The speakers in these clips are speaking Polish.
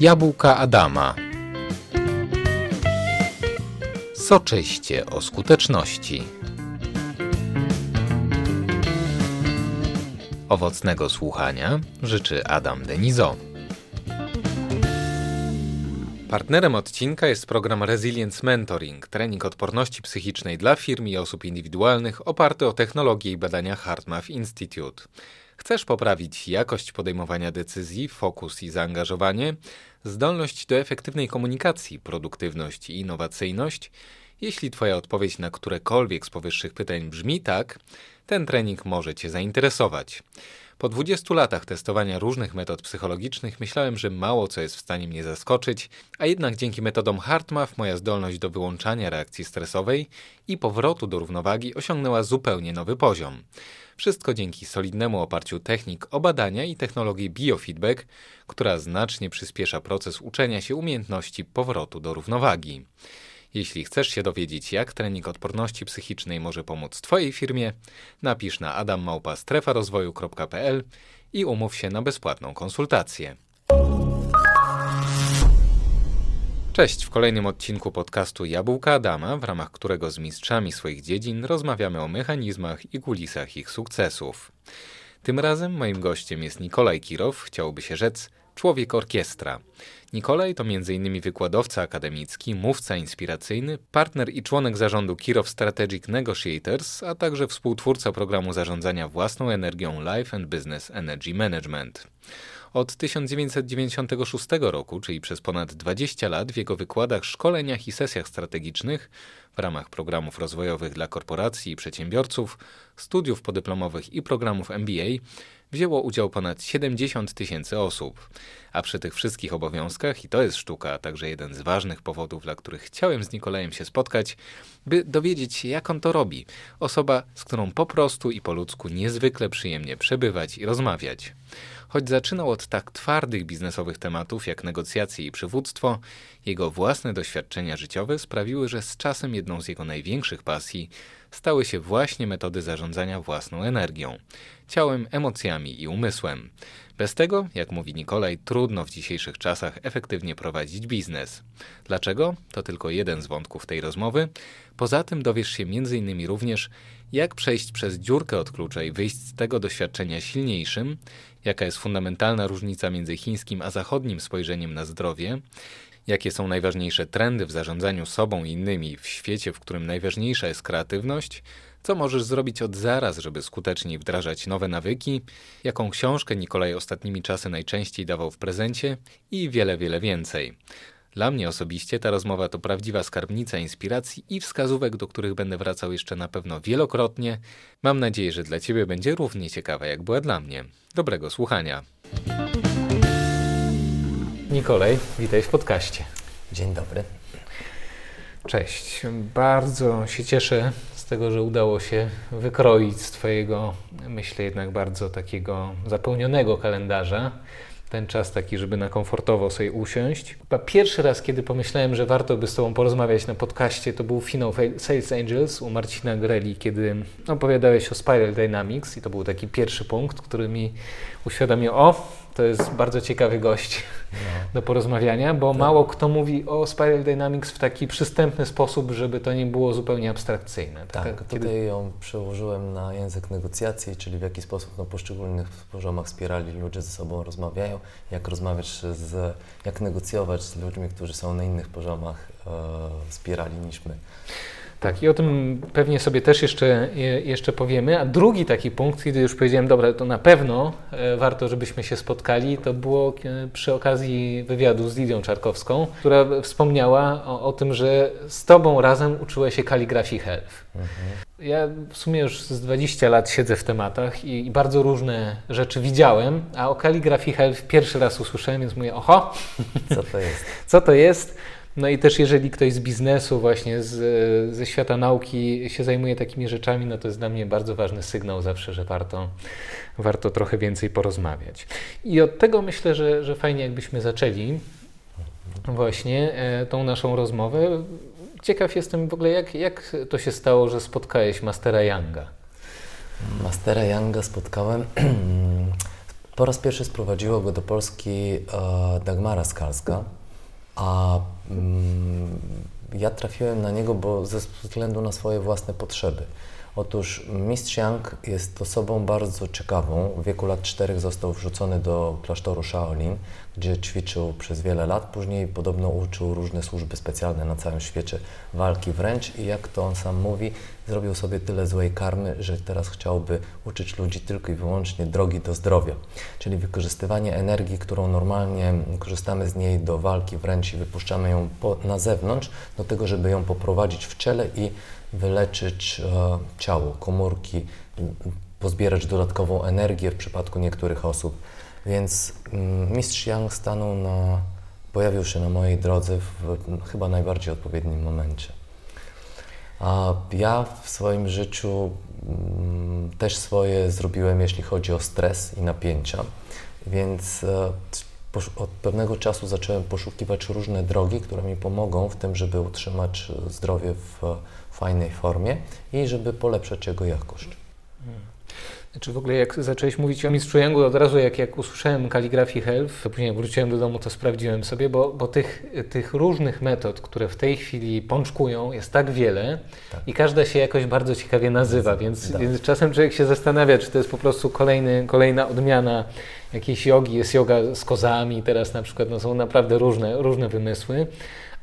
Jabłka Adama. Soczyście o skuteczności. Owocnego słuchania życzy Adam Denizo. Partnerem odcinka jest program Resilience Mentoring, trening odporności psychicznej dla firm i osób indywidualnych oparty o technologię i badania HeartMath Institute. Chcesz poprawić jakość podejmowania decyzji, fokus i zaangażowanie, zdolność do efektywnej komunikacji, produktywność i innowacyjność? Jeśli Twoja odpowiedź na którekolwiek z powyższych pytań brzmi tak, ten trening może Cię zainteresować. Po 20 latach testowania różnych metod psychologicznych myślałem, że mało co jest w stanie mnie zaskoczyć, a jednak dzięki metodom HeartMath moja zdolność do wyłączania reakcji stresowej i powrotu do równowagi osiągnęła zupełnie nowy poziom. Wszystko dzięki solidnemu oparciu technik obadania i technologii biofeedback, która znacznie przyspiesza proces uczenia się umiejętności powrotu do równowagi. Jeśli chcesz się dowiedzieć, jak trening odporności psychicznej może pomóc Twojej firmie, napisz na adammałpa.strefarozwoju.pl i umów się na bezpłatną konsultację. Cześć, w kolejnym odcinku podcastu Jabłka Adama, w ramach którego z mistrzami swoich dziedzin rozmawiamy o mechanizmach i kulisach ich sukcesów. Tym razem moim gościem jest Nikolaj Kirow, chciałoby się rzec człowiek orkiestra. Nikolaj to m.in. wykładowca akademicki, mówca inspiracyjny, partner i członek zarządu Kirow Strategic Negotiators, a także współtwórca programu zarządzania własną energią Life and Business Energy Management. Od 1996 roku, czyli przez ponad 20 lat, w jego wykładach, szkoleniach i sesjach strategicznych w ramach programów rozwojowych dla korporacji i przedsiębiorców, studiów podyplomowych i programów MBA wzięło udział ponad 70 tysięcy osób. A przy tych wszystkich obowiązkach, i to jest sztuka, a także jeden z ważnych powodów, dla których chciałem z Nikolajem się spotkać, by dowiedzieć się, jak on to robi. Osoba, z którą po prostu i po ludzku niezwykle przyjemnie przebywać i rozmawiać. Choć zaczynał od tak twardych biznesowych tematów jak negocjacje i przywództwo, jego własne doświadczenia życiowe sprawiły, że z czasem jedną z jego największych pasji stały się właśnie metody zarządzania własną energią, ciałem, emocjami i umysłem. Bez tego, jak mówi Nikolaj, trudno w dzisiejszych czasach efektywnie prowadzić biznes. Dlaczego? To tylko jeden z wątków tej rozmowy. Poza tym dowiesz się m.in. również, jak przejść przez dziurkę od klucza i wyjść z tego doświadczenia silniejszym, jaka jest fundamentalna różnica między chińskim a zachodnim spojrzeniem na zdrowie, jakie są najważniejsze trendy w zarządzaniu sobą i innymi w świecie, w którym najważniejsza jest kreatywność, co możesz zrobić od zaraz, żeby skuteczniej wdrażać nowe nawyki, jaką książkę Nikolaj ostatnimi czasy najczęściej dawał w prezencie i wiele, wiele więcej. Dla mnie osobiście ta rozmowa to prawdziwa skarbnica inspiracji i wskazówek, do których będę wracał jeszcze na pewno wielokrotnie. Mam nadzieję, że dla Ciebie będzie równie ciekawa, jak była dla mnie. Dobrego słuchania. Nikolaj, witaj w podcaście. Dzień dobry. Cześć. Bardzo się cieszę z tego, że udało się wykroić z Twojego, myślę jednak bardzo takiego zapełnionego kalendarza ten czas taki, żeby na komfortowo sobie usiąść. Chyba pierwszy raz, kiedy pomyślałem, że warto by z Tobą porozmawiać na podcaście, to był finał Sales Angels u Marcina Greli, kiedy opowiadałeś o Spiral Dynamics i to był taki pierwszy punkt, który mi uświadomił, o, to jest bardzo ciekawy gość no. do porozmawiania, bo tak. mało kto mówi o Spiral Dynamics w taki przystępny sposób, żeby to nie było zupełnie abstrakcyjne. Tak, tak kiedy... tutaj ją przełożyłem na język negocjacji, czyli w jaki sposób na poszczególnych poziomach spirali ludzie ze sobą rozmawiają, jak rozmawiać z, jak negocjować z ludźmi, którzy są na innych poziomach e, spirali niż my. Tak, i o tym pewnie sobie też jeszcze, jeszcze powiemy. A drugi taki punkt, kiedy już powiedziałem, dobra, to na pewno e, warto, żebyśmy się spotkali, to było e, przy okazji wywiadu z Lidią Czarkowską, która wspomniała o, o tym, że z Tobą razem uczyła się kaligrafii health. Mhm. Ja w sumie już z 20 lat siedzę w tematach i, i, bardzo różne rzeczy widziałem, a o kaligrafii health pierwszy raz usłyszałem, więc mówię, oho, co to jest? co to jest? No i też jeżeli ktoś z biznesu, właśnie z, ze świata nauki się zajmuje takimi rzeczami, no to jest dla mnie bardzo ważny sygnał zawsze, że warto, warto trochę więcej porozmawiać. I od tego myślę, że, że fajnie jakbyśmy zaczęli właśnie e, tą naszą rozmowę. Ciekaw jestem w ogóle, jak, jak to się stało, że spotkałeś Mastera Younga? Mastera Younga spotkałem Po raz pierwszy sprowadziło go do Polski e, Dagmara Skalska, a mm, ja trafiłem na niego bo ze względu na swoje własne potrzeby. Otóż mistrz Yang jest osobą bardzo ciekawą. W wieku lat czterech został wrzucony do klasztoru Shaolin, gdzie ćwiczył przez wiele lat. Później podobno uczył różne służby specjalne na całym świecie walki wręcz i jak to on sam mówi, zrobił sobie tyle złej karmy, że teraz chciałby uczyć ludzi tylko i wyłącznie drogi do zdrowia. Czyli wykorzystywanie energii, którą normalnie korzystamy z niej do walki wręcz i wypuszczamy ją po, na zewnątrz, do tego, żeby ją poprowadzić w ciele i wyleczyć e, ciało, komórki, pozbierać dodatkową energię w przypadku niektórych osób. Więc mm, mistrz Yang stanął na, pojawił się na mojej drodze w chyba najbardziej odpowiednim momencie. A ja w swoim życiu mm, też swoje zrobiłem, jeśli chodzi o stres i napięcia, więc e, od pewnego czasu zacząłem poszukiwać różne drogi, które mi pomogą w tym, żeby utrzymać zdrowie w fajnej formie i żeby polepszać jego jakość. Hmm. Czy w ogóle jak zacząłeś mówić o mistrzu Yangu, od razu jak, jak usłyszałem kaligrafii Health, to później wróciłem do domu, to sprawdziłem sobie, bo, bo tych, tych różnych metod, które w tej chwili pączkują, jest tak wiele tak. i każda się jakoś bardzo ciekawie nazywa, więc, tak. więc czasem człowiek się zastanawia, czy to jest po prostu kolejny, kolejna odmiana jakiejś jogi, jest yoga z kozami, teraz na przykład no, są naprawdę różne, różne wymysły.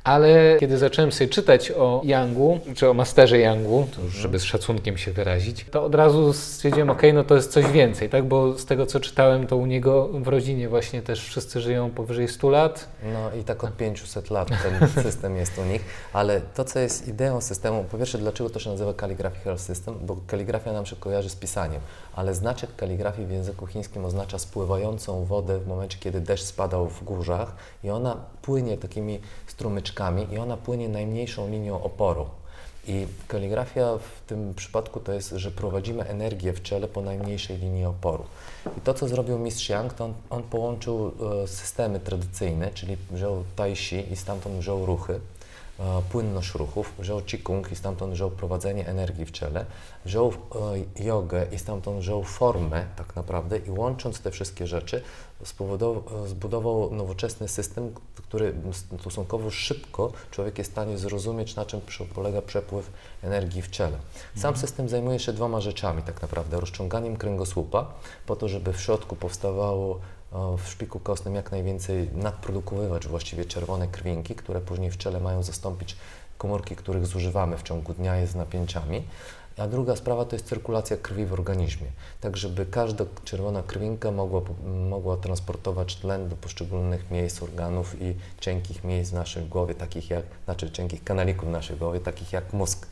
Ale kiedy zacząłem sobie czytać o Yangu, czy o masterze Yangu, to już żeby z szacunkiem się wyrazić, to od razu stwierdziłem, ok, no to jest coś więcej, tak? Bo z tego, co czytałem, to u niego w rodzinie właśnie też wszyscy żyją powyżej 100 lat. No i tak od 500 lat ten system jest u nich. Ale to, co jest ideą systemu, po pierwsze, dlaczego to się nazywa Calligraphy Health System? Bo kaligrafia nam się kojarzy z pisaniem, ale znaczek kaligrafii w języku chińskim oznacza spływającą wodę w momencie, kiedy deszcz spadał w górzach i ona płynie takimi strumyczkami i ona płynie najmniejszą linią oporu. I kaligrafia w tym przypadku to jest, że prowadzimy energię w ciele po najmniejszej linii oporu. I to, co zrobił mistrz Yang, to on, on połączył e, systemy tradycyjne, czyli wziął tai chi i stamtąd wziął ruchy, E, płynność ruchów, wziął Qigong i stamtąd wziął prowadzenie energii w ciele, wziął e, jogę i stamtąd wziął formę tak naprawdę i łącząc te wszystkie rzeczy zbudował nowoczesny system, który stosunkowo szybko człowiek jest w stanie zrozumieć, na czym polega przepływ energii w ciele. Sam mhm. system zajmuje się dwoma rzeczami tak naprawdę, rozciąganiem kręgosłupa po to, żeby w środku powstawało w szpiku kostnym jak najwięcej nadprodukowywać właściwie czerwone krwinki, które później w ciele mają zastąpić komórki, których zużywamy w ciągu dnia z napięciami. A druga sprawa to jest cyrkulacja krwi w organizmie, tak żeby każda czerwona krwinka mogła, mogła transportować tlen do poszczególnych miejsc, organów i cienkich miejsc w naszej głowie, takich jak, znaczy cienkich kanalików w naszej głowie, takich jak mózg.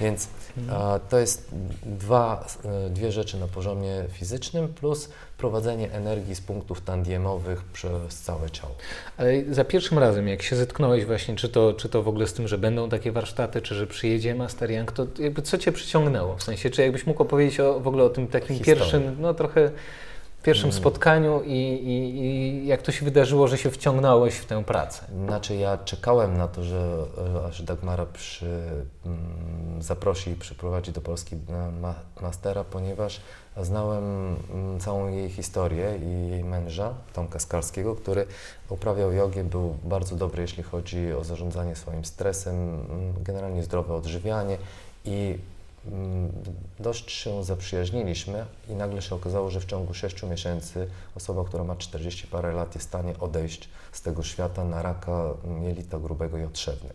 Więc mhm. a, to jest dwa, e, dwie rzeczy na poziomie fizycznym plus prowadzenie energii z punktów tandiemowych przez całe ciało. Ale za pierwszym razem, jak się zetknąłeś właśnie, czy to, czy to w ogóle z tym, że będą takie warsztaty, czy że przyjedzie Master Young, to jakby co Cię przyciągnęło? W sensie, czy jakbyś mógł opowiedzieć o, w ogóle o tym takim pierwszym, no trochę pierwszym mm. spotkaniu i, i, i, jak to się wydarzyło, że się wciągnąłeś w tę pracę? Znaczy ja czekałem na to, że e, aż Dagmara przy, mm, zaprosi i przyprowadzi do Polski ma, mastera, ponieważ znałem mm, całą jej historię i jej męża, Tomka Skalskiego, który uprawiał jogę, był bardzo dobry, jeśli chodzi o zarządzanie swoim stresem, mm, generalnie zdrowe odżywianie i Mm, dość się zaprzyjaźniliśmy i nagle się okazało, że w ciągu 6 miesięcy osoba, która ma 40 parę lat jest w stanie odejść z tego świata na raka jelita grubego i otrzewny.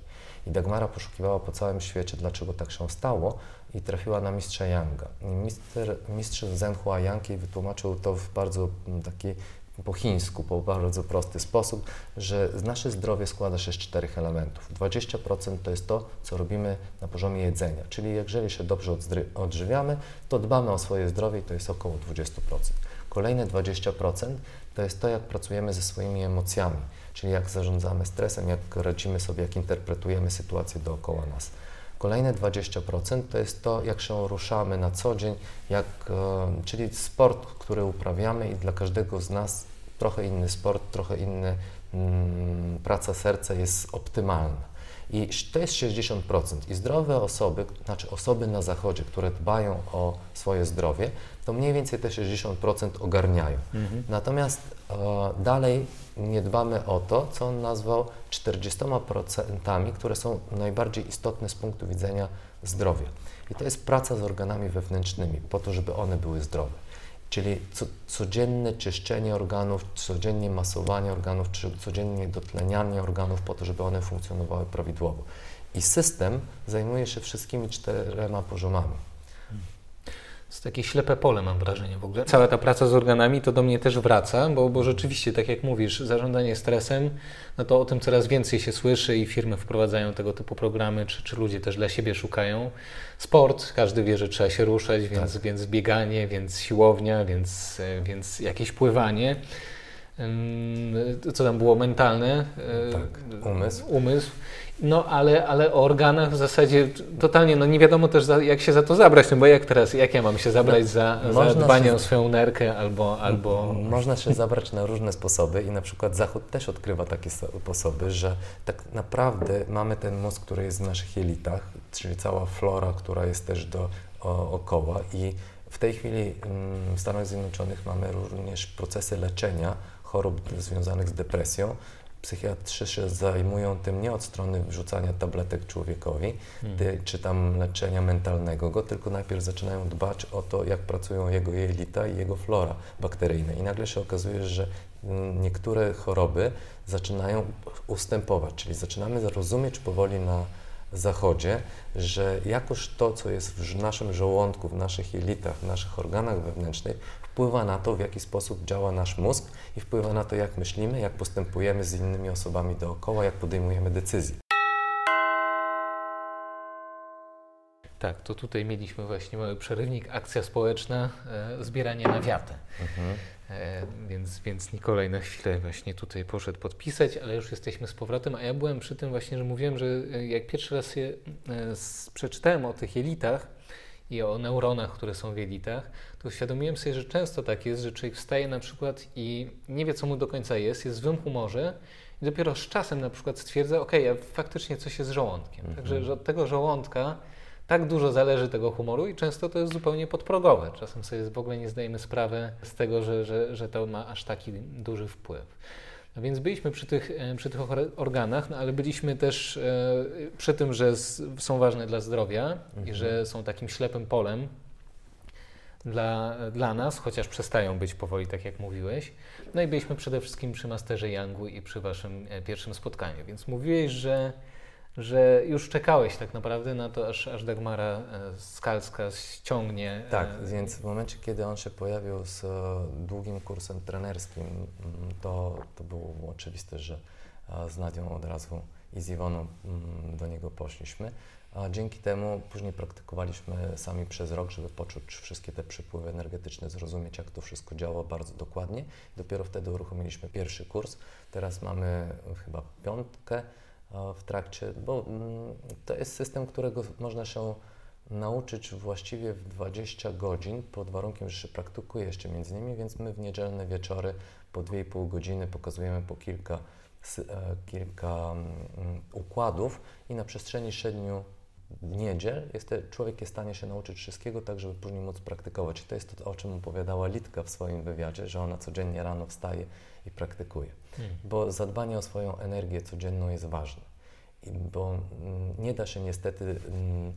I Dagmara poszukiwała po całym świecie, dlaczego tak się stało i trafiła na mistrza Yanga. Mister, mistrz Zenhua Yang wytłumaczył to w bardzo mm, taki po chińsku, po bardzo prosty sposób, że nasze zdrowie składa się z czterech elementów. 20% to jest to, co robimy na poziomie jedzenia, czyli jeżeli się dobrze odżywiamy, to dbamy o swoje zdrowie i to jest około 20%. Kolejne 20% to jest to, jak pracujemy ze swoimi emocjami, czyli jak zarządzamy stresem, jak radzimy sobie, jak interpretujemy sytuację dookoła nas. Kolejne 20% to jest to, jak się ruszamy na co dzień, jak, e, czyli sport, który uprawiamy i dla każdego z nas trochę inny sport, trochę inny mm, praca serca jest optymalna. I to jest 60%. I zdrowe osoby, znaczy osoby na zachodzie, które dbają o swoje zdrowie, to mniej więcej te 60% ogarniają. Mhm. Natomiast e, dalej nie dbamy o to, co on nazwał 40%, które są najbardziej istotne z punktu widzenia zdrowia. I to jest praca z organami wewnętrznymi, po to, żeby one były zdrowe. Czyli co, codzienne czyszczenie organów, codziennie masowanie organów, czy codziennie dotlenianie organów po to, żeby one funkcjonowały prawidłowo. I system zajmuje się wszystkimi czterema poziomami jest takie ślepe pole, mam wrażenie w ogóle. Cała ta praca z organami to do mnie też wraca, bo, bo rzeczywiście, tak jak mówisz, zarządzanie stresem, no to o tym coraz więcej się słyszy i firmy wprowadzają tego typu programy, czy, czy ludzie też dla siebie szukają. Sport, każdy wie, że trzeba się ruszać, więc, tak. więc bieganie, więc siłownia, więc, więc jakieś pływanie. Co tam było mentalne? Tak, umysł. Umysł. No ale, ale o organach w zasadzie totalnie, no nie wiadomo też za, jak się za to zabrać, no bo jak teraz, jak ja mam się zabrać za, za dbanie się, o swoją nerkę albo, albo... Można się zabrać na różne sposoby i na przykład Zachód też odkrywa takie sposoby, że tak naprawdę mamy ten mózg, który jest w naszych jelitach, czyli cała flora, która jest też dookoła i w tej chwili mm, w Stanach Zjednoczonych mamy również procesy leczenia chorób związanych z depresją, psychiatrzy się zajmują tym nie od strony wrzucania tabletek człowiekowi, hmm. czy tam leczenia mentalnego go, tylko najpierw zaczynają dbać o to, jak pracują jego jelita i jego flora bakteryjna. I nagle się okazuje, że mm, niektóre choroby zaczynają ustępować, czyli zaczynamy rozumieć powoli na Zachodzie, że jakoś to, co jest w naszym żołądku, w naszych jelitach, w naszych organach wewnętrznych, wpływa na to, w jaki sposób działa nasz mózg i wpływa na to, jak myślimy, jak postępujemy z innymi osobami dookoła, jak podejmujemy decyzje. Tak, to tutaj mieliśmy właśnie mały przerywnik, akcja społeczna, e, zbieranie na wiatę. Mhm. E, więc, więc Nikolaj na chwilę właśnie tutaj poszedł podpisać, ale już jesteśmy z powrotem, a ja byłem przy tym właśnie, że mówiłem, że e, jak pierwszy raz je, e, przeczytałem o tych jelitach i o neuronach, które są w jelitach, to uświadomiłem sobie, że często tak jest, że człowiek wstaje na przykład i nie wie, co mu do końca jest, jest w złym humorze i dopiero z czasem na przykład stwierdza, ok, ja faktycznie coś jest z żołądkiem. Mhm. Także że od tego żołądka tak dużo zależy tego humoru i często to jest zupełnie podprogowe. Czasem sobie w ogóle nie zdajemy sprawy z tego, że, że, że to ma aż taki duży wpływ. No więc byliśmy przy tych, e, przy tych organach, no ale byliśmy też e, przy tym, że są ważne dla zdrowia mhm. i że są takim ślepym polem dla, dla nas, chociaż przestają być powoli, tak jak mówiłeś. No i byliśmy przede wszystkim przy Masterze Yangu i przy Waszym e, pierwszym spotkaniu. Więc mówiłeś, że że już czekałeś tak naprawdę na to, aż, aż Dagmara e, Skalska ściągnie. E, tak, więc w momencie, kiedy on się pojawił z e, długim kursem trenerskim, mm, to, to było oczywiste, że z Nadią od razu i z Iwoną mm, do niego poszliśmy. A dzięki temu później praktykowaliśmy sami przez rok, żeby poczuć wszystkie te przepływy energetyczne, zrozumieć, jak to wszystko działa bardzo dokładnie. Dopiero wtedy uruchomiliśmy pierwszy kurs. Teraz mamy chyba piątkę w trakcie, bo mm, to jest system, którego można się nauczyć właściwie w 20 godzin, pod warunkiem, że się praktykuje jeszcze między nimi, więc my w niedzielne wieczory po 2,5 godziny pokazujemy po kilka, e, kilka mm, układów i na przestrzeni 7 niedziel jest, człowiek jest w stanie się nauczyć wszystkiego, tak żeby później móc praktykować. I to jest to, o czym opowiadała Litka w swoim wywiadzie, że ona codziennie rano wstaje i praktykuje. Hmm. Bo zadbanie o swoją energię codzienną jest ważne. Bo mm, nie da się niestety mm,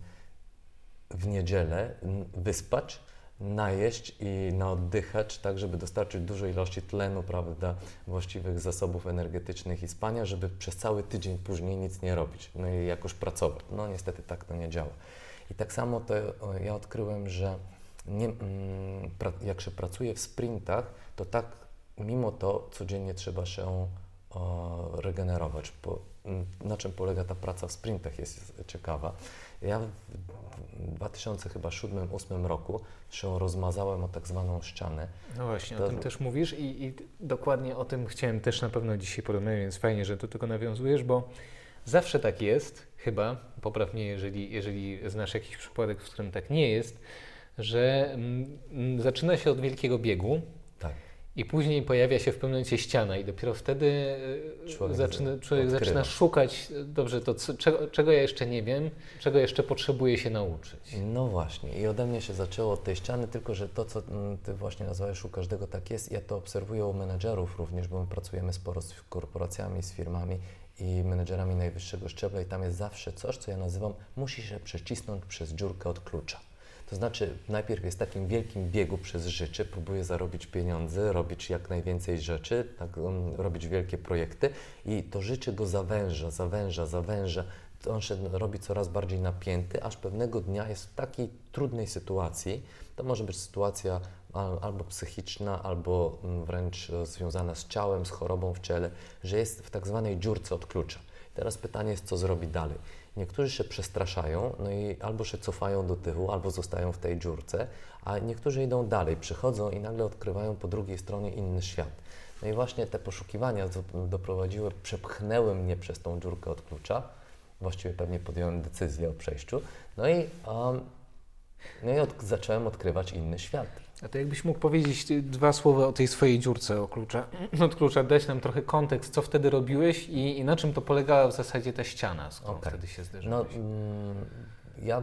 w niedzielę mm, wyspać, najeść i naoddychać, tak żeby dostarczyć dużej ilości tlenu, prawda, właściwych zasobów energetycznych i spania, żeby przez cały tydzień później nic nie robić, no i jakoś pracować. No niestety tak to nie działa. I tak samo to ja odkryłem, że nie, jak się pracuje w sprintach, to tak mimo to codziennie trzeba się o, regenerować. Po, na czym polega ta praca w sprintach jest ciekawa. Ja 2007-2008 roku się rozmazałem o tak zwaną ścianę. No właśnie, to... o tym też mówisz i, i, dokładnie o tym chciałem też na pewno dzisiaj porozmawiać, więc fajnie, że do tego nawiązujesz, bo zawsze tak jest, chyba, popraw mnie, jeżeli, jeżeli znasz jakiś przypadek, w którym tak nie jest, że mm, zaczyna się od wielkiego biegu, I później pojawia się w pewnym momencie ściana i dopiero wtedy e, człowiek, zaczyna, człowiek zaczyna szukać, dobrze, to co, czego, czego, ja jeszcze nie wiem, czego jeszcze potrzebuję się nauczyć. No właśnie i ode mnie się zaczęło od tej ściany, tylko że to, co mm, Ty właśnie nazwałeś, u każdego tak jest, ja to obserwuję u menedżerów również, bo my pracujemy sporo z korporacjami, z firmami i menedżerami najwyższego szczebla i tam jest zawsze coś, co ja nazywam, musi się przecisnąć przez dziurkę od klucza. To znaczy, najpierw jest takim wielkim biegu przez życie, próbuje zarobić pieniądze, robić jak najwięcej rzeczy, tak, um, robić wielkie projekty i to życie go zawęża, zawęża, zawęża. To on się robi coraz bardziej napięty, aż pewnego dnia jest w takiej trudnej sytuacji. To może być sytuacja albo psychiczna, albo mm, wręcz związana z ciałem, z chorobą w ciele, że jest w tak zwanej dziurce od klucza. Teraz pytanie jest, co zrobi dalej. Niektórzy się przestraszają, no i albo się cofają do tyłu, albo zostają w tej dziurce, a niektórzy idą dalej, przychodzą i nagle odkrywają po drugiej stronie inny świat. No i właśnie te poszukiwania doprowadziły, przepchnęły mnie przez tą dziurkę od klucza. Właściwie pewnie podjąłem decyzję o przejściu. No i, um, no i od, zacząłem odkrywać inny świat. A to jakbyś mógł powiedzieć dwa słowa o tej swojej dziurce o klucza, od klucza, dać nam trochę kontekst, co wtedy robiłeś i, i na czym to polegała w zasadzie ta ściana, z którą okay. wtedy się zderzyłeś? No, mm, ja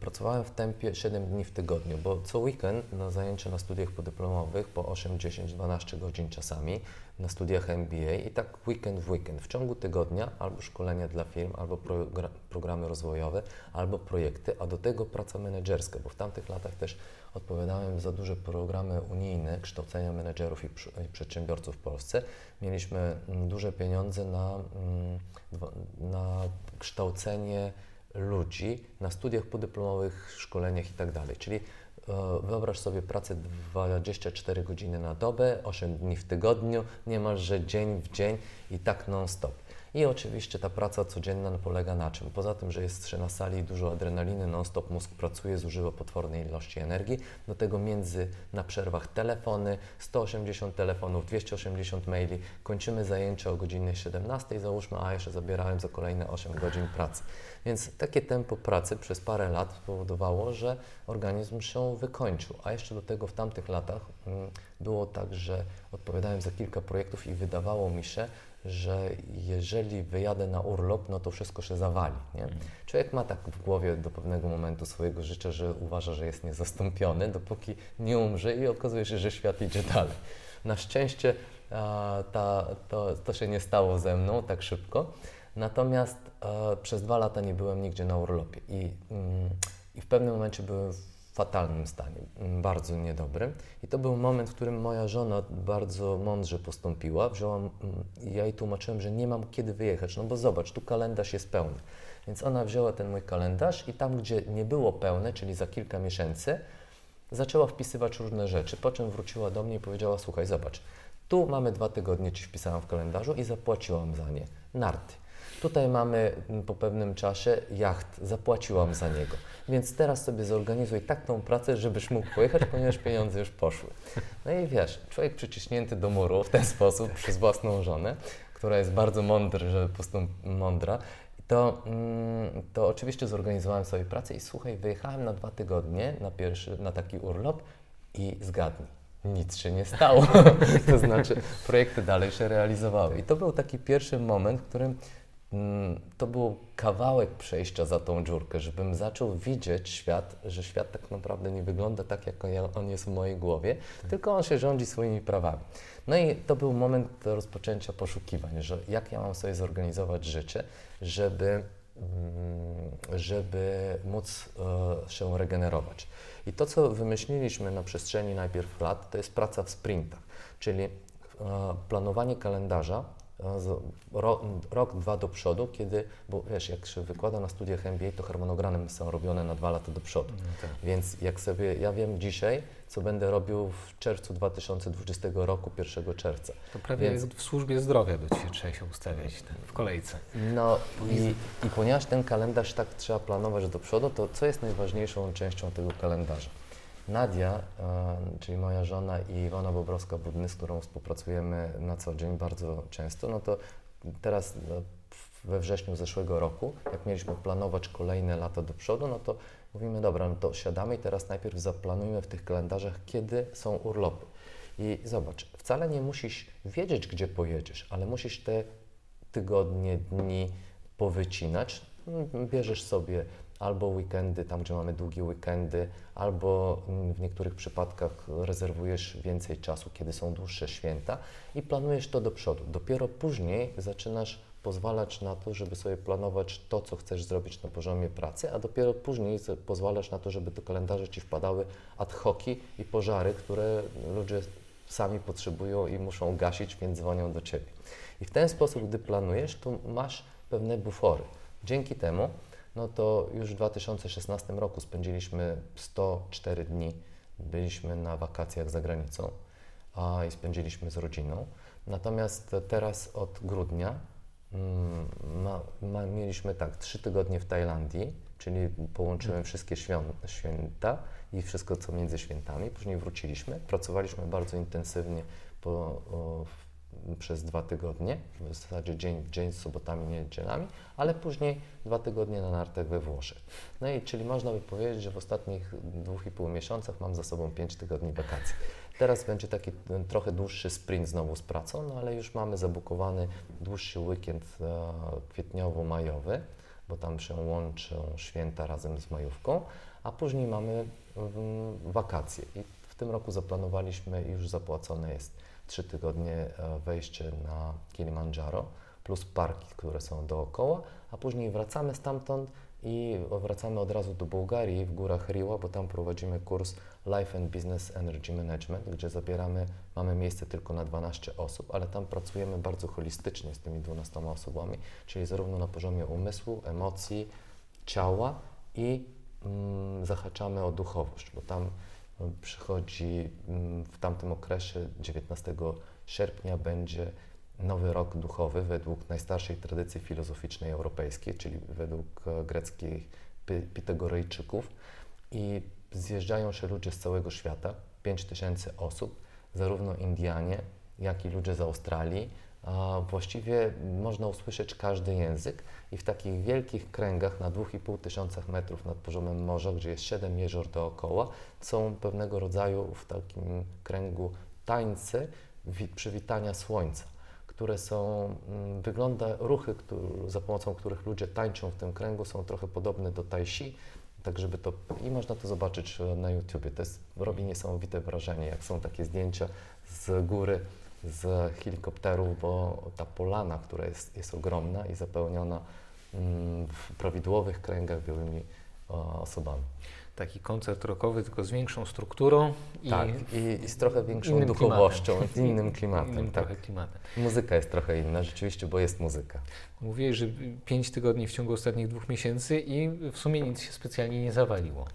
pracowałem w tempie 7 dni w tygodniu, bo co weekend na zajęcia na studiach podyplomowych po 8, 10, 12 godzin czasami na studiach MBA i tak weekend w weekend. W ciągu tygodnia albo szkolenia dla firm, albo programy rozwojowe, albo projekty, a do tego praca menedżerska, bo w tamtych latach też odpowiadałem za duże programy unijne kształcenia menedżerów i, przedsiębiorców w Polsce. Mieliśmy mm, duże pieniądze na, mm, na kształcenie ludzi na studiach podyplomowych, szkoleniach itd. Tak Czyli e, wyobraź sobie pracę 24 godziny na dobę, 8 dni w tygodniu, niemalże dzień w dzień i tak non-stop. I oczywiście ta praca codzienna polega na czym? Poza tym, że jest się na sali dużo adrenaliny, non-stop mózg pracuje, zużywa potwornej ilości energii. Do tego między na przerwach telefony, 180 telefonów, 280 maili. Kończymy zajęcia o godzinie 17, załóżmy, a jeszcze zabierałem za kolejne 8 godzin pracy. Więc takie tempo pracy przez parę lat spowodowało, że organizm się wykończył. A jeszcze do tego w tamtych latach mm, było tak, że odpowiadałem za kilka projektów i wydawało mi się, że jeżeli wyjadę na urlop, no to wszystko się zawali. Nie? Mhm. Człowiek ma tak w głowie do pewnego momentu swojego życia, że uważa, że jest niezastąpiony, dopóki nie umrze i okazuje się, że świat idzie dalej. Na szczęście a, ta, to, to się nie stało ze mną tak szybko, natomiast a, przez dwa lata nie byłem nigdzie na urlopie i, mm, i w pewnym momencie byłem fatalnym stanie, mm, bardzo niedobrym. I to był moment, w którym moja żona bardzo mądrze postąpiła. Wzięła, mm, ja jej tłumaczyłem, że nie mam kiedy wyjechać, no bo zobacz, tu kalendarz jest pełny. Więc ona wzięła ten mój kalendarz i tam, gdzie nie było pełne, czyli za kilka miesięcy, zaczęła wpisywać różne rzeczy, po czym wróciła do mnie i powiedziała, słuchaj, zobacz, tu mamy dwa tygodnie, ci wpisałam w kalendarzu i zapłaciłam za nie. Narty. Tutaj mamy mm, po pewnym czasie jacht, zapłaciłam za niego. Więc teraz sobie zorganizuj tak tą pracę, żebyś mógł pojechać, ponieważ pieniądze już poszły. No i wiesz, człowiek przyciśnięty do muru w ten sposób przez własną żonę, która jest bardzo mądra, że postąp mądra, to, mm, to oczywiście zorganizowałem sobie pracę i słuchaj, wyjechałem na dwa tygodnie na, pierwszy, na taki urlop i zgadnij, nic się nie stało. to znaczy, projekty dalej się realizowały. I to był taki pierwszy moment, w którym to był kawałek przejścia za tą dziurkę, żebym zaczął widzieć świat, że świat tak naprawdę nie wygląda tak, jak on jest w mojej głowie, tak. tylko on się rządzi swoimi prawami. No i to był moment rozpoczęcia poszukiwań, że jak ja mam sobie zorganizować życie, żeby, mm, żeby móc e, się regenerować. I to, co wymyśliliśmy na przestrzeni najpierw lat, to jest praca w sprintach, czyli e, planowanie kalendarza rok, rok, dwa do przodu, kiedy, bo wiesz, jak się wykłada na studiach MBA, to harmonogramy są robione na dwa lata do przodu. No tak. Więc jak sobie, ja wiem dzisiaj, co będę robił w czerwcu 2020 roku, 1 czerwca. To prawie Więc, w służbie zdrowia do Ciebie trzeba się ustawiać ten, w kolejce. No i, i ponieważ ten kalendarz tak trzeba planować do przodu, to co jest najważniejszą częścią tego kalendarza? Nadia, e, czyli moja żona i Iwona Bobrowska-Budny, z którą współpracujemy na co dzień bardzo często, no to teraz no, we wrześniu zeszłego roku, jak mieliśmy planować kolejne lata do przodu, no to mówimy, dobra, no to siadamy i teraz najpierw zaplanujmy w tych kalendarzach, kiedy są urlopy. I zobacz, wcale nie musisz wiedzieć, gdzie pojedziesz, ale musisz te tygodnie, dni powycinać. Mm, bierzesz sobie albo weekendy, tam gdzie mamy długie weekendy, albo mm, w niektórych przypadkach rezerwujesz więcej czasu, kiedy są dłuższe święta i planujesz to do przodu. Dopiero później zaczynasz pozwalać na to, żeby sobie planować to, co chcesz zrobić na poziomie pracy, a dopiero później pozwalasz na to, żeby do kalendarza Ci wpadały ad hoci i pożary, które ludzie sami potrzebują i muszą gasić, więc dzwonią do Ciebie. I w ten sposób, gdy planujesz, to masz pewne bufory. Dzięki temu, no to już w 2016 roku spędziliśmy 104 dni, byliśmy na wakacjach za granicą a, i spędziliśmy z rodziną. Natomiast teraz od grudnia mm, ma, ma, mieliśmy tak, trzy tygodnie w Tajlandii, czyli połączyłem mhm. wszystkie święta i wszystko, co między świętami. Później wróciliśmy, pracowaliśmy bardzo intensywnie po, o, przez dwa tygodnie, w zasadzie dzień w dzień z sobotami, niedzielami, ale później dwa tygodnie na nartach we Włoszech. No i czyli można by powiedzieć, że w ostatnich dwóch i pół miesiącach mam za sobą pięć tygodni wakacji. Teraz będzie taki trochę dłuższy sprint znowu z pracą, no ale już mamy zabukowany dłuższy weekend e, kwietniowo-majowy, bo tam się łączą święta razem z majówką, a później mamy mm, wakacje. I w tym roku zaplanowaliśmy i już zapłacone jest trzy tygodnie e, wejście na Kilimandżaro plus parki, które są dookoła, a później wracamy stamtąd i wracamy od razu do Bułgarii w górach Riła, bo tam prowadzimy kurs Life and Business Energy Management, gdzie zabieramy, mamy miejsce tylko na 12 osób, ale tam pracujemy bardzo holistycznie z tymi 12 osobami, czyli zarówno na poziomie umysłu, emocji, ciała i mm, zahaczamy o duchowość, bo tam przychodzi mm, w tamtym okresie 19 sierpnia będzie nowy rok duchowy według najstarszej tradycji filozoficznej europejskiej, czyli według e, greckich Pitagorejczyków i zjeżdżają się ludzie z całego świata, 5 tysięcy osób, zarówno Indianie, jak i ludzie z Australii, właściwie można usłyszeć każdy język i w takich wielkich kręgach na 2,5 tysiącach metrów nad poziomem morza, gdzie jest 7 jezior dookoła, są pewnego rodzaju w takim kręgu tańce przywitania słońca, które są, mm, wygląda, ruchy, za pomocą których ludzie tańczą w tym kręgu są trochę podobne do tai chi, tak żeby to, i można to zobaczyć e, na YouTubie, to jest, robi niesamowite wrażenie, jak są takie zdjęcia z góry, z helikopterów, bo ta polana, która jest, jest ogromna i zapełniona mm, w prawidłowych kręgach białymi osobami. Taki koncert rockowy, tylko z większą strukturą i, tak, i, i z trochę większą duchowością, klimatem. z innym klimatem. Innym tak. trochę klimatem. Muzyka jest trochę inna, rzeczywiście, bo jest muzyka. Mówiłeś, że pięć tygodni w ciągu ostatnich dwóch miesięcy i w sumie nic się specjalnie nie zawaliło.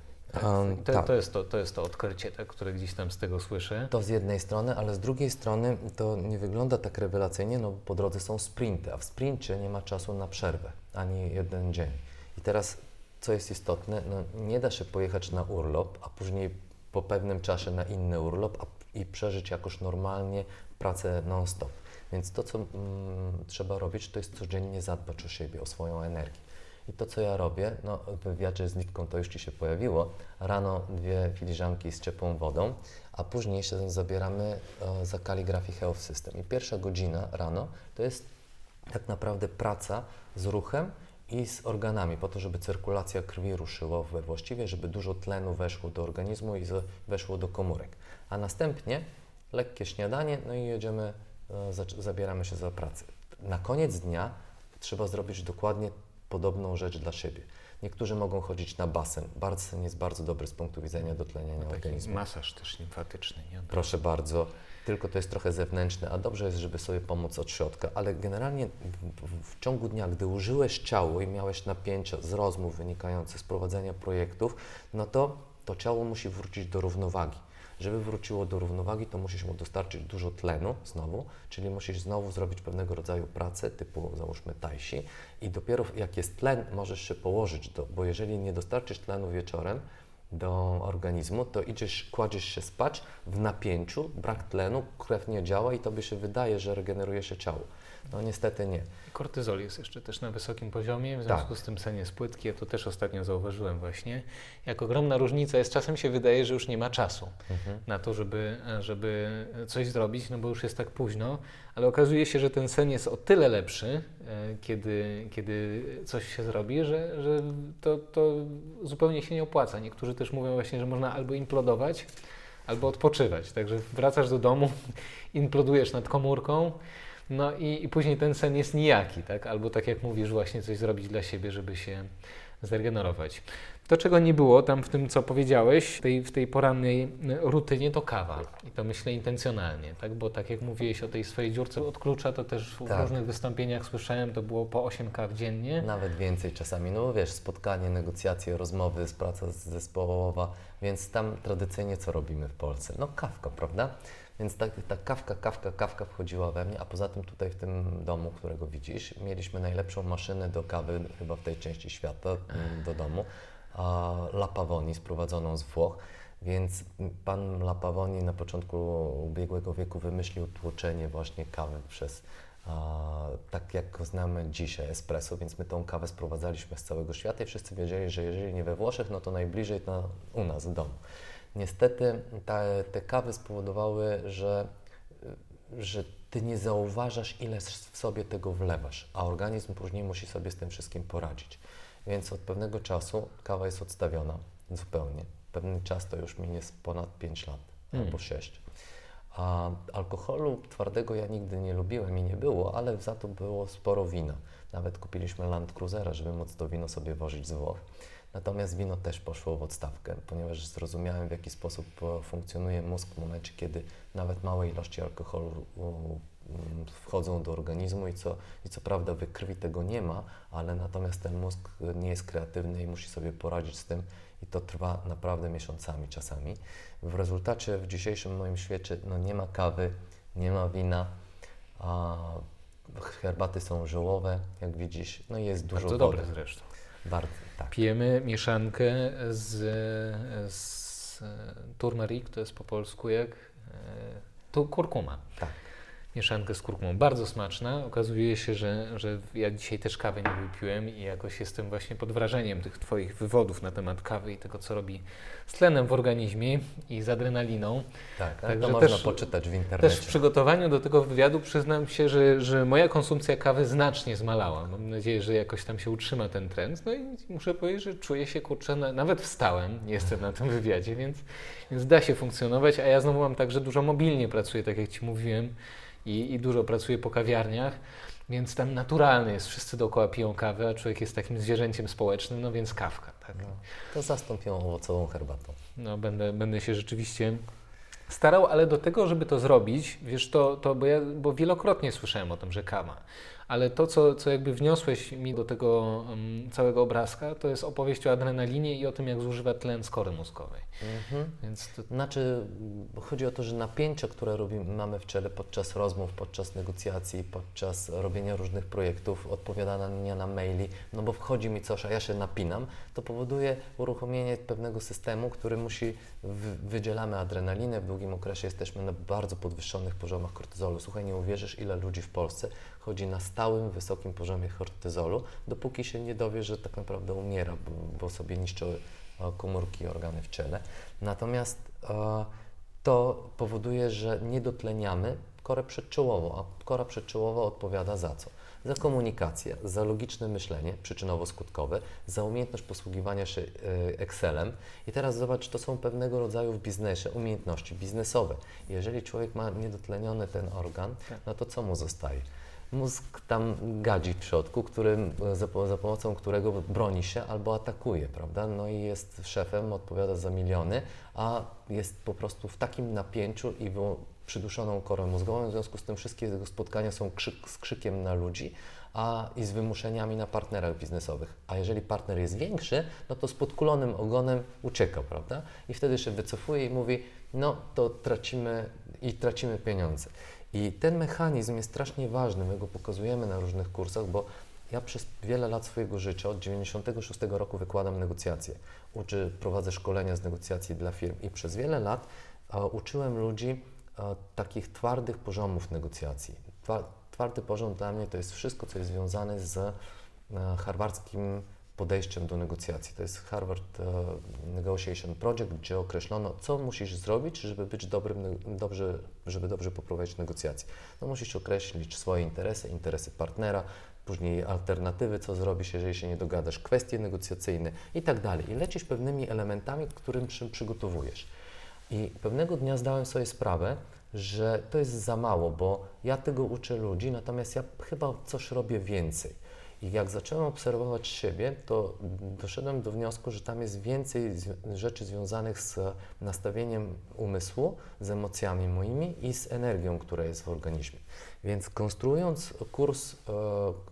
Um, to, tak. to, jest to, to jest to odkrycie, tak, które gdzieś tam z tego słyszę. To z jednej strony, ale z drugiej strony to nie wygląda tak rewelacyjnie, no bo po drodze są sprinty, a w sprincie nie ma czasu na przerwę, ani jeden dzień. I teraz, co jest istotne, no nie da się pojechać na urlop, a później po pewnym czasie na inny urlop a, i przeżyć jakoś normalnie pracę non-stop. Więc to, co mm, trzeba robić, to jest codziennie zadbać o siebie, o swoją energię. I to, co ja robię, no w wywiadzie z nitką to już Ci się pojawiło, rano dwie filiżanki z ciepłą wodą, a później się zabieramy e, za Calligraphy Health System. I pierwsza godzina rano to jest tak naprawdę praca z ruchem i z organami, po to, żeby cyrkulacja krwi ruszyła we właściwie, żeby dużo tlenu weszło do organizmu i weszło do komórek. A następnie lekkie śniadanie, no i jedziemy, e, zabieramy się za pracę. Na koniec dnia trzeba zrobić dokładnie podobną rzecz dla siebie. Niektórzy mogą chodzić na basen. Basen jest bardzo dobry z punktu widzenia dotleniania no, organizmu. masaż też limfatyczny. Nie? Proszę bardzo. Tylko to jest trochę zewnętrzne, a dobrze jest, żeby sobie pomóc od środka. Ale generalnie w, w ciągu dnia, gdy użyłeś ciało i miałeś napięcia z rozmów wynikających z prowadzenia projektów, no to to ciało musi wrócić do równowagi. Żeby wróciło do równowagi, to musisz mu dostarczyć dużo tlenu znowu, czyli musisz znowu zrobić pewnego rodzaju pracę typu załóżmy tajsi i dopiero jak jest tlen, możesz się położyć, do, bo jeżeli nie dostarczysz tlenu wieczorem, do organizmu, to idziesz, kładziesz się spać w napięciu, brak tlenu, krew nie działa i tobie się wydaje, że regeneruje się ciało. No niestety nie. Kortyzol jest jeszcze też na wysokim poziomie, w związku tak. z tym sen jest płytki. Ja to też ostatnio zauważyłem właśnie. Jak ogromna różnica jest, czasem się wydaje, że już nie ma czasu mhm. na to, żeby, żeby coś zrobić, no bo już jest tak późno, ale okazuje się, że ten sen jest o tyle lepszy, e, kiedy, kiedy coś się zrobi, że, że to, to zupełnie się nie opłaca. Niektórzy też mówią właśnie, że można albo implodować, albo odpoczywać. Także wracasz do domu, implodujesz nad komórką, no i, i później ten sen jest nijaki, tak? Albo tak jak mówisz, właśnie coś zrobić dla siebie, żeby się zregenerować. To, czego nie było tam w tym, co powiedziałeś, w tej, w tej porannej rutynie, to kawa. I to myślę intencjonalnie, tak? Bo tak jak mówiłeś o tej swojej dziurce od klucza, to też w tak. różnych wystąpieniach słyszałem, to było po 8 kaw dziennie. Nawet więcej czasami. No wiesz, spotkanie, negocjacje, rozmowy, praca zespołowa, więc tam tradycyjnie co robimy w Polsce? No kawka, prawda? Więc ta, ta kawka, kawka, kawka wchodziła we mnie, a poza tym tutaj w tym domu, którego widzisz, mieliśmy najlepszą maszynę do kawy chyba w tej części świata, mm, do domu, La Pavoni sprowadzoną z Włoch. Więc pan La Pavoni na początku ubiegłego wieku wymyślił tłoczenie właśnie kawy przez tak jak znamy dzisiaj, espresso, więc my tą kawę sprowadzaliśmy z całego świata i wszyscy wiedzieli, że jeżeli nie we Włoszech, no to najbliżej to u nas w domu. Niestety te, te kawy spowodowały, że, że ty nie zauważasz, ile w sobie tego wlewasz, a organizm później musi sobie z tym wszystkim poradzić. Więc od pewnego czasu kawa jest odstawiona zupełnie. Pewien czas to już minie ponad 5 lat hmm. albo 6. A alkoholu twardego ja nigdy nie lubiłem i nie było, ale za to było sporo wina. Nawet kupiliśmy Land Cruisera, żeby móc to wino sobie wozić z Włoch. Natomiast wino też poszło w odstawkę, ponieważ zrozumiałem, w jaki sposób e, funkcjonuje mózg w momencie, kiedy nawet małe ilości alkoholu wchodzą do organizmu i co, i co prawda we krwi tego nie ma, ale natomiast ten mózg nie jest kreatywny i musi sobie poradzić z tym i to trwa naprawdę miesiącami czasami. W rezultacie w dzisiejszym moim świecie no, nie ma kawy, nie ma wina, a herbaty są żołowe, jak widzisz, no i jest dużo Bardzo wody. dobre zresztą. Bardzo, tak. Pijemy mieszankę z, z turmeric, to jest po polsku jak to kurkuma. Tak mieszankę z kurkumą. Bardzo smaczna. Okazuje się, że, że ja dzisiaj też kawy nie wypiłem i jakoś jestem właśnie pod wrażeniem tych Twoich wywodów na temat kawy i tego, co robi z tlenem w organizmie i z adrenaliną. Tak, Także to można też, poczytać w internecie. Też w przygotowaniu do tego wywiadu przyznam się, że, że moja konsumpcja kawy znacznie zmalała. Mam nadzieję, że jakoś tam się utrzyma ten trend. No i muszę powiedzieć, że czuję się kurczę, nawet wstałem, nie jestem na tym wywiadzie, więc, więc da się funkcjonować, a ja znowu mam tak, że dużo mobilnie pracuję, tak jak Ci mówiłem i, i dużo pracuję po kawiarniach, więc tam naturalne jest, wszyscy dookoła piją kawę, a człowiek jest takim zwierzęciem społecznym, no więc kawka. Tak? No, to zastąp ją owocową herbatą. No będę, będę się rzeczywiście starał, ale do tego, żeby to zrobić, wiesz, to, to bo, ja, bo wielokrotnie słyszałem o tym, że kawa ale to, co, co jakby wniosłeś mi do tego um, całego obrazka, to jest opowieść o adrenalinie i o tym, jak zużywa tlen skory mózgowej. Mhm. Więc to... Znaczy, chodzi o to, że napięcia, które robimy, mamy w ciele podczas rozmów, podczas negocjacji, podczas robienia różnych projektów, odpowiadania na maili, no bo wchodzi mi coś, a ja się napinam, to powoduje uruchomienie pewnego systemu, który musi, wydzielamy adrenalinę, w długim okresie jesteśmy na bardzo podwyższonych poziomach kortyzolu. Słuchaj, nie uwierzysz, ile ludzi w Polsce chodzi na stałym, wysokim poziomie kortyzolu, dopóki się nie dowie, że tak naprawdę umiera, bo, bo sobie niszczy e, komórki i organy w ciele. Natomiast e, to powoduje, że nie dotleniamy korę przedczołową, a kora przedczołowa odpowiada za co? Za komunikację, za logiczne myślenie przyczynowo-skutkowe, za umiejętność posługiwania się e, Excelem. I teraz zobacz, to są pewnego rodzaju w biznesie umiejętności biznesowe. Jeżeli człowiek ma niedotleniony ten organ, tak. no to co mu zostaje? Mózg tam gadzi w środku, którym, za, za, pomocą którego broni się albo atakuje, prawda? No i jest szefem, odpowiada za miliony, a jest po prostu w takim napięciu i przyduszoną korą mózgową, w związku z tym wszystkie jego spotkania są krzyk, z krzykiem na ludzi, a i z wymuszeniami na partnerach biznesowych. A jeżeli partner jest większy, no to z podkulonym ogonem ucieka, prawda? I wtedy się wycofuje i mówi, no to tracimy i tracimy pieniądze. I ten mechanizm jest strasznie ważny, my go pokazujemy na różnych kursach, bo Ja przez wiele lat swojego życia, od 96 roku wykładam negocjacje. Uczy, prowadzę szkolenia z negocjacji dla firm i przez wiele lat uczyłem ludzi takich twardych poziomów negocjacji. Twa, twardy poziom dla mnie to jest wszystko, co jest związane z a, harwardzkim podejściem do negocjacji. To jest Harvard Negotiation Project, gdzie określono, co musisz zrobić, żeby być dobrym, dobrze, żeby dobrze poprowadzić negocjacje. No, musisz określić swoje interesy, interesy partnera, później alternatywy, co zrobisz, jeżeli się nie dogadasz, kwestie negocjacyjne i tak dalej. I lecisz pewnymi elementami, którym przygotowujesz. I pewnego dnia zdałem sobie sprawę, że to jest za mało, bo ja tego uczę ludzi, natomiast ja chyba coś robię więcej. I jak zacząłem obserwować siebie, to doszedłem do wniosku, że tam jest więcej rzeczy związanych z nastawieniem umysłu, z emocjami moimi i z energią, która jest w organizmie. Więc konstruując kurs e,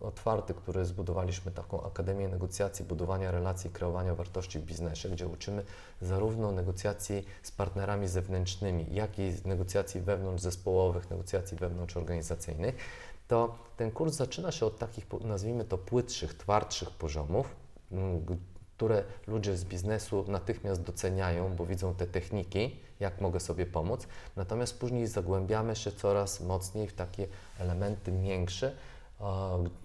otwarty, który zbudowaliśmy, taką Akademię Negocjacji, Budowania Relacji, Kreowania Wartości w Biznesie, gdzie uczymy zarówno negocjacji z partnerami zewnętrznymi, jak i negocjacji wewnątrz zespołowych, negocjacji wewnątrz organizacyjnych, to ten kurs zaczyna się od takich, nazwijmy to, płytszych, twardszych poziomów, które ludzie z biznesu natychmiast doceniają, bo widzą te techniki, jak mogę sobie pomóc. Natomiast później zagłębiamy się coraz mocniej w takie elementy większe,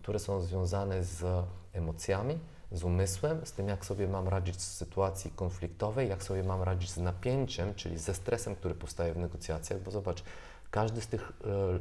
które są związane z emocjami, z umysłem, z tym, jak sobie mam radzić z sytuacji konfliktowej, jak sobie mam radzić z napięciem, czyli ze stresem, który powstaje w negocjacjach, bo zobacz, każdy z tych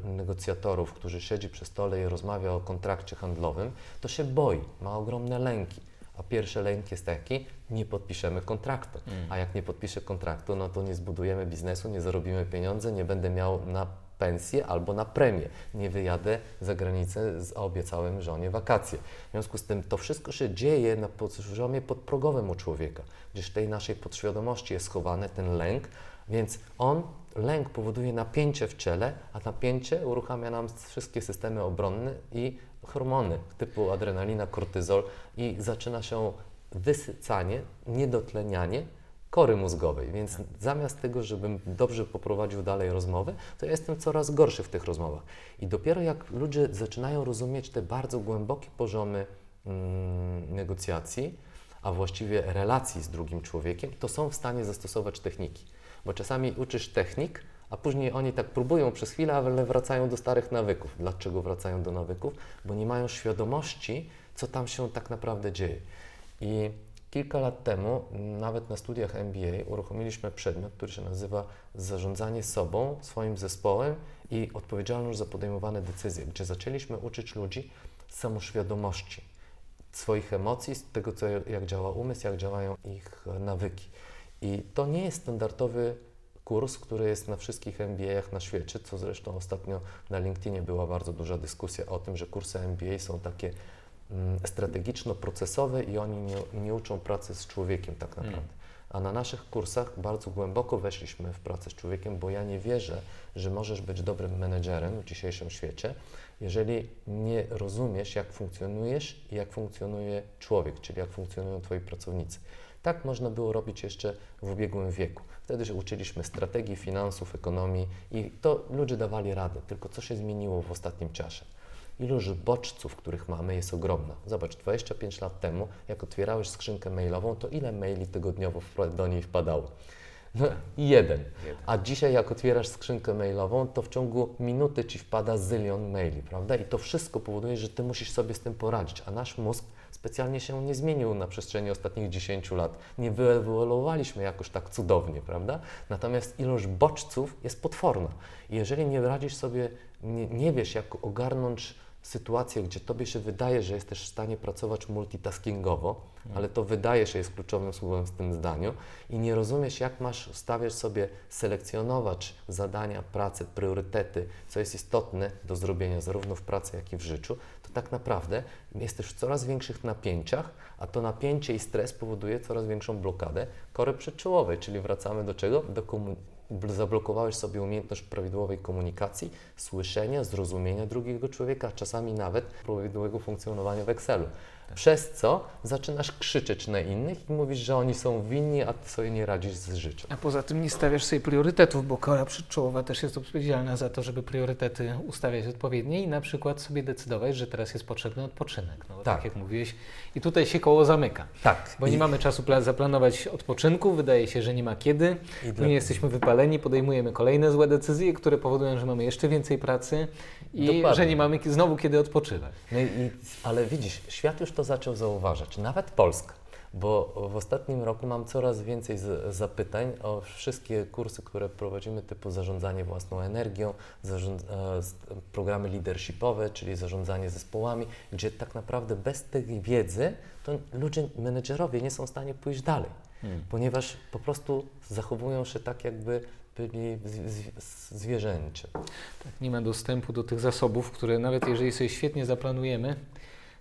e, negocjatorów, który siedzi przy stole i rozmawia o kontrakcie handlowym, to się boi, ma ogromne lęki. A pierwszy lęk jest taki, nie podpiszemy kontraktu. Mm. A jak nie podpiszę kontraktu, no to nie zbudujemy biznesu, nie zarobimy pieniądze, nie będę miał na pensję albo na premię. Nie wyjadę za granicę, a obiecałem żonie wakacje. W związku z tym to wszystko się dzieje na poziomie podprogowym u człowieka, gdzieś w tej naszej podświadomości jest schowany ten lęk, więc on, lęk powoduje napięcie w ciele, a napięcie uruchamia nam wszystkie systemy obronne i hormony typu adrenalina, kortyzol i zaczyna się wysycanie, niedotlenianie kory mózgowej. Więc zamiast tego, żebym dobrze poprowadził dalej rozmowy, to ja jestem coraz gorszy w tych rozmowach. I dopiero jak ludzie zaczynają rozumieć te bardzo głębokie poziomy mm, negocjacji, a właściwie relacji z drugim człowiekiem, to są w stanie zastosować techniki. Bo czasami uczysz technik, a później oni tak próbują przez chwilę, ale wracają do starych nawyków. Dlaczego wracają do nawyków? Bo nie mają świadomości, co tam się tak naprawdę dzieje. I kilka lat temu, nawet na studiach MBA, uruchomiliśmy przedmiot, który się nazywa Zarządzanie sobą, swoim zespołem i odpowiedzialność za podejmowane decyzje, gdzie zaczęliśmy uczyć ludzi samoświadomości swoich emocji, tego, co, jak działa umysł, jak działają ich nawyki. I to nie jest standardowy kurs, który jest na wszystkich MBA-ach na świecie, co zresztą ostatnio na LinkedInie była bardzo duża dyskusja o tym, że kursy MBA są takie mm, strategiczno-procesowe i oni nie, nie, uczą pracy z człowiekiem tak naprawdę. Mm. A na naszych kursach bardzo głęboko weszliśmy w pracę z człowiekiem, bo ja nie wierzę, że możesz być dobrym menedżerem w dzisiejszym świecie, jeżeli nie rozumiesz, jak funkcjonujesz i jak funkcjonuje człowiek, czyli jak funkcjonują Twoi pracownicy. Tak można było robić jeszcze w ubiegłym wieku. Wtedy się uczyliśmy strategii, finansów, ekonomii i to ludzie dawali radę. Tylko co się zmieniło w ostatnim czasie? Ilość bodźców, których mamy, jest ogromna. Zobacz, 25 lat temu, jak otwierałeś skrzynkę mailową, to ile maili tygodniowo do niej wpadało? No, jeden. A dzisiaj, jak otwierasz skrzynkę mailową, to w ciągu minuty ci wpada zylion maili, prawda? I to wszystko powoduje, że ty musisz sobie z tym poradzić. A nasz mózg specjalnie się nie zmienił na przestrzeni ostatnich 10 lat. Nie wyewoluowaliśmy jakoś tak cudownie, prawda? Natomiast ilość bodźców jest potworna. I jeżeli nie radzisz sobie, nie, nie wiesz, jak ogarnąć sytuację, gdzie tobie się wydaje, że jesteś w stanie pracować multitaskingowo, hmm. ale to wydaje się jest kluczowym słowem w tym zdaniu i nie rozumiesz, jak masz stawiać sobie, selekcjonować zadania, pracę, priorytety, co jest istotne do zrobienia zarówno w pracy, jak i w życiu, tak naprawdę jesteś w coraz większych napięciach, a to napięcie i stres powoduje coraz większą blokadę kory przedczołowej, czyli wracamy do czego? Do zablokowałeś sobie umiejętność prawidłowej komunikacji, słyszenia, zrozumienia drugiego człowieka, czasami nawet prawidłowego funkcjonowania w Excelu. Przez co zaczynasz krzyczeć na innych i mówisz, że oni są winni, a ty sobie nie radzisz z życiem. A poza tym nie stawiasz sobie priorytetów, bo kora przedczołowa też jest odpowiedzialna za to, żeby priorytety ustawiać odpowiednie i na przykład sobie decydować, że teraz jest potrzebny odpoczynek. No, tak. Tak. jak mówiłeś. I tutaj się koło zamyka. Tak. Bo nie I- mamy czasu pla- zaplanować odpoczynku, wydaje się, że nie ma kiedy. I Później jesteśmy wypaleni, podejmujemy kolejne złe decyzje, które powodują, że mamy jeszcze więcej pracy i Dokładnie. że nie mamy znowu kiedy odpoczywać. No i, ale widzisz, świat już to zaczął zauważać, nawet Polska, bo w ostatnim roku mam coraz więcej z, zapytań o wszystkie kursy, które prowadzimy, typu zarządzanie własną energią, zarząd, e, programy leadershipowe, czyli zarządzanie zespołami, gdzie tak naprawdę bez tej wiedzy to ludzie, menedżerowie nie są w stanie pójść dalej, ponieważ po prostu zachowują się tak, jakby byli zwierzęcie. Tak, nie ma dostępu do tych zasobów, które nawet jeżeli sobie świetnie zaplanujemy,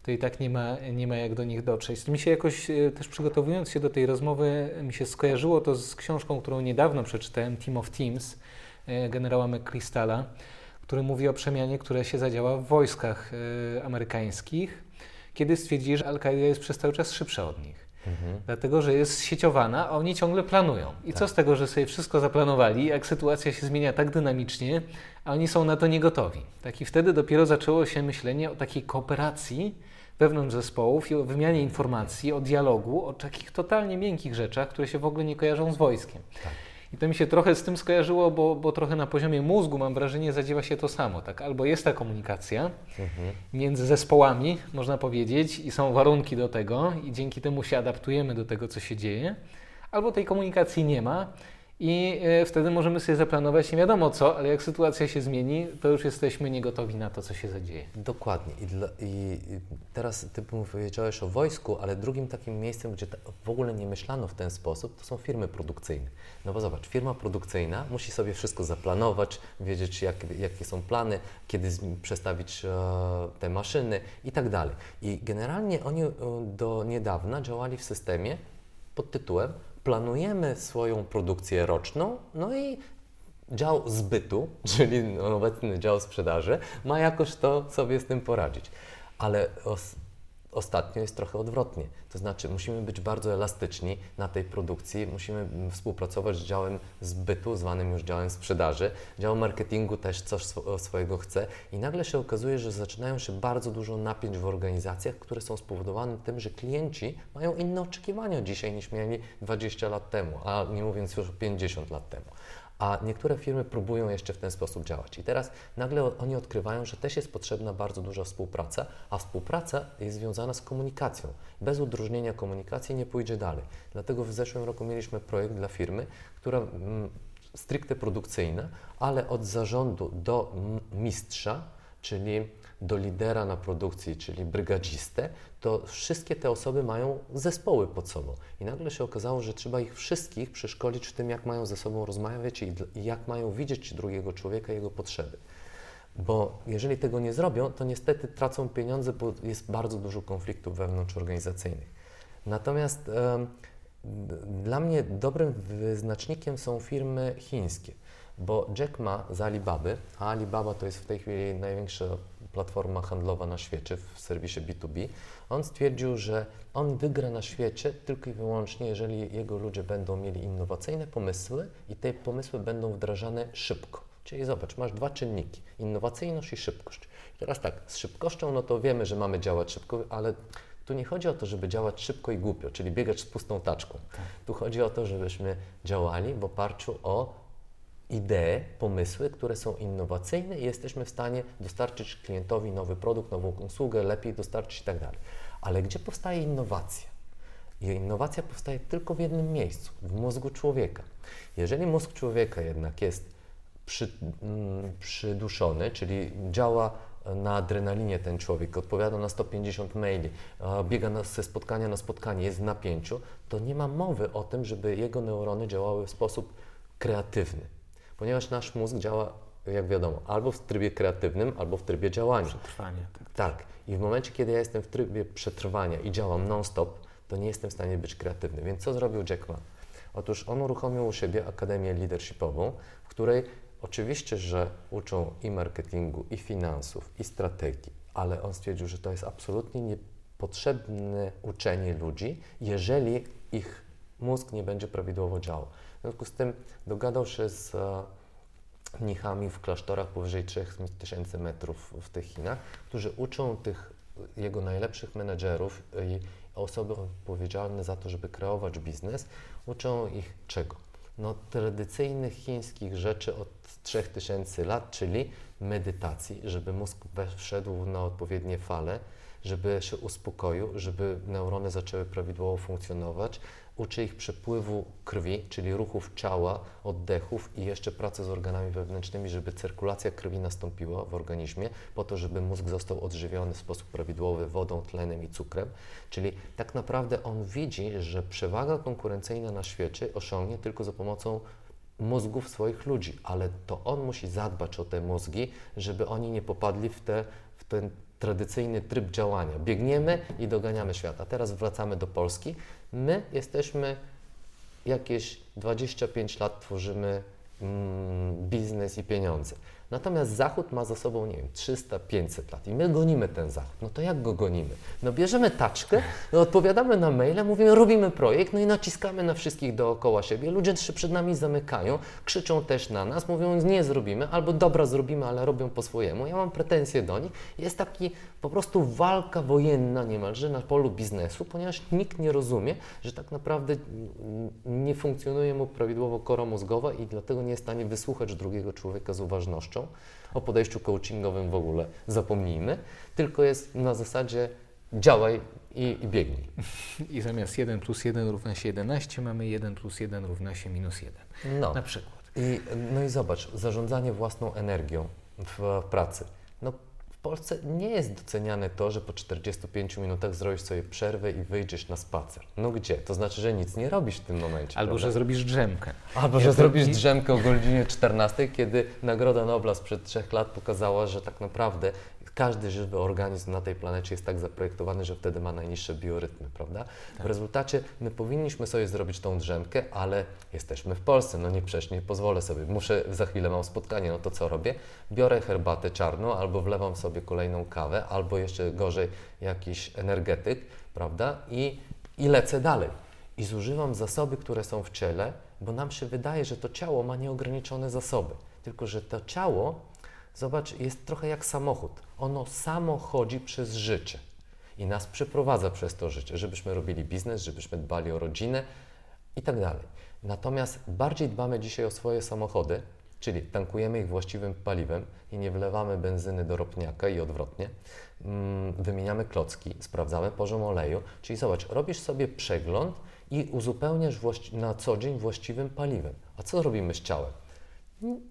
to i tak nie ma, nie ma jak do nich dotrzeć. Mi się jakoś e, też przygotowując się do tej rozmowy, mi się skojarzyło to z książką, którą niedawno przeczytałem, Team of Teams, e, generała McChrystala, który mówi o przemianie, która się zadziała w wojskach e, amerykańskich, kiedy stwierdzili, że Al-Kaida jest przez cały czas szybsza od nich. Dlatego, że jest sieciowana, a oni ciągle planują. I co z tego, że sobie wszystko zaplanowali, jak sytuacja się zmienia tak dynamicznie, a oni są na to niegotowi. Tak i wtedy dopiero zaczęło się myślenie o takiej kooperacji wewnątrz zespołów i o wymianie informacji, o dialogu, o takich totalnie miękkich rzeczach, które się w ogóle nie kojarzą z wojskiem. I to mi się trochę z tym skojarzyło, bo, bo trochę na poziomie mózgu mam wrażenie, zadziewa się to samo. Tak? Albo jest ta komunikacja między zespołami, można powiedzieć, i są warunki do tego, i dzięki temu się adaptujemy do tego, co się dzieje, albo tej komunikacji nie ma. I e, wtedy możemy sobie zaplanować nie wiadomo co, ale jak sytuacja się zmieni, to już jesteśmy niegotowi na to, co się zadzieje. Dokładnie. I, dla, i, teraz ty powiedziałeś o wojsku, ale drugim takim miejscem, gdzie w ogóle nie myślano w ten sposób, to są firmy produkcyjne. No bo zobacz, firma produkcyjna musi sobie wszystko zaplanować, wiedzieć jak, jakie są plany, kiedy przestawić e, te maszyny i tak dalej. I generalnie oni e, do niedawna działali w systemie pod tytułem planujemy swoją produkcję roczną, no i dział zbytu, czyli obecny dział sprzedaży, ma jakoś to sobie z tym poradzić. Ale ostatnio jest trochę odwrotnie. To znaczy, musimy być bardzo elastyczni na tej produkcji, musimy mm, współpracować z działem zbytu, zwanym już działem sprzedaży. Dział marketingu też coś swo- swojego chce i nagle się okazuje, że zaczynają się bardzo dużo napięć w organizacjach, które są spowodowane tym, że klienci mają inne oczekiwania dzisiaj niż mieli 20 lat temu, a nie mówiąc już o 50 lat temu. A niektóre firmy próbują jeszcze w ten sposób działać. I teraz nagle oni odkrywają, że też jest potrzebna bardzo duża współpraca, a współpraca jest związana z komunikacją. Bez udróżnienia komunikacji nie pójdzie dalej. Dlatego w zeszłym roku mieliśmy projekt dla firmy, która mm, stricte produkcyjna, ale od zarządu do mistrza, czyli do lidera na produkcji, czyli brygadzistę, to wszystkie te osoby mają zespoły pod sobą. I nagle się okazało, że trzeba ich wszystkich przeszkolić w tym, jak mają ze sobą rozmawiać i, jak mają widzieć drugiego człowieka jego potrzeby. Bo jeżeli tego nie zrobią, to niestety tracą pieniądze, bo jest bardzo dużo konfliktów wewnątrzorganizacyjnych. Natomiast d- dla mnie dobrym wyznacznikiem są firmy chińskie, bo Jack Ma z Alibaby, a Alibaba to jest w tej chwili największa platforma handlowa na świecie w serwisie B2B, on stwierdził, że on wygra na świecie tylko i wyłącznie, jeżeli jego ludzie będą mieli innowacyjne pomysły i te pomysły będą wdrażane szybko. Czyli zobacz, masz dwa czynniki, innowacyjność i szybkość. I teraz tak, z szybkością, no to wiemy, że mamy działać szybko, ale tu nie chodzi o to, żeby działać szybko i głupio, czyli biegać z pustą taczką. Tu chodzi o to, żebyśmy działali w oparciu o idee, pomysły, które są innowacyjne i jesteśmy w stanie dostarczyć klientowi nowy produkt, nową usługę, lepiej dostarczyć i tak. Ale gdzie powstaje innowacja? I innowacja powstaje tylko w jednym miejscu, w mózgu człowieka. Jeżeli mózg człowieka jednak jest przy, mm, przyduszony, czyli działa na adrenalinie ten człowiek, odpowiada na 150 maili, biega na, ze spotkania na spotkanie, jest w napięciu, to nie ma mowy o tym, żeby jego neurony działały w sposób kreatywny. Ponieważ nasz mózg działa, jak wiadomo, albo w trybie kreatywnym, albo w trybie działania. Przetrwanie. Tak. Tak. I w momencie, kiedy ja jestem w trybie przetrwania i działam non-stop, to nie jestem w stanie być kreatywny. Więc co zrobił Jack Ma? Otóż on uruchomił u siebie Akademię Leadershipową, w której oczywiście, że uczą i marketingu, i finansów, i strategii, ale on stwierdził, że to jest absolutnie niepotrzebne uczenie ludzi, jeżeli ich mózg nie będzie prawidłowo działał. W związku z tym dogadał się z e, mnichami w klasztorach powyżej 3000 metrów w tych Chinach, którzy uczą tych jego najlepszych menedżerów i osoby odpowiedzialne za to, żeby kreować biznes, uczą ich czego? No, tradycyjnych chińskich rzeczy od 3000 lat, czyli medytacji, żeby mózg wszedł na odpowiednie fale, żeby się uspokoił, żeby neurony zaczęły prawidłowo funkcjonować, uczy ich przepływu krwi, czyli ruchów ciała, oddechów i jeszcze pracy z organami wewnętrznymi, żeby cyrkulacja krwi nastąpiła w organizmie, po to, żeby mózg został odżywiony w sposób prawidłowy wodą, tlenem i cukrem. Czyli tak naprawdę on widzi, że przewaga konkurencyjna na świecie osiągnie tylko za pomocą mózgów swoich ludzi, ale to on musi zadbać o te mózgi, żeby oni nie popadli w, te, w ten tradycyjny tryb działania. Biegniemy i doganiamy świata. Teraz wracamy do Polski. My jesteśmy jakieś 25 lat, tworzymy mm, biznes i pieniądze. Natomiast Zachód ma za sobą, nie wiem, 300-500 lat i my gonimy ten Zachód. No to jak go gonimy? No bierzemy taczkę, no odpowiadamy na maile, mówimy, robimy projekt, no i naciskamy na wszystkich dookoła siebie. Ludzie się przed nami zamykają, krzyczą też na nas, mówią, nie zrobimy, albo dobra, zrobimy, ale robią po swojemu. Ja mam pretensje do nich. Jest taki po prostu walka wojenna niemalże na polu biznesu, ponieważ nikt nie rozumie, że tak naprawdę nie funkcjonuje mu prawidłowo kora mózgowa i dlatego nie jest w stanie wysłuchać drugiego człowieka z uważnością. O podejściu coachingowym w ogóle zapomnijmy, tylko jest na zasadzie działaj i, i biegnij. I zamiast 1 plus 1 równa się 11, mamy 1 plus 1 równa się minus 1. No. Na przykład. I, no i zobacz, zarządzanie własną energią w pracy. Polsce nie jest doceniane to, że po 45 minutach zrobisz sobie przerwę i wyjdziesz na spacer. No gdzie? To znaczy, że nic nie robisz w tym momencie. Albo, prawda? że zrobisz drzemkę. Albo, że zrobisz drzemkę o godzinie 14, kiedy Nagroda Nobla sprzed trzech lat pokazała, że tak naprawdę każdy żywy organizm na tej planecie jest tak zaprojektowany, że wtedy ma najniższe biorytmy, prawda? Tak. W rezultacie my powinniśmy sobie zrobić tą drzemkę, ale jesteśmy w Polsce, no nie przecież nie pozwolę sobie. Muszę, za chwilę mam spotkanie, no to co robię? Biorę herbatę czarną albo wlewam sobie kolejną kawę, albo jeszcze gorzej jakiś energetyk, prawda? I, i lecę dalej. I zużywam zasoby, które są w ciele, bo nam się wydaje, że to ciało ma nieograniczone zasoby. Tylko, że to ciało Zobacz, jest trochę jak samochód. Ono samo chodzi przez życie i nas przeprowadza przez to życie, żebyśmy robili biznes, żebyśmy dbali o rodzinę i tak dalej. Natomiast bardziej dbamy dzisiaj o swoje samochody, czyli tankujemy ich właściwym paliwem i nie wlewamy benzyny do ropniaka i odwrotnie. Mm, wymieniamy klocki, sprawdzamy poziom oleju, czyli zobacz, robisz sobie przegląd i uzupełniasz na co dzień właściwym paliwem. A co robimy z ciałem?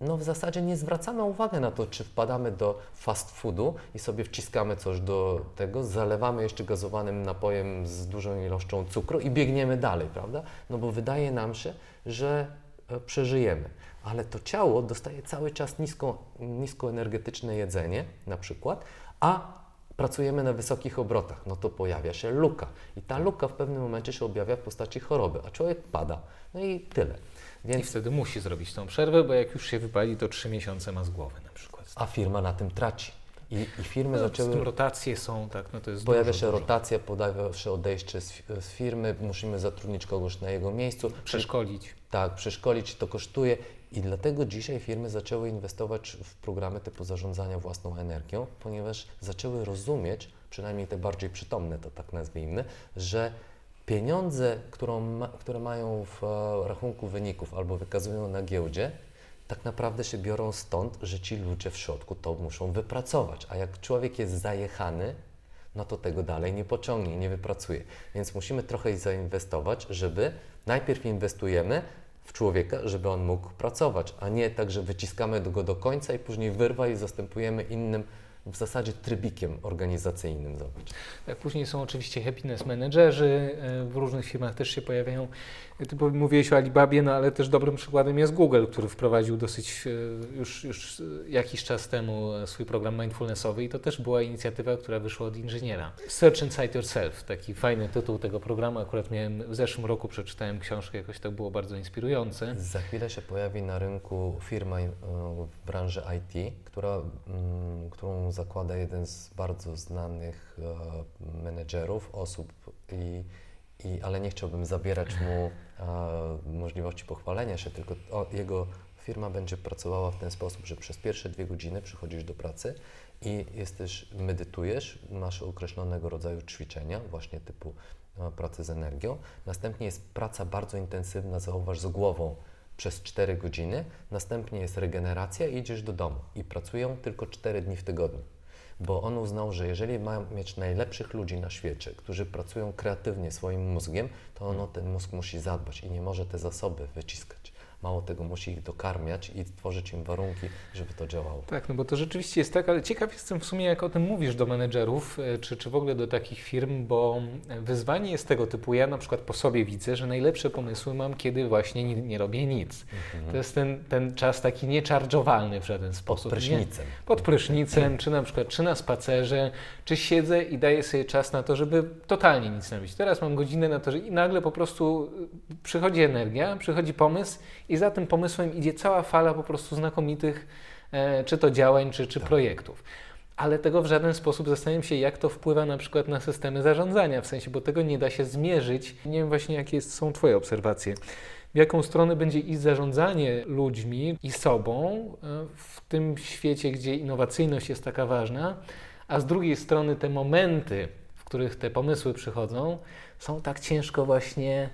No w zasadzie nie zwracamy uwagi na to, czy wpadamy do fast foodu i sobie wciskamy coś do tego, zalewamy jeszcze gazowanym napojem z dużą ilością cukru i biegniemy dalej, prawda? No bo wydaje nam się, że e, przeżyjemy. Ale to ciało dostaje cały czas nisko, niskoenergetyczne jedzenie, na przykład, a pracujemy na wysokich obrotach, no to pojawia się luka. I ta luka w pewnym momencie się objawia w postaci choroby, a człowiek pada. No i tyle. Więc... I wtedy musi zrobić tą przerwę, bo jak już się wypali, to trzy miesiące ma z głowy na przykład. A firma na tym traci. I, i firmy no, zaczęły. Rotacje są, tak, no to jest. Pojawia dużo, się dużo. rotacja, pojawia się odejście z, z, firmy, musimy zatrudnić kogoś na jego miejscu. Przeszkolić. Tak, przeszkolić, to kosztuje. I dlatego dzisiaj firmy zaczęły inwestować w programy typu zarządzania własną energią, ponieważ zaczęły rozumieć, przynajmniej te bardziej przytomne, to tak nazwijmy, że pieniądze, którą które mają w e, rachunku wyników albo wykazują na giełdzie, tak naprawdę się biorą stąd, że ci ludzie w środku to muszą wypracować. A jak człowiek jest zajechany, no to tego dalej nie pociągnie, nie wypracuje. Więc musimy trochę zainwestować, żeby najpierw inwestujemy w człowieka, żeby on mógł pracować, a nie tak, że wyciskamy go do końca i później wyrwa i zastępujemy innym w zasadzie trybikiem organizacyjnym. Zobacz. Tak, później są oczywiście happiness menedżerzy, e, w różnych firmach też się pojawiają ty mówiłeś o Alibabie, no ale też dobrym przykładem jest Google, który wprowadził dosyć e, już, już jakiś czas temu swój program mindfulnessowy i to też była inicjatywa, która wyszła od inżyniera. Search Inside Yourself, taki fajny tytuł tego programu. Akurat miałem w zeszłym roku przeczytałem książkę, jakoś to było bardzo inspirujące. Za chwilę się pojawi na rynku firma e, w branży IT, która, mm, którą zakłada jeden z bardzo znanych e, menedżerów, osób i i, ale nie chciałbym zabierać mu możliwości pochwalenia się, tylko o, jego firma będzie pracowała w ten sposób, że przez pierwsze dwie godziny przychodzisz do pracy i jesteś, medytujesz, masz określonego rodzaju ćwiczenia, właśnie typu pracy z energią. Następnie jest praca bardzo intensywna, zauważ, z głową przez 4 godziny. Następnie jest regeneracja i idziesz do domu. I pracują tylko 4 dni w tygodniu. Bo on uznał, że jeżeli ma mieć najlepszych ludzi na świecie, którzy pracują kreatywnie swoim mózgiem, to on o ten mózg musi zadbać i nie może te zasoby wyciskać. Mało tego, musi ich dokarmiać i tworzyć im warunki, żeby to działało. Tak, no bo to rzeczywiście jest tak, ale ciekaw jestem w sumie, jak o tym mówisz do menedżerów, e, czy, czy w ogóle do takich firm, bo wyzwanie jest tego typu, ja na przykład po sobie widzę, że najlepsze pomysły mam, kiedy właśnie nie, nie robię nic. Mhm. To jest ten, ten czas taki nieczarżowalny w żaden sposób. Pod prysznicem. Nie? Pod prysznicem, czy na przykład, czy na spacerze, czy siedzę i daję sobie czas na to, żeby totalnie nic nie robić. Teraz mam godzinę na to, że i nagle po prostu przychodzi energia, przychodzi pomysł i za tym pomysłem idzie cała fala po prostu znakomitych, e, czy to działań, czy, czy tak. projektów. Ale tego w żaden sposób zastanawiam się, jak to wpływa na przykład na systemy zarządzania, w sensie, bo tego nie da się zmierzyć. Nie wiem właśnie, jakie jest, są Twoje obserwacje. W jaką stronę będzie iść zarządzanie ludźmi i sobą e, w tym świecie, gdzie innowacyjność jest taka ważna, a z drugiej strony te momenty, w których te pomysły przychodzą, są tak ciężko właśnie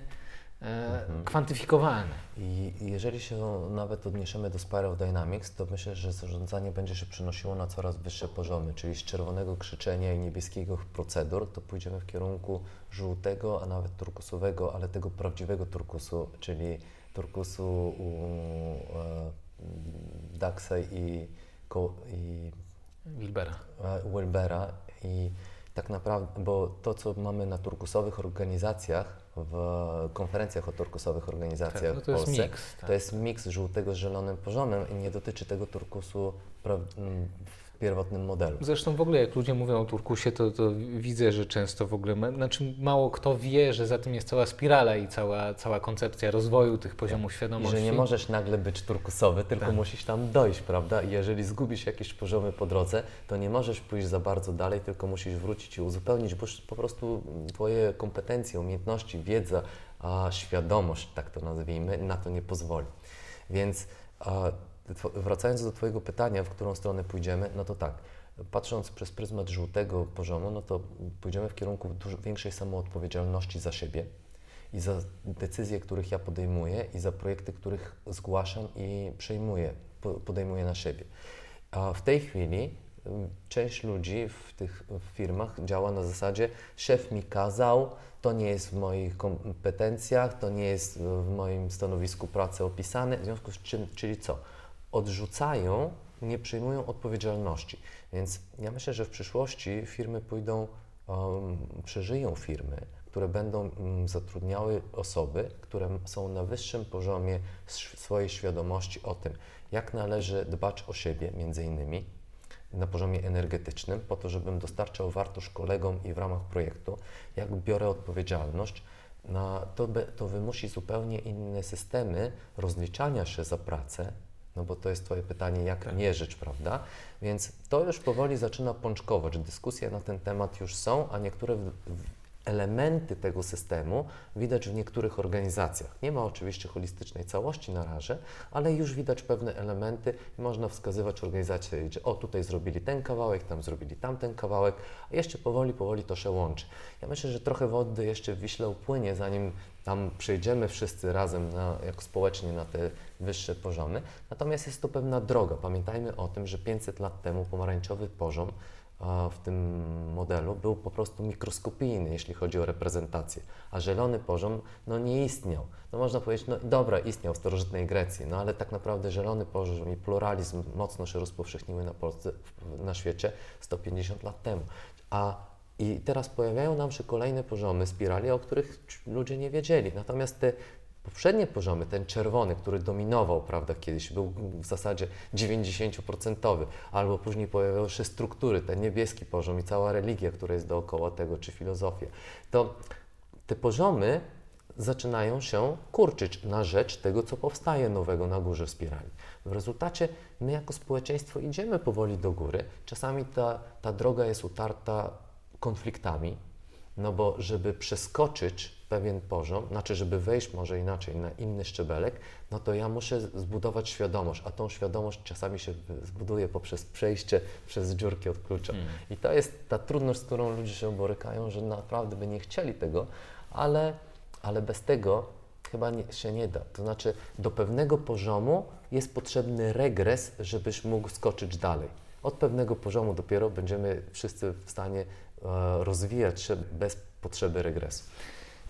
mhm. kwantyfikowalne. I jeżeli się nawet odniesiemy do Spiral Dynamics, to myślę, że zarządzanie będzie się przenosiło na coraz wyższe poziomy, czyli z czerwonego krzyczenia i niebieskiego procedur, to pójdziemy w kierunku żółtego, a nawet turkusowego, ale tego prawdziwego turkusu, czyli turkusu u e, Daxa i, i Wilbera. E, Wilbera i tak naprawdę, bo to, co mamy na turkusowych organizacjach, w konferencjach o turkusowych organizacjach tak, no to w Polsce, jest mix, tak. to jest miks żółtego z zielonym poziomem i nie dotyczy tego turkusu pierwotnym modelu. Zresztą w ogóle jak ludzie mówią o turkusie, to, to widzę, że często w ogóle, znaczy mało kto wie, że za tym jest cała spirala i cała, cała koncepcja rozwoju tych poziomów świadomości. I że nie możesz nagle być turkusowy, tylko tak. musisz tam dojść, prawda? I jeżeli zgubisz jakieś poziomy po drodze, to nie możesz pójść za bardzo dalej, tylko musisz wrócić i uzupełnić, bo po prostu Twoje kompetencje, umiejętności, wiedza, a świadomość, tak to nazwijmy, na to nie pozwoli. Więc a, wracając do Twojego pytania, w którą stronę pójdziemy, no to tak, patrząc przez pryzmat żółtego poziomu, no to pójdziemy w kierunku dużo większej samoodpowiedzialności za siebie i za decyzje, których ja podejmuję i za projekty, których zgłaszam i przejmuję, podejmuję na siebie. A w tej chwili część ludzi w tych firmach działa na zasadzie szef mi kazał, to nie jest w moich kompetencjach, to nie jest w moim stanowisku pracy opisane, w związku z czym, czyli co? Odrzucają, nie przyjmują odpowiedzialności. Więc ja myślę, że w przyszłości firmy pójdą, um, przeżyją firmy, które będą um, zatrudniały osoby, które są na wyższym poziomie swojej świadomości o tym, jak należy dbać o siebie, między innymi na poziomie energetycznym, po to, żebym dostarczał wartość kolegom i w ramach projektu, jak biorę odpowiedzialność, na, to, to wymusi zupełnie inne systemy rozliczania się za pracę, no bo to jest Twoje pytanie, jak tak. mierzyć, prawda? Więc to już powoli zaczyna pączkować. Dyskusje na ten temat już są, a niektóre elementy tego systemu widać w niektórych organizacjach. Nie ma oczywiście holistycznej całości na razie, ale już widać pewne elementy i można wskazywać organizacje, że o tutaj zrobili ten kawałek, tam zrobili tamten kawałek, a jeszcze powoli, powoli to się łączy. Ja myślę, że trochę wody jeszcze w Wiśle upłynie, zanim tam przejdziemy wszyscy razem na, jak społecznie na te wyższe poziomy. Natomiast jest to pewna droga. Pamiętajmy o tym, że 500 lat temu pomarańczowy poziom w tym modelu był po prostu mikroskopijny, jeśli chodzi o reprezentację, a zielony poziom no, nie istniał. No można powiedzieć, no dobra, istniał w starożytnej Grecji, no ale tak naprawdę zielony poziom i pluralizm mocno się rozpowszechniły na, Polsce, na świecie 150 lat temu. A i teraz pojawiają nam się kolejne poziomy spirali, o których ludzie nie wiedzieli. Natomiast te poprzednie poziomy, ten czerwony, który dominował, prawda, kiedyś był w zasadzie 90%, albo później pojawiały się struktury, ten niebieski poziom i cała religia, która jest dookoła tego, czy filozofia, to te poziomy zaczynają się kurczyć na rzecz tego, co powstaje nowego na górze spirali. W rezultacie my jako społeczeństwo idziemy powoli do góry. Czasami ta, ta droga jest utarta konfliktami, No bo żeby przeskoczyć pewien poziom, znaczy żeby wejść może inaczej na inny szczebelek, no to ja muszę zbudować świadomość, a tą świadomość czasami się zbuduje poprzez przejście przez dziurki od klucza. Mm. I to jest ta trudność, z którą ludzie się borykają, że naprawdę by nie chcieli tego, ale, ale bez tego chyba nie, się nie da. To znaczy do pewnego poziomu jest potrzebny regres, żebyś mógł skoczyć dalej. Od pewnego poziomu dopiero będziemy wszyscy w stanie e, rozwijać się bez potrzeby regresu.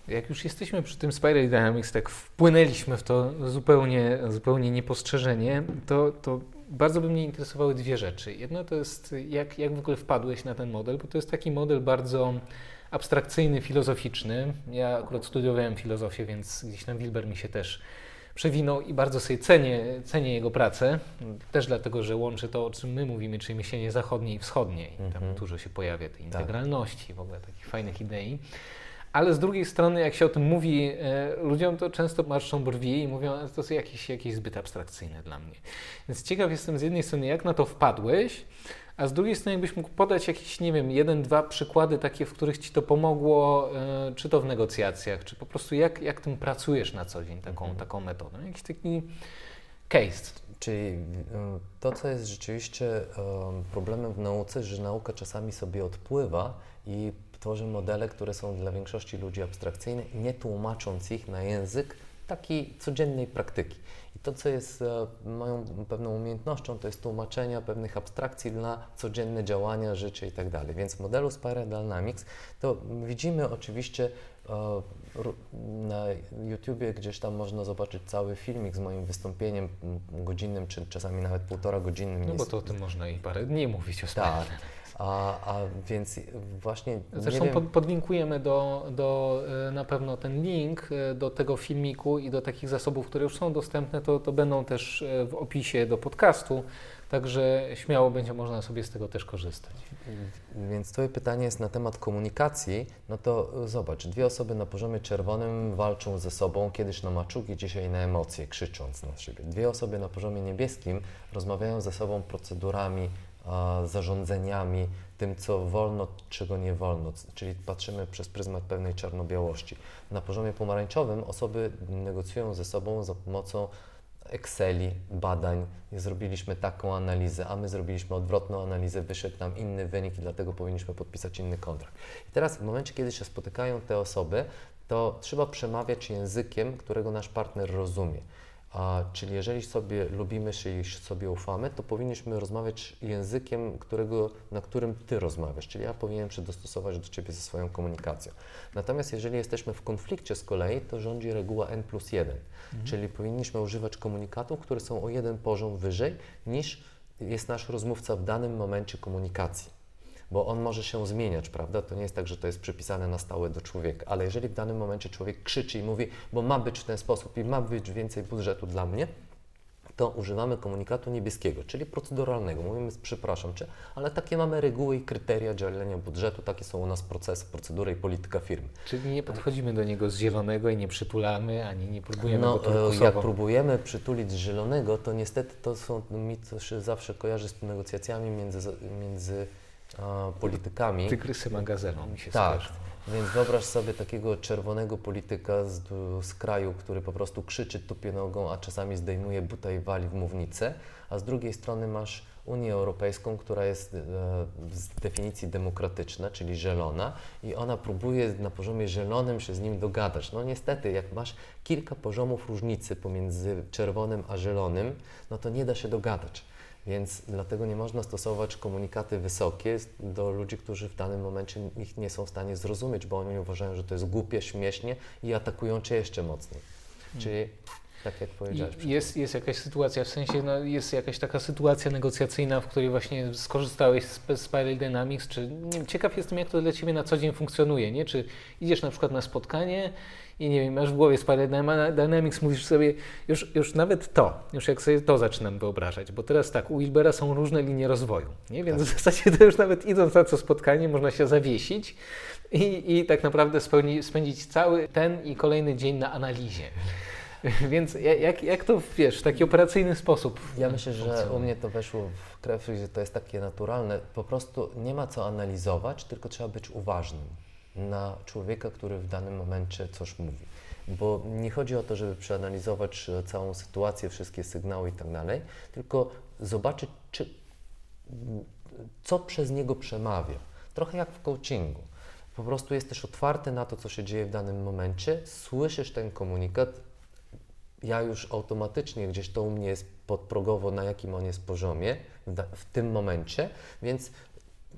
Jak już jesteśmy przy tym Spiral Dynamics, tak wpłynęliśmy w to zupełnie, zupełnie niepostrzeżenie, to, to bardzo by mnie interesowały dwie rzeczy. Jedno to jest, jak, jak w ogóle wpadłeś na ten model, bo to jest taki model bardzo abstrakcyjny, filozoficzny. Ja akurat studiowałem filozofię, więc gdzieś tam Wilber mi się też przewinął i bardzo sobie cenię, cenię jego pracę. Też dlatego, że łączy to, o czym my mówimy, czyli myślenie zachodnie i wschodnie. I tam mhm. dużo się pojawia tej tak. integralności, tak. w ogóle takich fajnych idei. Ale z drugiej strony, jak się o tym mówi e, ludziom, to często marszczą brwi i mówią, że to jest jakieś, jakieś zbyt abstrakcyjne dla mnie. Więc ciekaw jestem z jednej strony, jak na to wpadłeś, a z drugiej strony, jakbyś mógł podać jakieś, nie wiem, jeden, dwa przykłady takie, w których ci to pomogło, e, czy to w negocjacjach, czy po prostu jak, jak tym pracujesz na co dzień taką, mhm. taką metodą. Jakiś taki case. Czyli e, to, co jest rzeczywiście problemem w nauce, że nauka czasami sobie odpływa i tworzy modele, które są dla większości ludzi abstrakcyjne, nie tłumacząc ich na język takiej codziennej praktyki. I to, co jest e, moją pewną umiejętnością, to jest tłumaczenia pewnych abstrakcji na codzienne działania, życie i tak dalej. Więc w modelu Spiral Dynamics to widzimy oczywiście e, na YouTubie gdzieś tam można zobaczyć cały filmik z moim wystąpieniem godzinnym, czy czasami nawet półtora godzinnym. No bo to o tym można i parę dni mówić o Spiral. Tak. A, a więc właśnie. Zresztą podlinkujemy do, do e, na pewno ten link e, do tego filmiku i do takich zasobów, które już są dostępne, to, to będą też e, w opisie do podcastu. Także śmiało będzie można sobie z tego też korzystać. Więc Twoje pytanie jest na temat komunikacji. No to zobacz, dwie osoby na poziomie czerwonym walczą ze sobą, kiedyś na maczugi, dzisiaj na emocje, krzycząc na siebie. Dwie osoby na poziomie niebieskim rozmawiają ze sobą procedurami, zarządzeniami, tym, co wolno, czego nie wolno, czyli patrzymy przez pryzmat pewnej czarno-białości. Na poziomie pomarańczowym osoby negocjują ze sobą za pomocą Exceli, badań, zrobiliśmy taką analizę, a my zrobiliśmy odwrotną analizę, wyszedł nam inny wynik i dlatego powinniśmy podpisać inny kontrakt. I teraz w momencie, kiedy się spotykają te osoby, to trzeba przemawiać językiem, którego nasz partner rozumie. A, czyli jeżeli sobie lubimy się i sobie ufamy, to powinniśmy rozmawiać językiem, którego, na którym Ty rozmawiasz, czyli ja powinienem się dostosować do Ciebie ze swoją komunikacją. Natomiast jeżeli jesteśmy w konflikcie z kolei, to rządzi reguła N plus 1, mhm. czyli powinniśmy używać komunikatów, które są o jeden poziom wyżej niż jest nasz rozmówca w danym momencie komunikacji bo on może się zmieniać, prawda? To nie jest tak, że to jest przypisane na stałe do człowieka, ale jeżeli w danym momencie człowiek krzyczy i mówi, bo ma być w ten sposób i ma być więcej budżetu dla mnie, to używamy komunikatu niebieskiego, czyli proceduralnego. Mówimy, przepraszam Cię, ale takie mamy reguły i kryteria dzielenia budżetu, takie są u nas procesy, procedury i polityka firmy. Czyli nie podchodzimy do niego z zielonego i nie przytulamy, ani nie próbujemy no, go e, Jak próbujemy przytulić z zielonego, to niestety to są, mi to się zawsze kojarzy z negocjacjami między, między politykami. Tygrysy magazynu mi się Tak, więc wyobraź sobie takiego czerwonego polityka z, z kraju, który po prostu krzyczy, tupie nogą, a czasami zdejmuje buta i wali w mównicę, a z drugiej strony masz Unię Europejską, która jest e, z definicji demokratyczna, czyli zielona i ona próbuje na poziomie zielonym się z nim dogadać. No niestety, jak masz kilka poziomów różnicy pomiędzy czerwonym a zielonym, no to nie da się dogadać. Więc dlatego nie można stosować komunikaty wysokie do ludzi, którzy w danym momencie ich nie są w stanie zrozumieć, bo oni uważają, że to jest głupie, śmiesznie i atakują cię jeszcze mocniej. Hmm. Czyli tak jak powiedziałeś. Jest, jest jakaś sytuacja, w sensie no, jest jakaś taka sytuacja negocjacyjna, w której właśnie skorzystałeś z Spiral Dynamics, czy nie, ciekaw jestem, jak to dla Ciebie na co dzień funkcjonuje, nie? Czy idziesz na przykład na spotkanie i nie wiem, masz w głowie Spiral Dynamics, mówisz sobie, już, już nawet to, już jak sobie to zaczynam wyobrażać, bo teraz tak, u Wilbera są różne linie rozwoju, nie? Więc tak. w zasadzie to już nawet idąc na to spotkanie można się zawiesić i, i tak naprawdę spełni, spędzić cały ten i kolejny dzień na analizie. Więc jak, jak to wiesz, w taki operacyjny sposób? Ja myślę, że u mnie to weszło w krew, że to jest takie naturalne. Po prostu nie ma co analizować, tylko trzeba być uważnym. Na człowieka, który w danym momencie coś mówi. Bo nie chodzi o to, żeby przeanalizować całą sytuację, wszystkie sygnały i tak dalej, tylko zobaczyć, czy, co przez niego przemawia. Trochę jak w coachingu. Po prostu jesteś otwarty na to, co się dzieje w danym momencie, słyszysz ten komunikat. Ja już automatycznie gdzieś to u mnie jest podprogowo, na jakim on jest poziomie w, w tym momencie, więc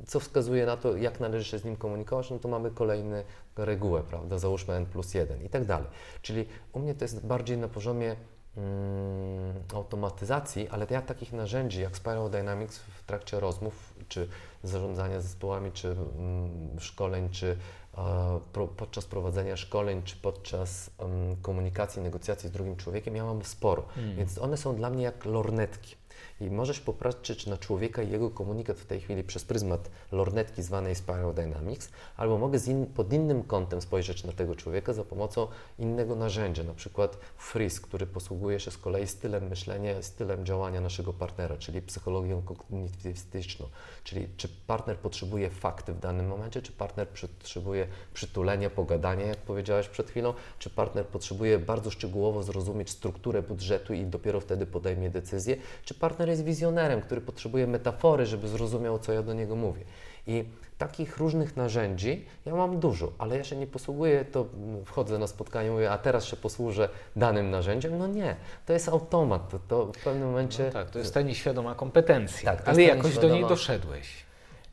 co wskazuje na to, jak należy się z nim komunikować, no to mamy kolejną regułę, prawda, załóżmy n plus 1 i tak dalej. Czyli u mnie to jest bardziej na poziomie mm, automatyzacji, ale ja takich narzędzi jak Spiral Dynamics w trakcie rozmów, czy zarządzania zespołami, czy mm, szkoleń, czy e, pro, podczas prowadzenia szkoleń, czy podczas um, komunikacji, negocjacji z drugim człowiekiem, ja mam sporo. Mm. Więc one są dla mnie jak lornetki. I możesz popatrzeć na człowieka i jego komunikat w tej chwili przez pryzmat lornetki zwanej Spiral Dynamics, albo mogę in, pod innym kątem spojrzeć na tego człowieka za pomocą innego narzędzia, na przykład Freeze, który posługuje się z kolei stylem myślenia, stylem działania naszego partnera, czyli psychologią kognitywistyczną, czyli czy partner potrzebuje fakty w danym momencie, czy partner potrzebuje przytulenia, pogadania, jak powiedziałeś przed chwilą, czy partner potrzebuje bardzo szczegółowo zrozumieć strukturę budżetu i dopiero wtedy podejmie decyzję, czy partner jest wizjonerem, który potrzebuje metafory, żeby zrozumiał, co ja do niego mówię. I takich różnych narzędzi ja mam dużo, ale ja się nie posługuję, to wchodzę na spotkanie, mówię, a teraz się posłużę danym narzędziem. No nie, to jest automat, to, to w pewnym momencie... No tak, to jest ta nieświadoma kompetencja, tak, ale jakoś nieświadoma... do niej doszedłeś.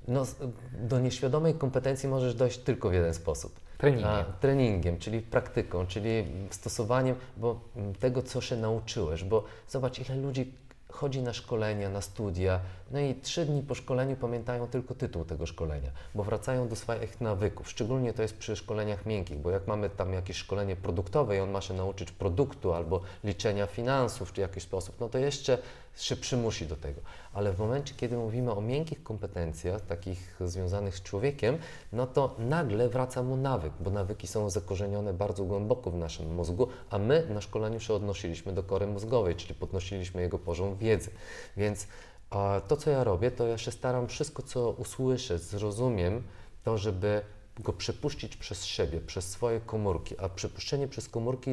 No, do nieświadomej kompetencji możesz dojść tylko w jeden sposób. Treningiem. A, treningiem, czyli praktyką, czyli stosowaniem bo, tego, co się nauczyłeś. Bo zobacz, ile ludzi chodzi na szkolenia, na studia, no i trzy dni po szkoleniu pamiętają tylko tytuł tego szkolenia, bo wracają do swoich nawyków. Szczególnie to jest przy szkoleniach miękkich, bo jak mamy tam jakieś szkolenie produktowe i on ma się nauczyć produktu albo liczenia finansów czy jakiś sposób, no to jeszcze się przymusi do tego. Ale w momencie, kiedy mówimy o miękkich kompetencjach, takich związanych z człowiekiem, no to nagle wraca mu nawyk, bo nawyki są zakorzenione bardzo głęboko w naszym mózgu, a my na szkoleniu się odnosiliśmy do kory mózgowej, czyli podnosiliśmy jego poziom wiedzy. Więc a to, co ja robię, to ja się staram wszystko, co usłyszę, zrozumiem, to żeby go przepuścić przez siebie, przez swoje komórki, a przepuszczenie przez komórki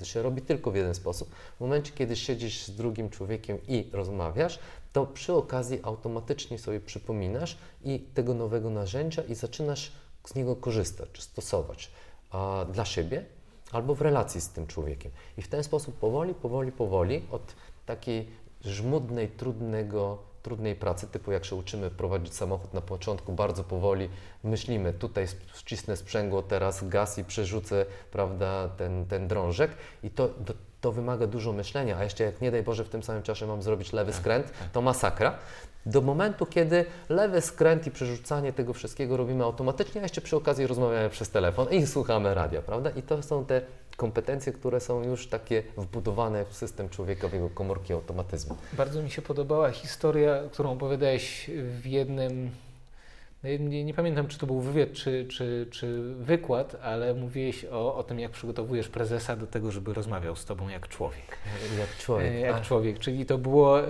e, się robi tylko w jeden sposób. W momencie, kiedy siedzisz z drugim człowiekiem i rozmawiasz, to przy okazji automatycznie sobie przypominasz i tego nowego narzędzia i zaczynasz z niego korzystać, czy stosować a, dla siebie albo w relacji z tym człowiekiem. I w ten sposób powoli, powoli, powoli od takiej żmudnej, trudnego, trudnej pracy, typu jak się uczymy prowadzić samochód na początku, bardzo powoli myślimy, tutaj wcisnę sprzęgło, teraz gaz i przerzucę, prawda, ten, ten drążek i to, to, to wymaga dużo myślenia, a jeszcze jak nie daj Boże w tym samym czasie mam zrobić lewy tak, skręt, tak. to masakra. Do momentu, kiedy lewy skręt i przerzucanie tego wszystkiego robimy automatycznie, a jeszcze przy okazji rozmawiamy przez telefon i słuchamy radia, prawda? I to są te kompetencje, które są już takie wbudowane w system człowieka, w jego komórki automatyzmu. Bardzo mi się podobała historia, którą opowiadałeś w jednym nie, nie, pamiętam, czy to był wywiad, czy, czy, czy wykład, ale mówiłeś o, o tym, jak przygotowujesz prezesa do tego, żeby rozmawiał z tobą jak człowiek. Jak człowiek. E, jak A. człowiek, czyli to było e,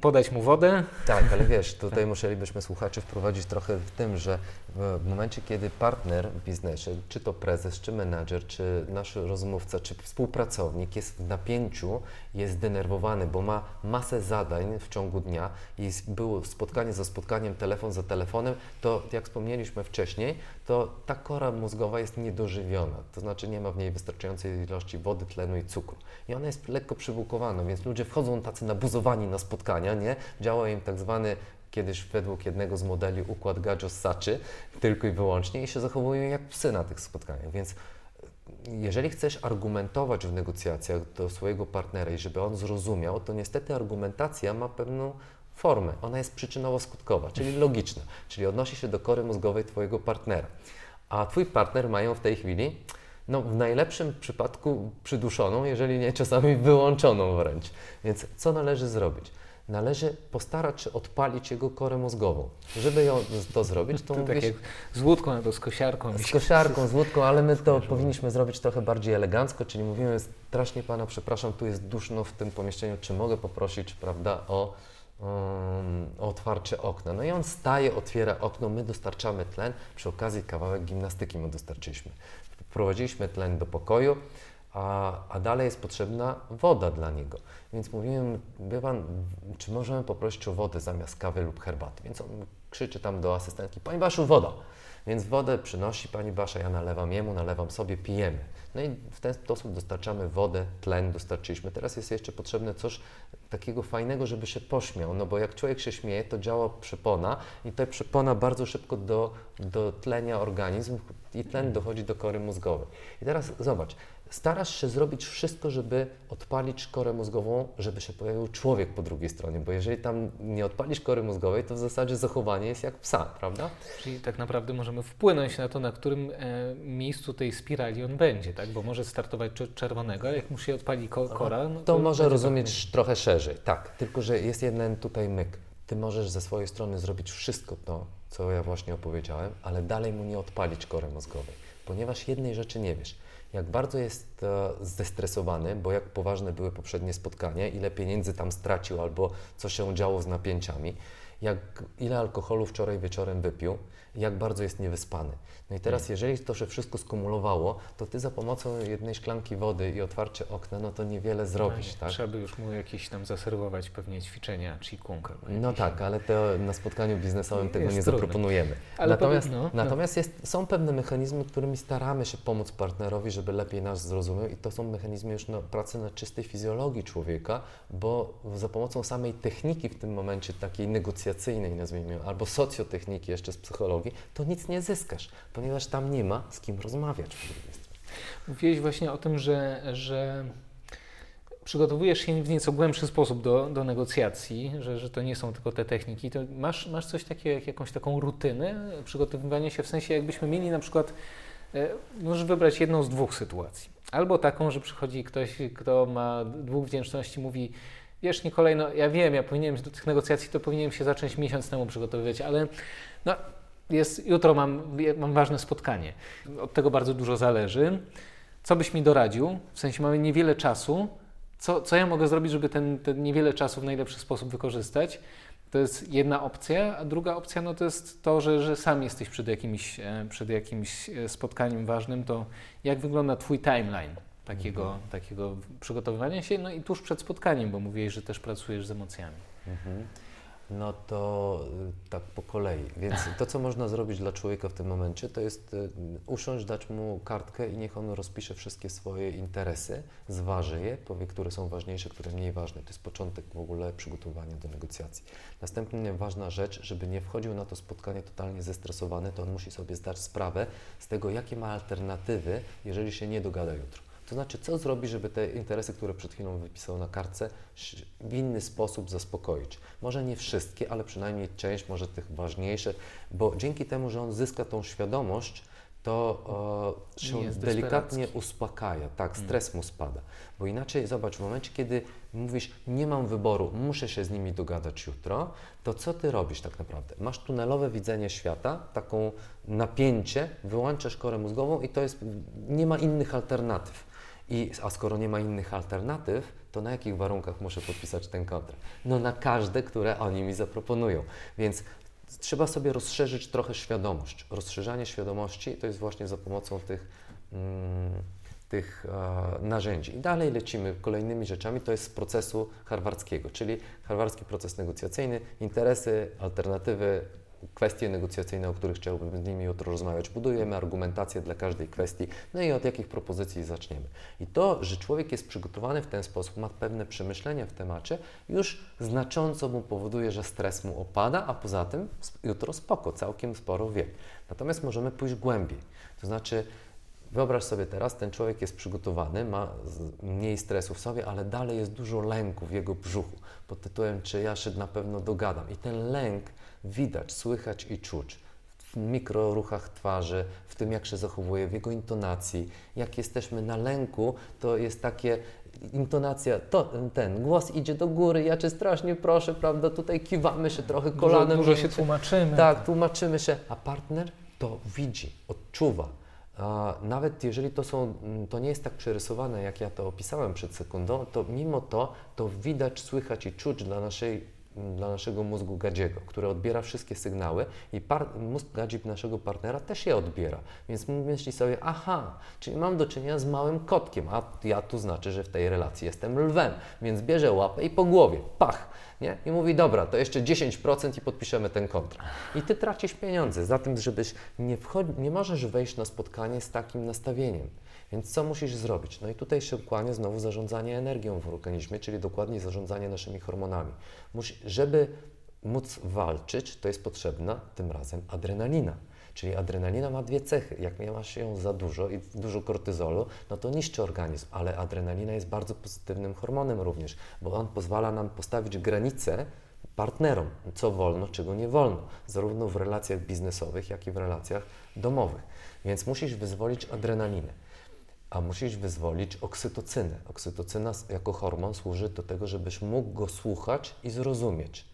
podać mu wodę. Tak, ale wiesz, tutaj tak. musielibyśmy słuchaczy wprowadzić trochę w tym, że w momencie, kiedy partner w biznesie, czy to prezes, czy menadżer, czy nasz rozmówca, czy współpracownik jest w napięciu, jest zdenerwowany, bo ma masę zadań w ciągu dnia i było spotkanie za spotkaniem, telefon za telefonem, to jak wspomnieliśmy wcześniej, to ta kora mózgowa jest niedożywiona, to znaczy nie ma w niej wystarczającej ilości wody, tlenu i cukru. I ona jest lekko przybukowana, więc ludzie wchodzą tacy nabuzowani na spotkania, nie? Działa im tak zwany kiedyś według jednego z modeli układ Gajos-Saczy tylko i wyłącznie i się zachowują jak psy na tych spotkaniach, więc jeżeli chcesz argumentować w negocjacjach do swojego partnera i żeby on zrozumiał, to niestety argumentacja ma pewną formę. Ona jest przyczynowo-skutkowa, czyli logiczna, czyli odnosi się do kory mózgowej Twojego partnera. A Twój partner mają w tej chwili, no w najlepszym przypadku przyduszoną, jeżeli nie czasami wyłączoną wręcz. Więc co należy zrobić? należy postarać się odpalić jego korę mózgową. Żeby ją, to zrobić, to, to mówisz, tak z łódką albo z kosiarką. Z kosiarką, z łódką, ale my to powinniśmy zrobić trochę bardziej elegancko, czyli mówimy strasznie Pana, przepraszam, tu jest duszno w tym pomieszczeniu, czy mogę poprosić, prawda, o um, otwarcie okna. No i on staje, otwiera okno, my dostarczamy tlen, przy okazji kawałek gimnastyki mu dostarczyliśmy. Wprowadziliśmy tlen do pokoju, a, a dalej jest potrzebna woda dla niego. Więc mówimy, wie pan, czy możemy poprosić o wodę zamiast kawy lub herbaty? Więc on krzyczy tam do asystentki, Pani Baszu, woda! Więc wodę przynosi Pani Basza, ja nalewam jemu, nalewam sobie, pijemy. No i w ten sposób dostarczamy wodę, tlen dostarczyliśmy. Teraz jest jeszcze potrzebne coś takiego fajnego, żeby się pośmiał, no bo jak człowiek się śmieje, to działa przepona i ta przepona bardzo szybko do, do tlenia organizm i tlen dochodzi do kory mózgowej. I teraz zobacz, starasz się zrobić wszystko, żeby odpalić korę mózgową, żeby się pojawił człowiek po drugiej stronie, bo jeżeli tam nie odpalisz kory mózgowej, to w zasadzie zachowanie jest jak psa, prawda? Czyli tak naprawdę możemy wpłynąć na to, na którym e, miejscu tej spirali on będzie, tak? Bo może startować czerwonego, ale jak mu się odpali ko kora... No, to, to może rozumieć tak... trochę szerzej, tak. Tylko, że jest jeden tutaj myk. Ty możesz ze swojej strony zrobić wszystko to, co ja właśnie opowiedziałem, ale dalej mu nie odpalić kory mózgowej, ponieważ jednej rzeczy nie wiesz – jak bardzo jest zestresowany, bo jak poważne były poprzednie spotkania, ile pieniędzy tam stracił albo co się działo z napięciami, jak, ile alkoholu wczoraj wieczorem wypił, jak bardzo jest niewyspany. No i teraz, jeżeli to się wszystko skumulowało, to ty za pomocą jednej szklanki wody i otwarcie okna, no to niewiele zrobisz, no, tak? Trzeba by już mu jakieś tam zaserwować pewnie ćwiczenia, qigong. No tak, ale to na spotkaniu biznesowym tego nie trudne. zaproponujemy. Ale natomiast no, no. natomiast jest, są pewne mechanizmy, którymi staramy się pomóc partnerowi, żeby lepiej nas zrozumiał i to są mechanizmy już no, pracy na czystej fizjologii człowieka, bo za pomocą samej techniki w tym momencie takiej negocjacyjnej, nazwijmy, albo socjotechniki jeszcze z psychologii, to nic nie zyskasz ponieważ tam nie ma z kim rozmawiać. Mówiłeś właśnie o tym, że, że przygotowujesz się w nieco głębszy sposób do, do negocjacji, że, że to nie są tylko te techniki. To masz, masz coś takiego, jak jakąś taką rutynę przygotowywania się, w sensie jakbyśmy mieli na przykład, e, możesz wybrać jedną z dwóch sytuacji. Albo taką, że przychodzi ktoś, kto ma dwóch wdzięczności, mówi wiesz Nikolaj, no ja wiem, ja powinienem do tych negocjacji, to powinienem się zacząć miesiąc temu przygotowywać, ale no, jest, jutro mam, mam ważne spotkanie. Od tego bardzo dużo zależy. Co byś mi doradził? W sensie mamy niewiele czasu. Co, co ja mogę zrobić, żeby ten, ten niewiele czasu w najlepszy sposób wykorzystać? To jest jedna opcja, a druga opcja no to jest to, że, że sam jesteś przed jakimś, e, przed jakimś e, spotkaniem ważnym, to jak wygląda Twój timeline takiego, mhm. takiego przygotowywania się, no i tuż przed spotkaniem, bo mówiłeś, że też pracujesz z emocjami. Mhm. No to y, tak po kolei. Więc to, co można zrobić dla człowieka w tym momencie, to jest y, usiąść, dać mu kartkę i niech on rozpisze wszystkie swoje interesy, zważy je, powie, które są ważniejsze, które mniej ważne. To jest początek w ogóle przygotowania do negocjacji. Następnie ważna rzecz, żeby nie wchodził na to spotkanie totalnie zestresowany, to on musi sobie zdać sprawę z tego, jakie ma alternatywy, jeżeli się nie dogada jutro. To znaczy, co zrobi, żeby te interesy, które przed chwilą wypisał na kartce, w inny sposób zaspokoić. Może nie wszystkie, ale przynajmniej część, może tych ważniejszych, bo dzięki temu, że on zyska tą świadomość, to e, się delikatnie uspokaja, tak, mm. stres mu spada. Bo inaczej, zobacz, w momencie, kiedy mówisz, nie mam wyboru, muszę się z nimi dogadać jutro, to co ty robisz tak naprawdę? Masz tunelowe widzenie świata, taką napięcie, wyłączasz korę mózgową i to jest, nie ma innych alternatyw. I, a skoro nie ma innych alternatyw, to na jakich warunkach muszę podpisać ten kontrakt? No na każde, które oni mi zaproponują. Więc trzeba sobie rozszerzyć trochę świadomość. Rozszerzanie świadomości to jest właśnie za pomocą tych, mm, tych e, narzędzi. I dalej lecimy kolejnymi rzeczami, to jest z procesu harwardzkiego, czyli harwardzki proces negocjacyjny, interesy, alternatywy, kwestie negocjacyjne, o których chciałbym z nimi jutro rozmawiać. Budujemy argumentację dla każdej kwestii, no i od jakich propozycji zaczniemy. I to, że człowiek jest przygotowany w ten sposób, ma pewne przemyślenia w temacie, już znacząco mu powoduje, że stres mu opada, a poza tym jutro spoko, całkiem sporo wie. Natomiast możemy pójść głębiej. To znaczy, Wyobraź sobie teraz, ten człowiek jest przygotowany, ma mniej stresu w sobie, ale dalej jest dużo lęku w jego brzuchu pod tytułem, czy ja się na pewno dogadam. I ten lęk widać, słychać i czuć w mikroruchach twarzy, w tym jak się zachowuje, w jego intonacji. Jak jesteśmy na lęku, to jest takie intonacja, to, ten głos idzie do góry, ja cię strasznie proszę, prawda, tutaj kiwamy się trochę kolanem. Dużo, dużo się tłumaczymy. Tak, tłumaczymy się, a partner to widzi, odczuwa. Nawet jeżeli to, są, to nie jest tak przerysowane, jak ja to opisałem przed sekundą, to mimo to to widać, słychać i czuć dla naszej dla naszego mózgu gadziego, który odbiera wszystkie sygnały i mózg gadzi naszego partnera też je odbiera. Więc myśli sobie, aha, czyli mam do czynienia z małym kotkiem, a ja tu znaczy, że w tej relacji jestem lwem, więc bierze łapę i po głowie, pach, nie? I mówi, dobra, to jeszcze 10% i podpiszemy ten kontrakt. I ty tracisz pieniądze za tym, żebyś nie wchodzi, nie możesz wejść na spotkanie z takim nastawieniem. Więc co musisz zrobić? No i tutaj się kłania znowu zarządzanie energią w organizmie, czyli dokładnie zarządzanie naszymi hormonami. Musi, żeby móc walczyć, to jest potrzebna tym razem adrenalina. Czyli adrenalina ma dwie cechy. Jak masz ją za dużo i dużo kortyzolu, no to niszczy organizm, ale adrenalina jest bardzo pozytywnym hormonem również, bo on pozwala nam postawić granice partnerom, co wolno, czego nie wolno, zarówno w relacjach biznesowych, jak i w relacjach domowych. Więc musisz wyzwolić adrenalinę a musisz wyzwolić oksytocynę. Oksytocyna jako hormon służy do tego, żebyś mógł go słuchać i zrozumieć.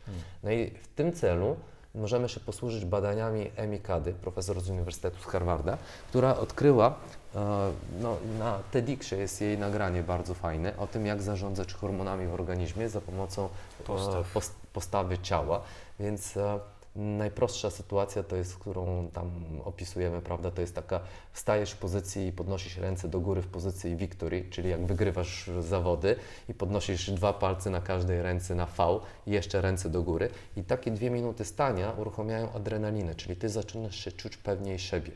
No i w tym celu możemy się posłużyć badaniami Emi Cady, profesor z Uniwersytetu z Harvarda, która odkryła, e, no, na TEDxie jest jej nagranie bardzo fajne, o tym, jak zarządzać hormonami w organizmie za pomocą e, Postaw. postawy ciała. Więc e, Najprostsza sytuacja to jest, którą tam opisujemy, prawda? To jest taka, stajesz w pozycji i podnosisz ręce do góry w pozycji victory, czyli jak wygrywasz zawody i podnosisz dwa palce na każdej ręce na V i jeszcze ręce do góry. I takie dwie minuty stania uruchamiają adrenalinę, czyli ty zaczynasz się czuć pewniej siebie.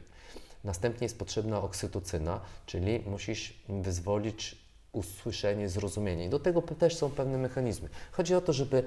Następnie jest potrzebna oksytocyna, czyli musisz wyzwolić usłyszenie, zrozumienie. I do tego też są pewne mechanizmy. Chodzi o to, żeby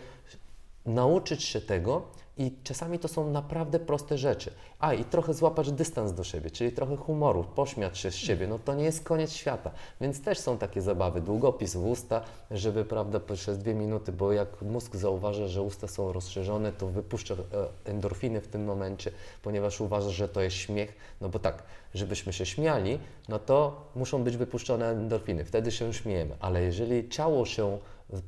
nauczyć się tego i czasami to są naprawdę proste rzeczy. A i trochę złapać dystans do siebie, czyli trochę humoru, pośmiać się z siebie. No to nie jest koniec świata. Więc też są takie zabawy. Długopis w usta, żeby prawda przez dwie minuty, bo jak mózg zauważa, że usta są rozszerzone, to wypuszcza e, endorfiny w tym momencie, ponieważ uważa, że to jest śmiech. No bo tak, żebyśmy się śmiali, no to muszą być wypuszczone endorfiny. Wtedy się śmiejemy. Ale jeżeli ciało się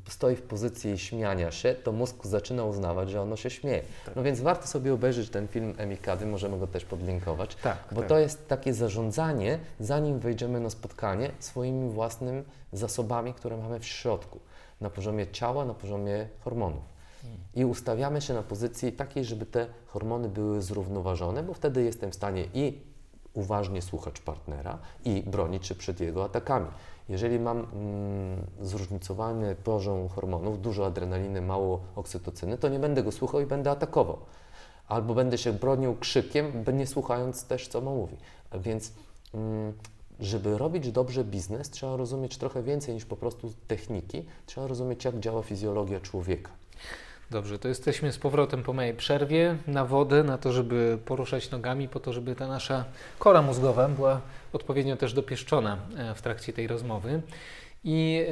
stoi w pozycji śmiania się, to mózg zaczyna uznawać, że ono się śmieje. Tak. No więc warto sobie obejrzeć ten film Emikady, możemy go też podlinkować, tak, bo tak. to jest takie zarządzanie, zanim wejdziemy na spotkanie, swoimi własnymi zasobami, które mamy w środku, na poziomie ciała, na poziomie hormonów. Hmm. I ustawiamy się na pozycji takiej, żeby te hormony były zrównoważone, bo wtedy jestem w stanie i uważnie słuchać partnera i bronić się przed jego atakami. Jeżeli mam mm, zróżnicowany poziom hormonów, dużo adrenaliny, mało oksytocyny, to nie będę go słuchał i będę atakował. Albo będę się bronił krzykiem, nie słuchając też, co mówi. Więc mm, żeby robić dobrze biznes, trzeba rozumieć trochę więcej niż po prostu techniki. Trzeba rozumieć, jak działa fizjologia człowieka. Dobrze, to jesteśmy z powrotem po mojej przerwie na wodę, na to, żeby poruszać nogami, po to, żeby ta nasza kora mózgowa była odpowiednio też dopieszczona e, w trakcie tej rozmowy. I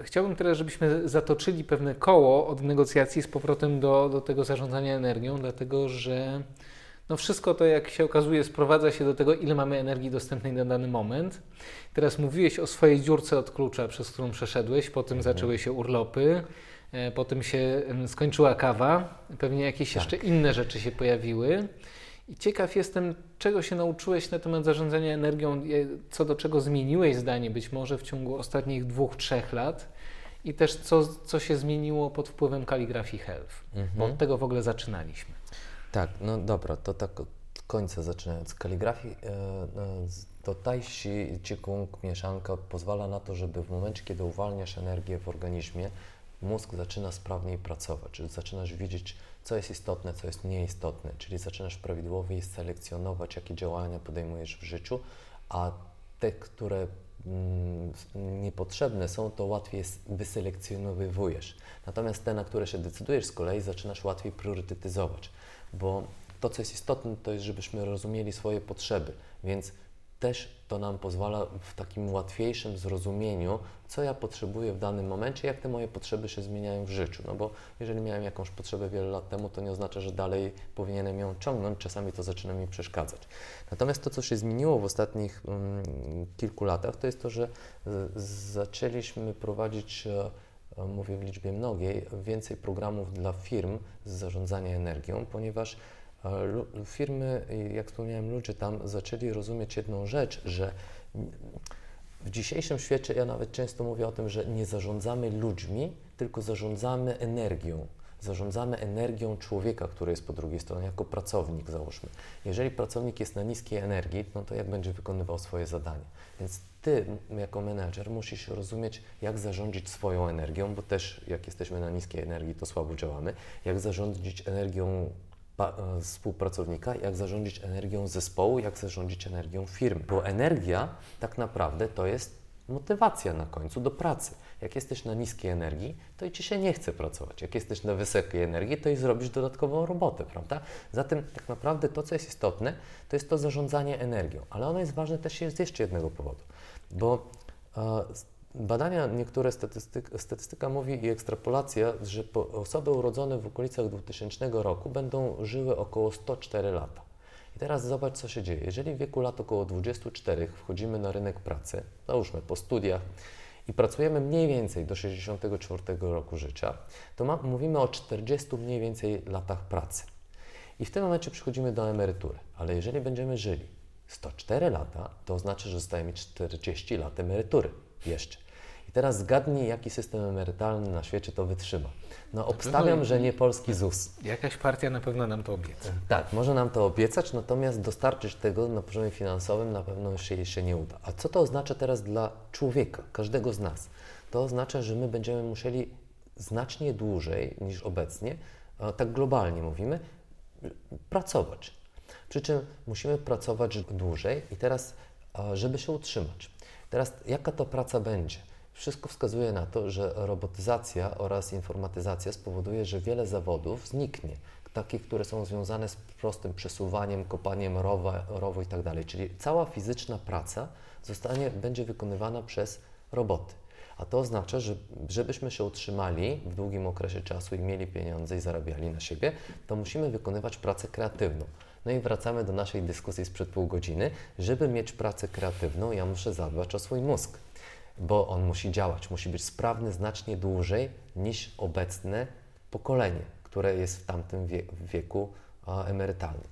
chciałbym teraz, żebyśmy zatoczyli pewne koło od negocjacji z powrotem do, do tego zarządzania energią, dlatego że no wszystko to, jak się okazuje, sprowadza się do tego, ile mamy energii dostępnej na dany moment. Teraz mówiłeś o swojej dziurce od klucza, przez którą przeszedłeś, potem mhm. zaczęły się urlopy. E, potem się skończyła kawa, pewnie jakieś tak. jeszcze inne rzeczy się pojawiły. I ciekaw jestem, czego się nauczyłeś na temat zarządzania energią, co do czego zmieniłeś zdanie być może w ciągu ostatnich dwóch, trzech lat i też co, co się zmieniło pod wpływem kaligrafii Health, mhm. bo od tego w ogóle zaczynaliśmy. Tak, no dobra, to tak od końca zaczynając. Kaligrafii e, e, to Tai Chi, Qigong, mieszanka pozwala na to, żeby w momencie, kiedy uwalniasz energię w organizmie, mózg zaczyna sprawniej pracować, czyli zaczynasz widzieć, co jest istotne, co jest nieistotne, czyli zaczynasz prawidłowo selekcjonować, jakie działania podejmujesz w życiu, a te, które mm, niepotrzebne są, to łatwiej wyselekcjonowujesz. Natomiast te, na które się decydujesz, z kolei zaczynasz łatwiej priorytetyzować, bo to, co jest istotne, to jest, żebyśmy rozumieli swoje potrzeby, więc też to nam pozwala w takim łatwiejszym zrozumieniu, co ja potrzebuję w danym momencie, jak te moje potrzeby się zmieniają w życiu. No bo jeżeli miałem jakąś potrzebę wiele lat temu, to nie oznacza, że dalej powinienem ją ciągnąć, czasami to zaczyna mi przeszkadzać. Natomiast to, co się zmieniło w ostatnich um, kilku latach, to jest to, że zaczęliśmy prowadzić e, mówię w liczbie mnogiej, więcej programów dla firm z zarządzania energią, ponieważ firmy, jak wspomniałem, ludzie tam zaczęli rozumieć jedną rzecz, że w dzisiejszym świecie ja nawet często mówię o tym, że nie zarządzamy ludźmi, tylko zarządzamy energią. zarządzamy energią człowieka, który jest po drugiej stronie, jako pracownik, załóżmy. Jeżeli pracownik jest na niskiej energii, no to jak będzie wykonywał swoje zadanie? Więc ty, jako menedżer, musisz rozumieć, jak zarządzić swoją energią, bo też jak jesteśmy na niskiej energii, to słabo działamy, jak zarządzić energią E, współpracownika, jak zarządzić energią zespołu, jak zarządzić energią firmy. Bo energia tak naprawdę to jest motywacja na końcu do pracy. Jak jesteś na niskiej energii, to i ci się nie chce pracować. Jak jesteś na wysokiej energii, to i zrobisz dodatkową robotę, prawda? Zatem tak naprawdę to, co jest istotne, to jest to zarządzanie energią. Ale ono jest ważne też z jeszcze jednego powodu, bo e, Badania, niektóre statystyka, statystyka mówi i ekstrapolacja, że osoby urodzone w okolicach 2000 roku będą żyły około 104 lata. I teraz zobacz, co się dzieje. Jeżeli w wieku lat około 24 wchodzimy na rynek pracy, załóżmy po studiach i pracujemy mniej więcej do 64 roku życia, to ma, mówimy o 40 mniej więcej latach pracy. I w tym momencie przychodzimy do emerytury. Ale jeżeli będziemy żyli 104 lata, to oznacza, że zostajemy 40 lat emerytury jeszcze. I teraz zgadnij, jaki system emerytalny na świecie to wytrzyma. No obstawiam, że nie polski ZUS. Jakaś partia na pewno nam to obieca. Tak, może nam to obiecać, natomiast dostarczyć tego na poziomie finansowym na pewno się jeszcze nie uda. A co to oznacza teraz dla człowieka, każdego z nas? To oznacza, że my będziemy musieli znacznie dłużej niż obecnie, tak globalnie mówimy, pracować. Przy czym musimy pracować dłużej i teraz, żeby się utrzymać. Teraz jaka to praca będzie? Wszystko wskazuje na to, że robotyzacja oraz informatyzacja spowoduje, że wiele zawodów zniknie. Takich, które są związane z prostym przesuwaniem, kopaniem rowa, rowu itd. Tak Czyli cała fizyczna praca zostanie, będzie wykonywana przez roboty. A to oznacza, że żebyśmy się utrzymali w długim okresie czasu i mieli pieniądze i zarabiali na siebie, to musimy wykonywać pracę kreatywną. No i wracamy do naszej dyskusji sprzed pół godziny. Żeby mieć pracę kreatywną, ja muszę zadbać o swój mózg bo on musi działać, musi być sprawny znacznie dłużej niż obecne pokolenie, które jest w tamtym wieku emerytalnym.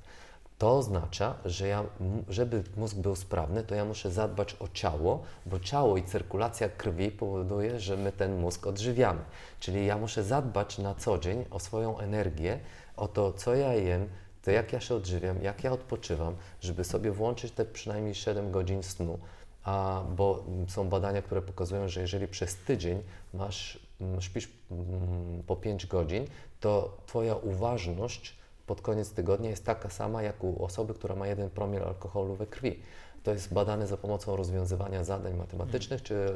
To oznacza, że ja, żeby mózg był sprawny, to ja muszę zadbać o ciało, bo ciało i cyrkulacja krwi powoduje, że my ten mózg odżywiamy. Czyli ja muszę zadbać na co dzień o swoją energię, o to, co ja jem, to jak ja się odżywiam, jak ja odpoczywam, żeby sobie włączyć te przynajmniej 7 godzin snu, a, bo są badania, które pokazują, że jeżeli przez tydzień masz, mm, śpisz mm, po 5 godzin, to Twoja uważność pod koniec tygodnia jest taka sama jak u osoby, która ma jeden promil alkoholu we krwi. To jest badane za pomocą rozwiązywania zadań matematycznych czy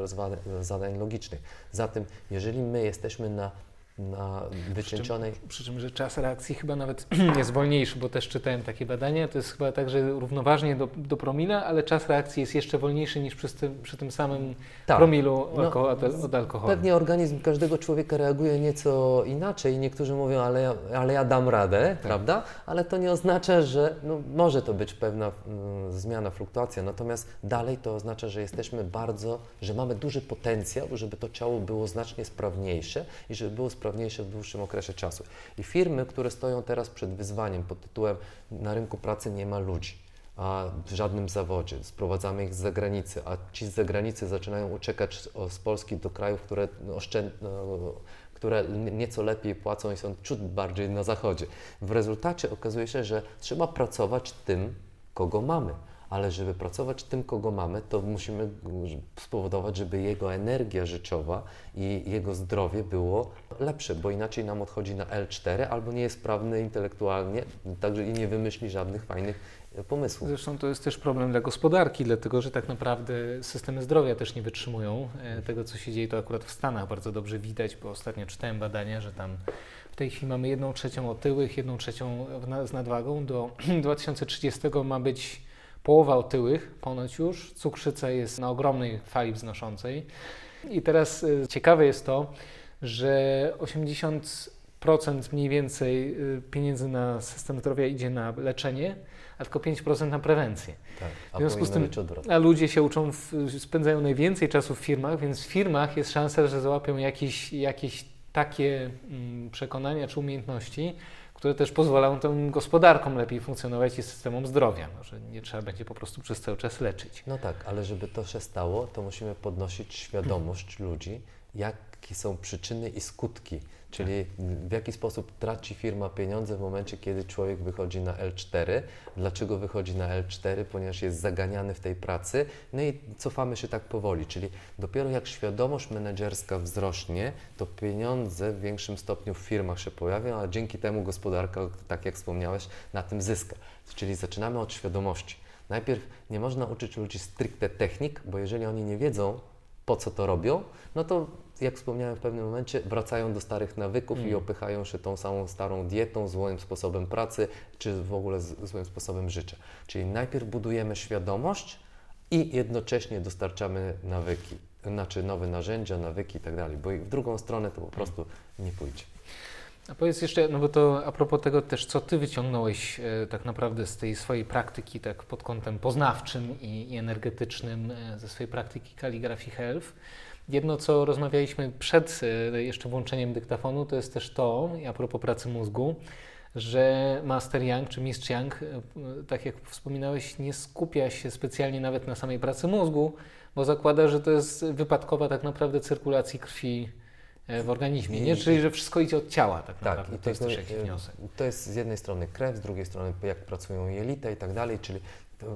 zadań logicznych. Zatem, jeżeli my jesteśmy na na wycieńczonej. Przy czym, przy czym, że czas reakcji chyba nawet jest wolniejszy, bo też czytałem takie badania. To jest chyba tak, że równoważnie do, do promila, ale czas reakcji jest jeszcze wolniejszy niż przy tym, przy tym samym tak. promilu no, od alkoholu. Pewnie organizm każdego człowieka reaguje nieco inaczej. Niektórzy mówią, ale ja, ale ja dam radę, tak. prawda? Ale to nie oznacza, że no, może to być pewna mm, zmiana, fluktuacja. Natomiast dalej to oznacza, że jesteśmy bardzo, że mamy duży potencjał, żeby to ciało było znacznie sprawniejsze i żeby było sprawniejsze sprawniejsze w dłuższym okresie czasu. I firmy, które stoją teraz przed wyzwaniem pod tytułem na rynku pracy nie ma ludzi, a w żadnym zawodzie, sprowadzamy ich z zagranicy, a ci z zagranicy zaczynają uciekać z Polski do krajów, które oszczędno które nieco lepiej płacą i są ciut bardziej na zachodzie. W rezultacie okazuje się, że trzeba pracować tym, kogo mamy ale żeby pracować tym, kogo mamy, to musimy spowodować, żeby jego energia życiowa i jego zdrowie było lepsze, bo inaczej nam odchodzi na L4 albo nie jest sprawny intelektualnie, także i nie wymyśli żadnych fajnych e, pomysłów. Zresztą to jest też problem dla gospodarki, dlatego że tak naprawdę systemy zdrowia też nie wytrzymują e, tego, co się dzieje. To akurat w Stanach bardzo dobrze widać, bo ostatnio czytałem badania, że tam w tej chwili mamy jedną trzecią otyłych, jedną trzecią z nadwagą. Do 2030 ma być połowa otyłych ponoć już, cukrzyca jest na ogromnej fali wznoszącej. I teraz y, ciekawe jest to, że 80% mniej więcej y, pieniędzy na system zdrowia idzie na leczenie, a tylko 5% na prewencję. Tak, a w związku z tym, a ludzie się uczą, w, spędzają najwięcej czasu w firmach, więc w firmach jest szansa, że załapią jakieś, jakieś takie mm, przekonania czy umiejętności, które też pozwalają tym gospodarkom lepiej funkcjonować i systemom zdrowia, no, że nie trzeba będzie po prostu przez cały czas leczyć. No tak, ale żeby to się stało, to musimy podnosić świadomość ludzi, jak jakie są przyczyny i skutki, czyli w jaki sposób traci firma pieniądze w momencie, kiedy człowiek wychodzi na L4. Dlaczego wychodzi na L4? Ponieważ jest zaganiany w tej pracy, no i cofamy się tak powoli, czyli dopiero jak świadomość menedżerska wzrośnie, to pieniądze w większym stopniu w firmach się pojawią, a dzięki temu gospodarka, tak jak wspomniałeś, na tym zyska. Czyli zaczynamy od świadomości. Najpierw nie można uczyć ludzi stricte technik, bo jeżeli oni nie wiedzą, po co to robią, no to jak wspomniałem w pewnym momencie, wracają do starych nawyków mm. i opychają się tą samą starą dietą, złym sposobem pracy, czy w ogóle złym sposobem życia. Czyli najpierw budujemy świadomość i jednocześnie dostarczamy nawyki, znaczy nowe narzędzia, nawyki i tak dalej, bo w drugą stronę to po prostu nie pójdzie. A powiedz jeszcze, no bo to a propos tego też, co Ty wyciągnąłeś e, tak naprawdę z tej swojej praktyki, tak pod kątem poznawczym i, i energetycznym, e, ze swojej praktyki kaligrafii health. Jedno, co rozmawialiśmy przed e, jeszcze włączeniem dyktafonu, to jest też to, a propos pracy mózgu, że Master Young czy Mistrz Young, e, tak jak wspominałeś, nie skupia się specjalnie nawet na samej pracy mózgu, bo zakłada, że to jest wypadkowa tak naprawdę cyrkulacji krwi e, w organizmie, nie? Czyli, że wszystko idzie od ciała tak, tak naprawdę. To jest też jakiś wniosek. To jest z jednej strony krew, z drugiej strony jak pracują jelita i tak dalej, czyli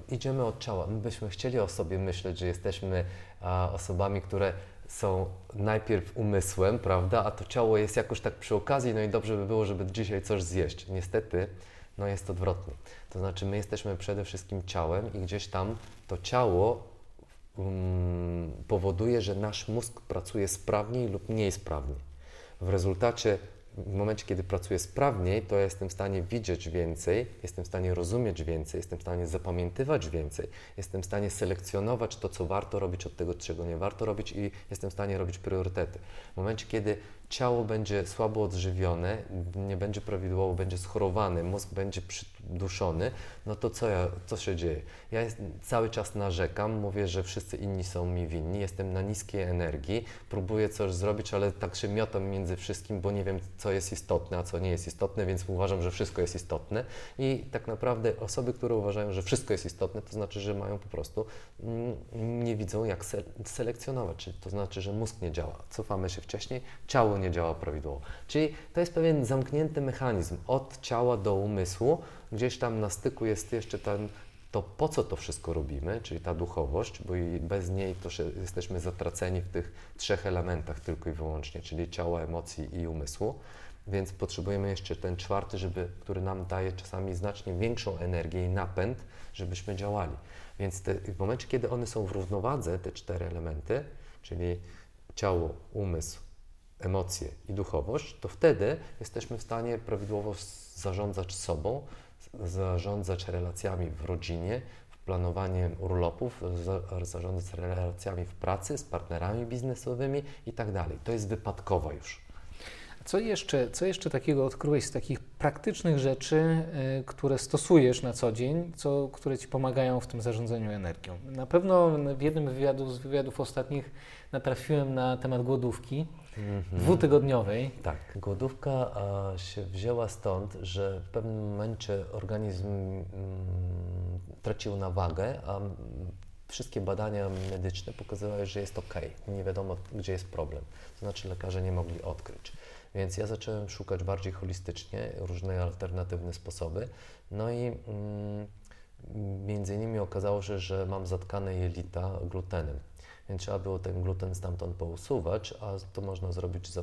idziemy od ciała. My byśmy chcieli o sobie myśleć, że jesteśmy a, osobami, które są najpierw umysłem, prawda, a to ciało jest jakoś tak przy okazji, no i dobrze by było, żeby dzisiaj coś zjeść. Niestety, no jest odwrotnie. To znaczy, my jesteśmy przede wszystkim ciałem i gdzieś tam to ciało um, powoduje, że nasz mózg pracuje sprawniej lub mniej sprawnie. W rezultacie w momencie, kiedy pracuję sprawniej, to jestem w stanie widzieć więcej, jestem w stanie rozumieć więcej, jestem w stanie zapamiętywać więcej, jestem w stanie selekcjonować to, co warto robić od tego, czego nie warto robić i jestem w stanie robić priorytety. W momencie, kiedy ciało będzie słabo odżywione, nie będzie prawidłowo, będzie schorowany, mózg będzie przyduszony, no to co, ja, co się dzieje? Ja jest, cały czas narzekam, mówię, że wszyscy inni są mi winni, jestem na niskiej energii, próbuję coś zrobić, ale tak się miotam między wszystkim, bo nie wiem, co jest istotne, a co nie jest istotne, więc uważam, że wszystko jest istotne i tak naprawdę osoby, które uważają, że wszystko jest istotne, to znaczy, że mają po prostu, nie widzą jak selekcjonować, czyli to znaczy, że mózg nie działa. Cofamy się wcześniej, ciało nie działa prawidłowo. Czyli to jest pewien zamknięty mechanizm od ciała do umysłu. Gdzieś tam na styku jest jeszcze ten, to po co to wszystko robimy, czyli ta duchowość, bo bez niej to jesteśmy zatraceni w tych trzech elementach tylko i wyłącznie, czyli ciała, emocji i umysłu. Więc potrzebujemy jeszcze ten czwarty, żeby, który nam daje czasami znacznie większą energię i napęd, żebyśmy działali. Więc te, w momencie, kiedy one są w równowadze, te cztery elementy, czyli ciało, umysł, emocje i duchowość, to wtedy jesteśmy w stanie prawidłowo zarządzać sobą, zarządzać relacjami w rodzinie, planowaniem urlopów, zarządzać relacjami w pracy z partnerami biznesowymi i tak dalej. To jest wypadkowa już. Co jeszcze, co jeszcze takiego odkryłeś z takich praktycznych rzeczy, y, które stosujesz na co dzień, co, które Ci pomagają w tym zarządzaniu energią? Na pewno w jednym wywiadu, z wywiadów ostatnich natrafiłem na temat głodówki. Dwutygodniowej. Tak, głodówka a, się wzięła stąd, że w pewnym momencie organizm mm, tracił na wagę, a wszystkie badania medyczne pokazywały, że jest ok, nie wiadomo gdzie jest problem. To znaczy lekarze nie mogli odkryć. Więc ja zacząłem szukać bardziej holistycznie, różne alternatywne sposoby. No i mm, między innymi okazało się, że mam zatkane jelita glutenem. Więc trzeba było ten gluten stamtąd pousuwać, a to można zrobić za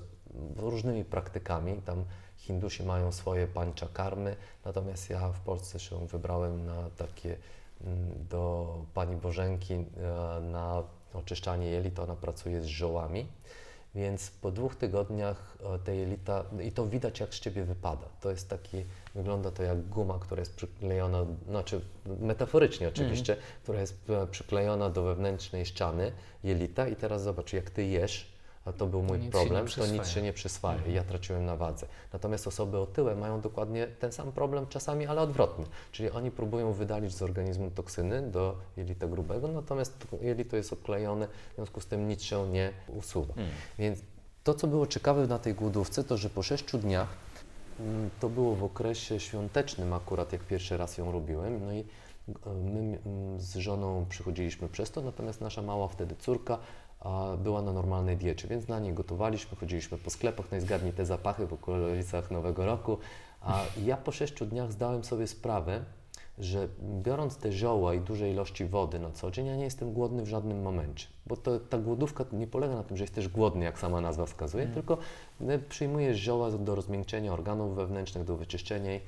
różnymi praktykami. Tam Hindusi mają swoje pańcza karmy, natomiast ja w Polsce się wybrałem na takie mm, do pani Bożenki e, na oczyszczanie jelit. Ona pracuje z żołami więc po dwóch tygodniach e, tej jelita, i to widać jak z ciebie wypada. To jest taki, wygląda to jak guma, która jest przyklejona, znaczy metaforycznie oczywiście, mm. która jest e, przyklejona do wewnętrznej ściany jelita i teraz zobacz, jak ty jesz, a to był mój nic problem, to nic się nie przyswaja mhm. ja traciłem na wadze. Natomiast osoby otyłe mają dokładnie ten sam problem czasami, ale odwrotny. Czyli oni próbują wydalić z organizmu toksyny do jelita grubego, natomiast jelito jest odklejone, w związku z tym nic się nie usuwa. Hmm. Więc to, co było ciekawe na tej głodówce, to że po sześciu dniach, mm, to było w okresie świątecznym akurat, jak pierwszy raz ją robiłem, no i e, my mm, z żoną przychodziliśmy przez to, natomiast nasza mała wtedy córka była na normalnej diecie, więc dla niej gotowaliśmy, chodziliśmy po sklepach, no i zgadnij te zapachy w okolicach Nowego Roku. A ja po sześciu dniach zdałem sobie sprawę, że biorąc te zioła i duże ilości wody na co dzień, ja nie jestem głodny w żadnym momencie. Bo to, ta głodówka nie polega na tym, że jesteś głodny, jak sama nazwa wskazuje, mm. tylko przyjmujesz zioła do rozmiękczenia organów wewnętrznych, do wyczyszczenia.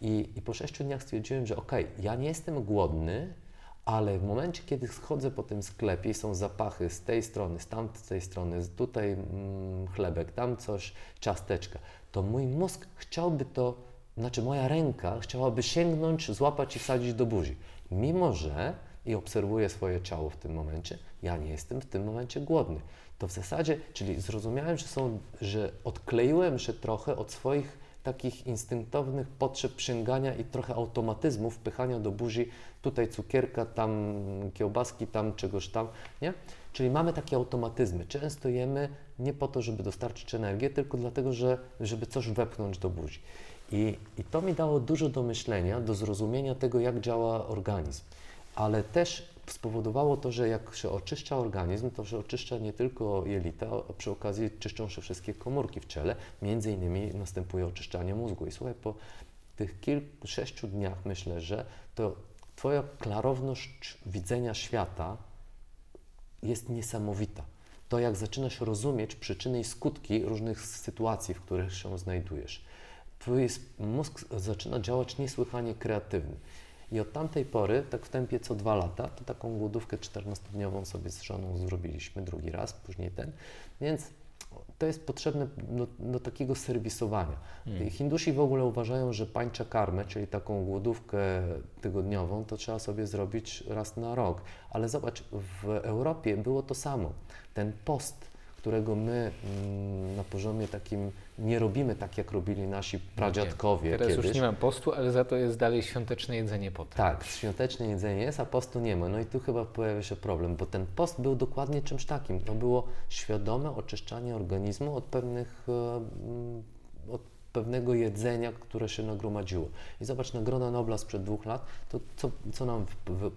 I, i po sześciu dniach stwierdziłem, że okej, okay, ja nie jestem głodny, ale w momencie, kiedy schodzę po tym sklepie i są zapachy z tej strony, z tamtej strony, tutaj mm, chlebek, tam coś, ciasteczka, to mój mózg chciałby to, znaczy moja ręka chciałaby sięgnąć, złapać i wsadzić do buzi. Mimo, że i obserwuję swoje ciało w tym momencie, ja nie jestem w tym momencie głodny. To w zasadzie, czyli zrozumiałem, że, są, że odkleiłem się trochę od swoich takich instynktownych potrzeb sięgania i trochę automatyzmu wpychania do buzi tutaj cukierka, tam kiełbaski, tam czegoś tam, nie? Czyli mamy takie automatyzmy. Często jemy nie po to, żeby dostarczyć energię, tylko dlatego, że, żeby coś wepchnąć do buzi. I, I to mi dało dużo do myślenia, do zrozumienia tego, jak działa organizm. Ale też spowodowało to, że jak się oczyszcza organizm, to się oczyszcza nie tylko jelita, przy okazji czyszczą się wszystkie komórki w ciele. Między innymi następuje oczyszczanie mózgu. I słuchaj, po tych kilku, sześciu dniach myślę, że to Twoja klarowność widzenia świata jest niesamowita. To, jak zaczynasz rozumieć przyczyny i skutki różnych sytuacji, w których się znajdujesz. Twój mózg zaczyna działać niesłychanie kreatywny. I od tamtej pory, tak w tempie co dwa lata, to taką głodówkę 14-dniową sobie z żoną zrobiliśmy drugi raz, później ten. Więc to jest potrzebne do, do takiego serwisowania. Hmm. Hindusi w ogóle uważają, że pańcza karmę, czyli taką głodówkę tygodniową, to trzeba sobie zrobić raz na rok. Ale zobacz, w Europie było to samo. Ten post którego my mm, na poziomie takim nie robimy tak, jak robili nasi pradziadkowie Teraz kiedyś. już nie mam postu, ale za to jest dalej świąteczne jedzenie potem. Tak, świąteczne jedzenie jest, a postu nie ma. No i tu chyba pojawia się problem, bo ten post był dokładnie czymś takim. To było świadome oczyszczanie organizmu od pewnych e, pewnego jedzenia, które się nagromadziło. I zobacz, Nagroda Nobla sprzed dwóch lat, to co, co nam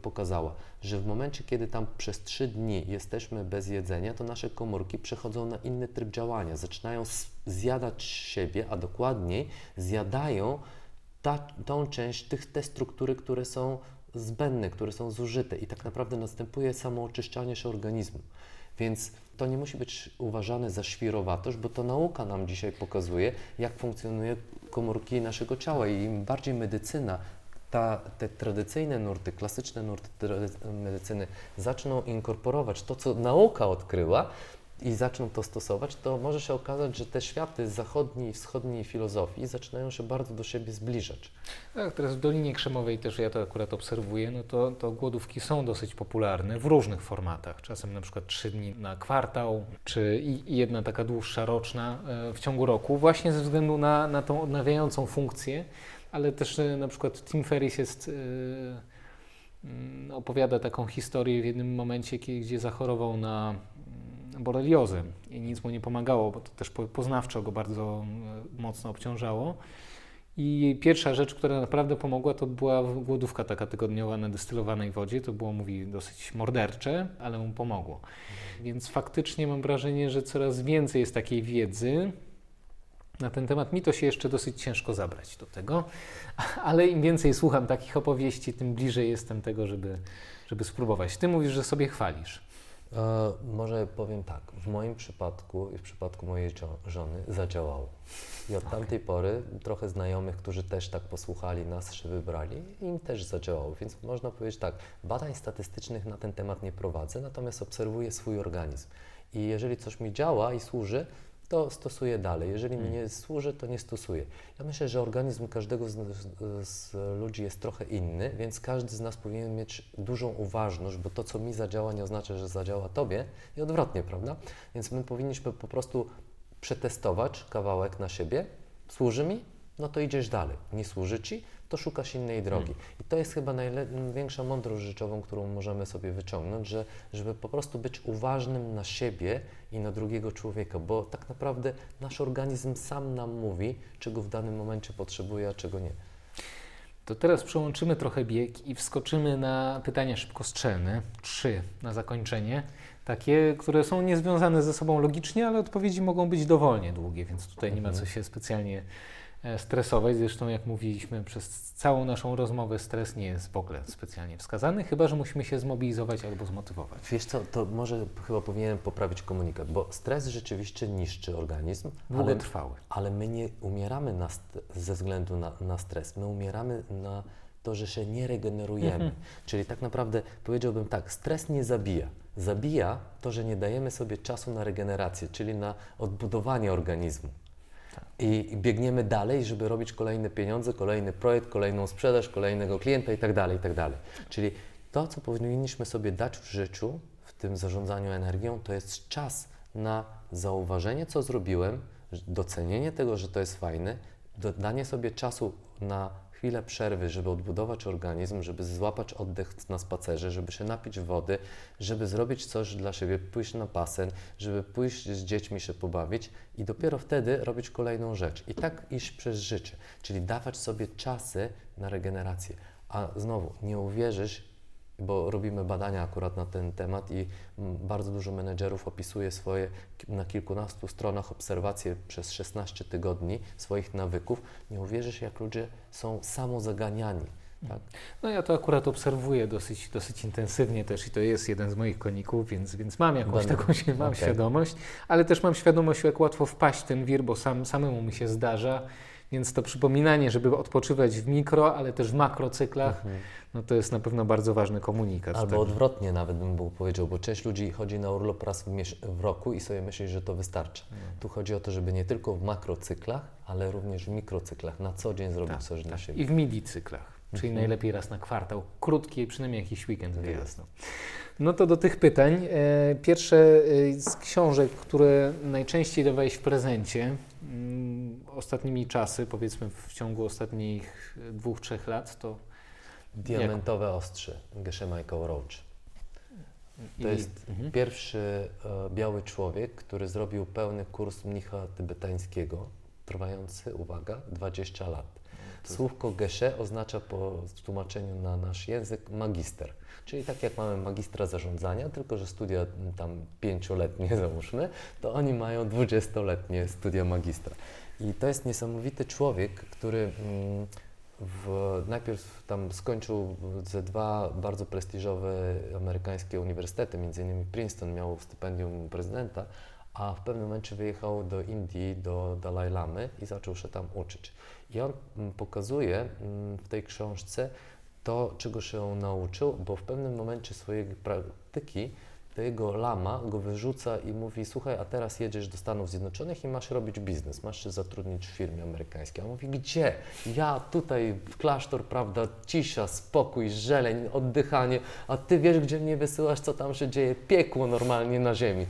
pokazała? Że w momencie, kiedy tam przez trzy dni jesteśmy bez jedzenia, to nasze komórki przechodzą na inny tryb działania, zaczynają zjadać siebie, a dokładniej zjadają ta, tą część, tych, te struktury, które są zbędne, które są zużyte i tak naprawdę następuje samooczyszczanie się organizmu. Więc to nie musi być uważane za świrowatość, bo to nauka nam dzisiaj pokazuje, jak funkcjonuje komórki naszego ciała i im bardziej medycyna ta, te tradycyjne nurty, klasyczne nurty medycyny zaczną inkorporować to, co nauka odkryła, i zaczną to stosować, to może się okazać, że te światy zachodniej i wschodniej filozofii zaczynają się bardzo do siebie zbliżać. Tak, teraz w Dolinie Krzemowej też ja to akurat obserwuję, no to, to głodówki są dosyć popularne w różnych formatach. Czasem na przykład trzy dni na kwartał, czy i jedna taka dłuższa roczna e, w ciągu roku, właśnie ze względu na, na tą odnawiającą funkcję, ale też e, na przykład Tim Ferriss jest yy, opowiada taką historię w jednym momencie, gdzie zachorował na boreliozę i nic mu nie pomagało, bo to też poznawczo go bardzo e, mocno obciążało. I pierwsza rzecz, która naprawdę pomogła, to była głodówka taka tygodniowa na destylowanej wodzie. To było, mówi, dosyć mordercze, ale mu pomogło. Więc faktycznie mam wrażenie, że coraz więcej jest takiej wiedzy na ten temat. Mi to się jeszcze dosyć ciężko zabrać do tego, ale im więcej słucham takich opowieści, tym bliżej jestem tego, żeby, żeby spróbować. Ty mówisz, że sobie chwalisz. E, może powiem tak, w moim przypadku i w przypadku mojej żony zadziałało. I od okay. tamtej pory trochę znajomych, którzy też tak posłuchali nas, się wybrali, im też zadziałało. Więc można powiedzieć tak, badań statystycznych na ten temat nie prowadzę, natomiast obserwuję swój organizm. I jeżeli coś mi działa i służy, to stosuję dalej. Jeżeli mi hmm. nie służy, to nie stosuję. Ja myślę, że organizm każdego z, z, ludzi jest trochę inny, więc każdy z nas powinien mieć dużą uważność, bo to, co mi zadziała, nie oznacza, że zadziała Tobie i odwrotnie, prawda? Więc my powinniśmy po prostu przetestować kawałek na siebie. Służy mi? No to idziesz dalej. Nie służy Ci? To szukasz innej drogi. Hmm. I to jest chyba największa mądrość rzeczową, którą możemy sobie wyciągnąć, że, żeby po prostu być uważnym na siebie i na drugiego człowieka, bo tak naprawdę nasz organizm sam nam mówi, czego w danym momencie potrzebuje, a czego nie. To teraz przełączymy trochę bieg i wskoczymy na pytania szybkostrzelne. Trzy na zakończenie takie, które są niezwiązane ze sobą logicznie, ale odpowiedzi mogą być dowolnie długie, więc tutaj nie ma co się specjalnie e, stresować. Zresztą, jak mówiliśmy przez całą naszą rozmowę, stres nie jest w ogóle specjalnie wskazany, chyba że musimy się zmobilizować albo zmotywować. Wiesz co, to może chyba powinienem poprawić komunikat, bo stres rzeczywiście niszczy organizm, ale, Długotrwały. ale my nie umieramy na ze względu na, na stres, my umieramy na to, że się nie regenerujemy. Czyli tak naprawdę powiedziałbym tak, stres nie zabija. Zabija to, że nie dajemy sobie czasu na regenerację, czyli na odbudowanie organizmu. I biegniemy dalej, żeby robić kolejne pieniądze, kolejny projekt, kolejną sprzedaż, kolejnego klienta itd., itd. Czyli to, co powinniśmy sobie dać w życiu, w tym zarządzaniu energią, to jest czas na zauważenie, co zrobiłem, docenienie tego, że to jest fajne, dodanie sobie czasu na chwilę przerwy, żeby odbudować organizm, żeby złapać oddech na spacerze, żeby się napić wody, żeby zrobić coś dla siebie, pójść na basen, żeby pójść z dziećmi się pobawić i dopiero wtedy robić kolejną rzecz. I tak iść przez życie, czyli dawać sobie czasy na regenerację. A znowu, nie uwierzysz, bo robimy badania akurat na ten temat i mm, bardzo dużo menedżerów opisuje swoje na kilkunastu stronach obserwacje przez 16 tygodni swoich nawyków. Nie uwierzysz, jak ludzie są samozaganiani. Tak? No ja to akurat obserwuję dosyć, dosyć intensywnie też i to jest jeden z moich koników, więc, więc mam jakąś Będę- taką mam okej. świadomość, ale też mam świadomość, jak łatwo wpaść w ten wir, bo sam, samemu mi się zdarza, więc to przypominanie, żeby odpoczywać w mikro, ale też w makrocyklach, no to jest na pewno bardzo ważny komunikat. Albo tak. odwrotnie nawet bym był powiedział, bo część ludzi chodzi na urlop raz w, w roku i sobie myśli, że to wystarczy. Tu chodzi o to, żeby nie tylko w makrocyklach, ale również w mikrocyklach na co dzień zrobić Tak, coś dla tak. siebie. I w milicyklach, czyli Mhm. najlepiej raz na kwartał, krótki, przynajmniej jakiś weekend wyjazdu. No to do tych pytań. E, Pierwsze e, z książek, które najczęściej dawałeś w prezencie mm, ostatnimi czasy, powiedzmy w ciągu ostatnich dwóch, trzech lat, to Diamentowe ostrze Geshe Michael Roach. To i- jest mhm. pierwszy e, biały człowiek, który zrobił pełny kurs mnicha tybetańskiego, trwający, uwaga, 20 lat. Słówko Geshe oznacza po tłumaczeniu na nasz język magister. Czyli tak jak mamy magistra zarządzania, tylko że studia tam pięcioletnie załóżmy, to oni mają dwudziestoletnie studia magistra. I to jest niesamowity człowiek, który mm, w, najpierw tam skończył ze dwa bardzo prestiżowe amerykańskie uniwersytety, między innymi Princeton miał stypendium prezydenta, a w pewnym momencie wyjechał do Indii, do Dalaj Lamy i zaczął się tam uczyć. I on mm, pokazuje mm, w tej książce to, czego się nauczył, bo w pewnym momencie swojej praktyki to jego lama go wyrzuca i mówi, słuchaj, a teraz jedziesz do Stanów Zjednoczonych i masz robić biznes, masz się zatrudnić w firmie amerykańskiej. A on mówi, gdzie? Ja tutaj w klasztor, prawda, cisza, spokój, żeleń, oddychanie, a ty wiesz, gdzie mnie wysyłasz, co tam się dzieje, piekło normalnie na ziemi,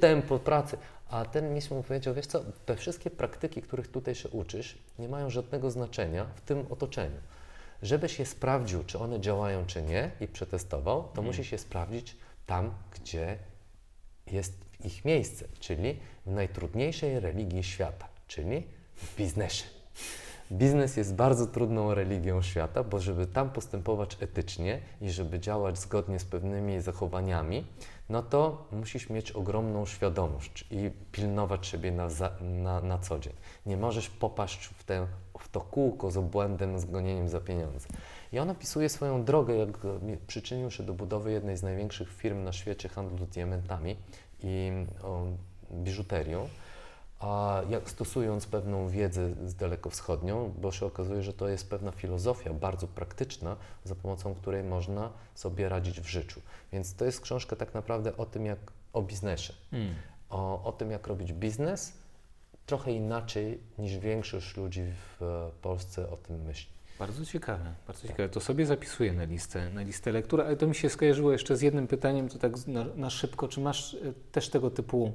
tempo pracy. A ten mistrz mu powiedział, wiesz co, te wszystkie praktyki, których tutaj się uczysz, nie mają żadnego znaczenia w tym otoczeniu. Żebyś je sprawdził, czy one działają, czy nie i przetestował, to musisz je sprawdzić tam, gdzie jest ich miejsce, czyli w najtrudniejszej religii świata, czyli w biznesie. Biznes jest bardzo trudną religią świata, bo żeby tam postępować etycznie i żeby działać zgodnie z pewnymi zachowaniami, no to musisz mieć ogromną świadomość i pilnować siebie na, na, na co dzień. Nie możesz popaść w, w to kółko z obłędem, z gonieniem za pieniądze. I on opisuje swoją drogę, jak przyczynił się do budowy jednej z największych firm na świecie handlu diamentami i o, biżuterią a jak stosując pewną wiedzę z dalekowschodnią, bo się okazuje, że to jest pewna filozofia bardzo praktyczna, za pomocą której można sobie radzić w życiu. Więc to jest książka tak naprawdę o tym, jak o biznesie, Mm. o, o tym, jak robić biznes, trochę inaczej niż większość ludzi w e, Polsce o tym myśli. Bardzo ciekawe, bardzo ciekawe. To sobie zapisuję na listę, na listę lektur, ale to mi się skojarzyło jeszcze z jednym pytaniem, to tak na, na szybko. Czy masz e, też tego typu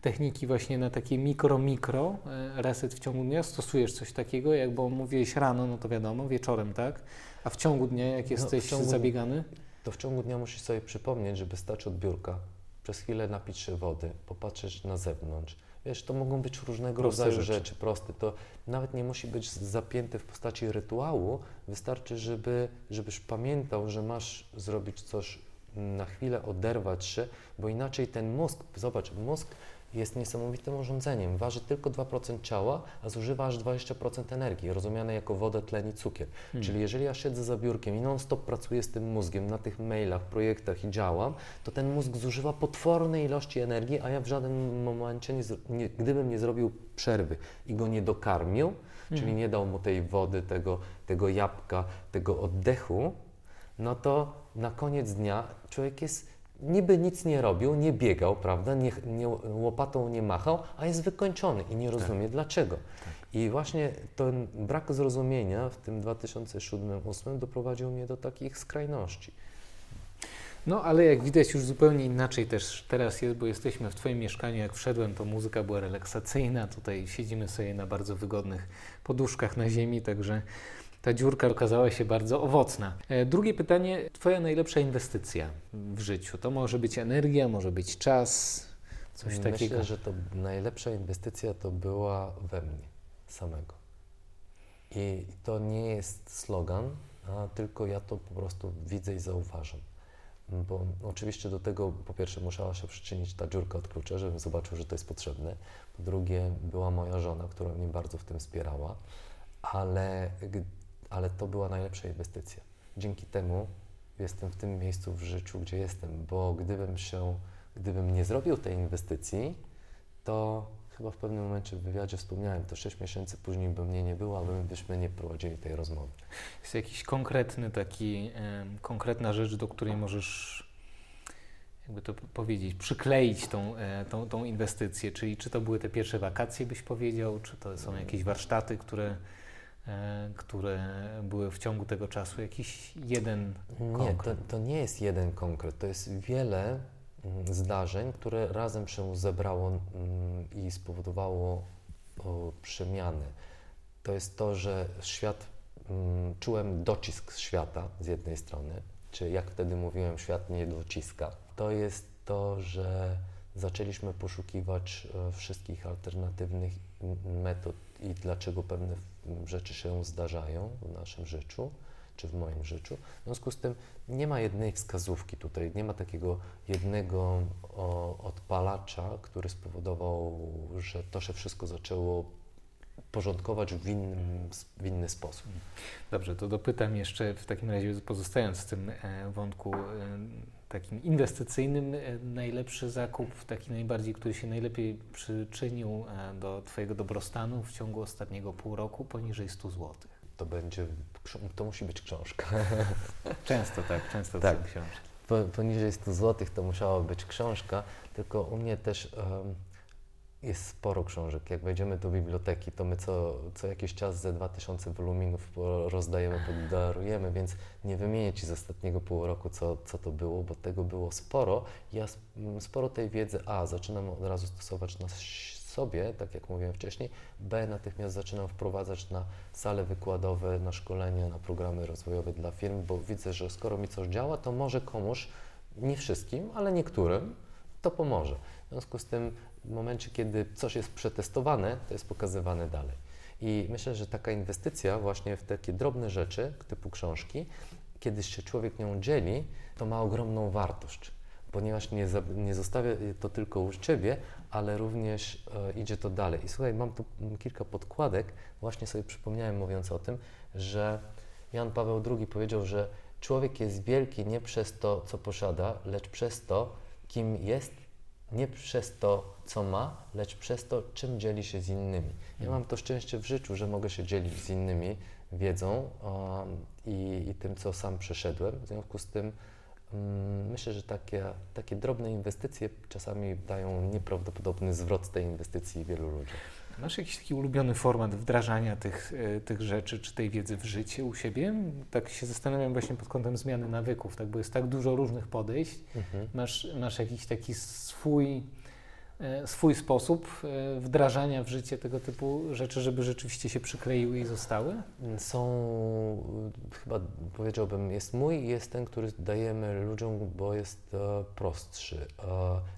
techniki właśnie na takie mikro, mikro e, reset w ciągu dnia? Stosujesz coś takiego, jak bo mówiłeś rano, no to wiadomo, wieczorem, tak? A w ciągu dnia, jak jesteś No, ciągu- zabiegany? To w ciągu dnia musisz sobie przypomnieć, żeby stać od biurka, przez chwilę napić się wody, popatrzeć na zewnątrz. Wiesz, to mogą być różnego Proste rodzaju rzeczy. rzeczy. proste. To nawet nie musi być zapięte w postaci rytuału. Wystarczy, żeby, żebyś pamiętał, że masz zrobić coś na chwilę oderwać się, bo inaczej ten mózg, zobacz, mózg jest niesamowitym urządzeniem. Waży tylko 2% ciała, a zużywa aż 20% energii, rozumiane jako wodę, tlen i cukier. Hmm. Czyli jeżeli ja siedzę za biurkiem i non-stop pracuję z tym mózgiem na tych mailach, projektach i działam, to ten mózg zużywa potworne ilości energii, a ja w żadnym momencie, nie, nie, gdybym nie zrobił przerwy i go nie dokarmił, hmm. czyli nie dał mu tej wody, tego, tego jabłka, tego oddechu, no to na koniec dnia człowiek jest niby nic nie robił, nie biegał, prawda, nie, nie, łopatą nie machał, a jest wykończony i nie rozumie tak. dlaczego. Tak. I właśnie ten brak zrozumienia w tym 2007-2008 doprowadził mnie do takich skrajności. No, ale jak widać już zupełnie inaczej też teraz jest, bo jesteśmy w Twoim mieszkaniu. Jak wszedłem, to muzyka była relaksacyjna. Tutaj siedzimy sobie na bardzo wygodnych poduszkach na ziemi, także ta dziurka okazała się bardzo owocna. E, drugie pytanie, Twoja najlepsza inwestycja w życiu? To może być energia, może być czas, coś Myślę, takiego. Myślę, że to najlepsza inwestycja to była we mnie samego. I to nie jest slogan, a tylko ja to po prostu widzę i zauważam. Bo oczywiście do tego po pierwsze musiała się przyczynić ta dziurka od klucza, żebym zobaczył, że to jest potrzebne. Po drugie była moja żona, która mnie bardzo w tym wspierała, ale ale to była najlepsza inwestycja. Dzięki temu jestem w tym miejscu w życiu, gdzie jestem, bo gdybym się, gdybym nie zrobił tej inwestycji, to chyba w pewnym momencie w wywiadzie wspomniałem, to 6 miesięcy później by mnie nie było, a my byśmy nie prowadzili tej rozmowy. Jest jakiś konkretny taki, e, konkretna rzecz, do której możesz jakby to powiedzieć, przykleić tą, e, tą, tą inwestycję, czyli czy to były te pierwsze wakacje, byś powiedział, czy to są jakieś warsztaty, które które były w ciągu tego czasu? Jakiś jeden konkret? Nie, to, to nie jest jeden konkret. To jest wiele mm, zdarzeń, które razem się zebrało mm, i spowodowało przemiany. To jest to, że świat, mm, czułem docisk świata z jednej strony, czy jak wtedy mówiłem, świat nie dociska. To jest to, że zaczęliśmy poszukiwać e, wszystkich alternatywnych metod i dlaczego pewne rzeczy się zdarzają w naszym życiu, czy w moim życiu. W związku z tym nie ma jednej wskazówki tutaj, nie ma takiego jednego o, odpalacza, który spowodował, że to się wszystko zaczęło porządkować w, innym, w inny sposób. Dobrze, to dopytam jeszcze w takim razie, pozostając w tym e, wątku e, takim inwestycyjnym, e, najlepszy zakup, taki najbardziej, który się najlepiej przyczynił do Twojego dobrostanu w ciągu ostatniego pół roku poniżej 100 zł? To będzie, to musi być książka. Często tak, często tak. są książki. Poniżej 100 zł to musiała być książka, tylko u mnie też um, jest sporo książek. Jak wejdziemy do biblioteki, to my co, co jakiś czas ze 2000 woluminów rozdajemy, podarujemy, więc nie wymienię Ci z ostatniego pół roku, co, co to było, bo tego było sporo. Ja sporo tej wiedzy A zaczynam od razu stosować na sobie, tak jak mówiłem wcześniej, B natychmiast zaczynam wprowadzać na sale wykładowe, na szkolenia, na programy rozwojowe dla firm, bo widzę, że skoro mi coś działa, to może komuś, nie wszystkim, ale niektórym, to pomoże. W związku z tym w momencie, kiedy coś jest przetestowane, to jest pokazywane dalej. I myślę, że taka inwestycja właśnie w takie drobne rzeczy, typu książki, kiedy się człowiek nią dzieli, to ma ogromną wartość, ponieważ nie, za, nie zostawia to tylko u Ciebie, ale również e, idzie to dalej. I słuchaj, mam tu kilka podkładek, właśnie sobie przypomniałem mówiąc o tym, że Jan Paweł II powiedział, że człowiek jest wielki nie przez to, co posiada, lecz przez to, kim jest nie przez to, co ma, lecz przez to, czym dzieli się z innymi. Ja mam to szczęście w życiu, że mogę się dzielić z innymi wiedzą um, i, i, tym, co sam przeszedłem. W związku z tym um, myślę, że takie, takie drobne inwestycje czasami dają nieprawdopodobny zwrot tej inwestycji wielu ludziom. Masz jakiś taki ulubiony format wdrażania tych, e, tych rzeczy czy tej wiedzy w życie u siebie? Tak się zastanawiam właśnie pod kątem zmiany nawyków, tak, bo jest tak dużo różnych podejść. Mhm. Masz, masz jakiś taki swój swój sposób e, wdrażania w życie tego typu rzeczy, żeby rzeczywiście się przykleiły i zostały? Są, chyba powiedziałbym, jest mój i jest ten, który dajemy ludziom, bo jest e, prostszy.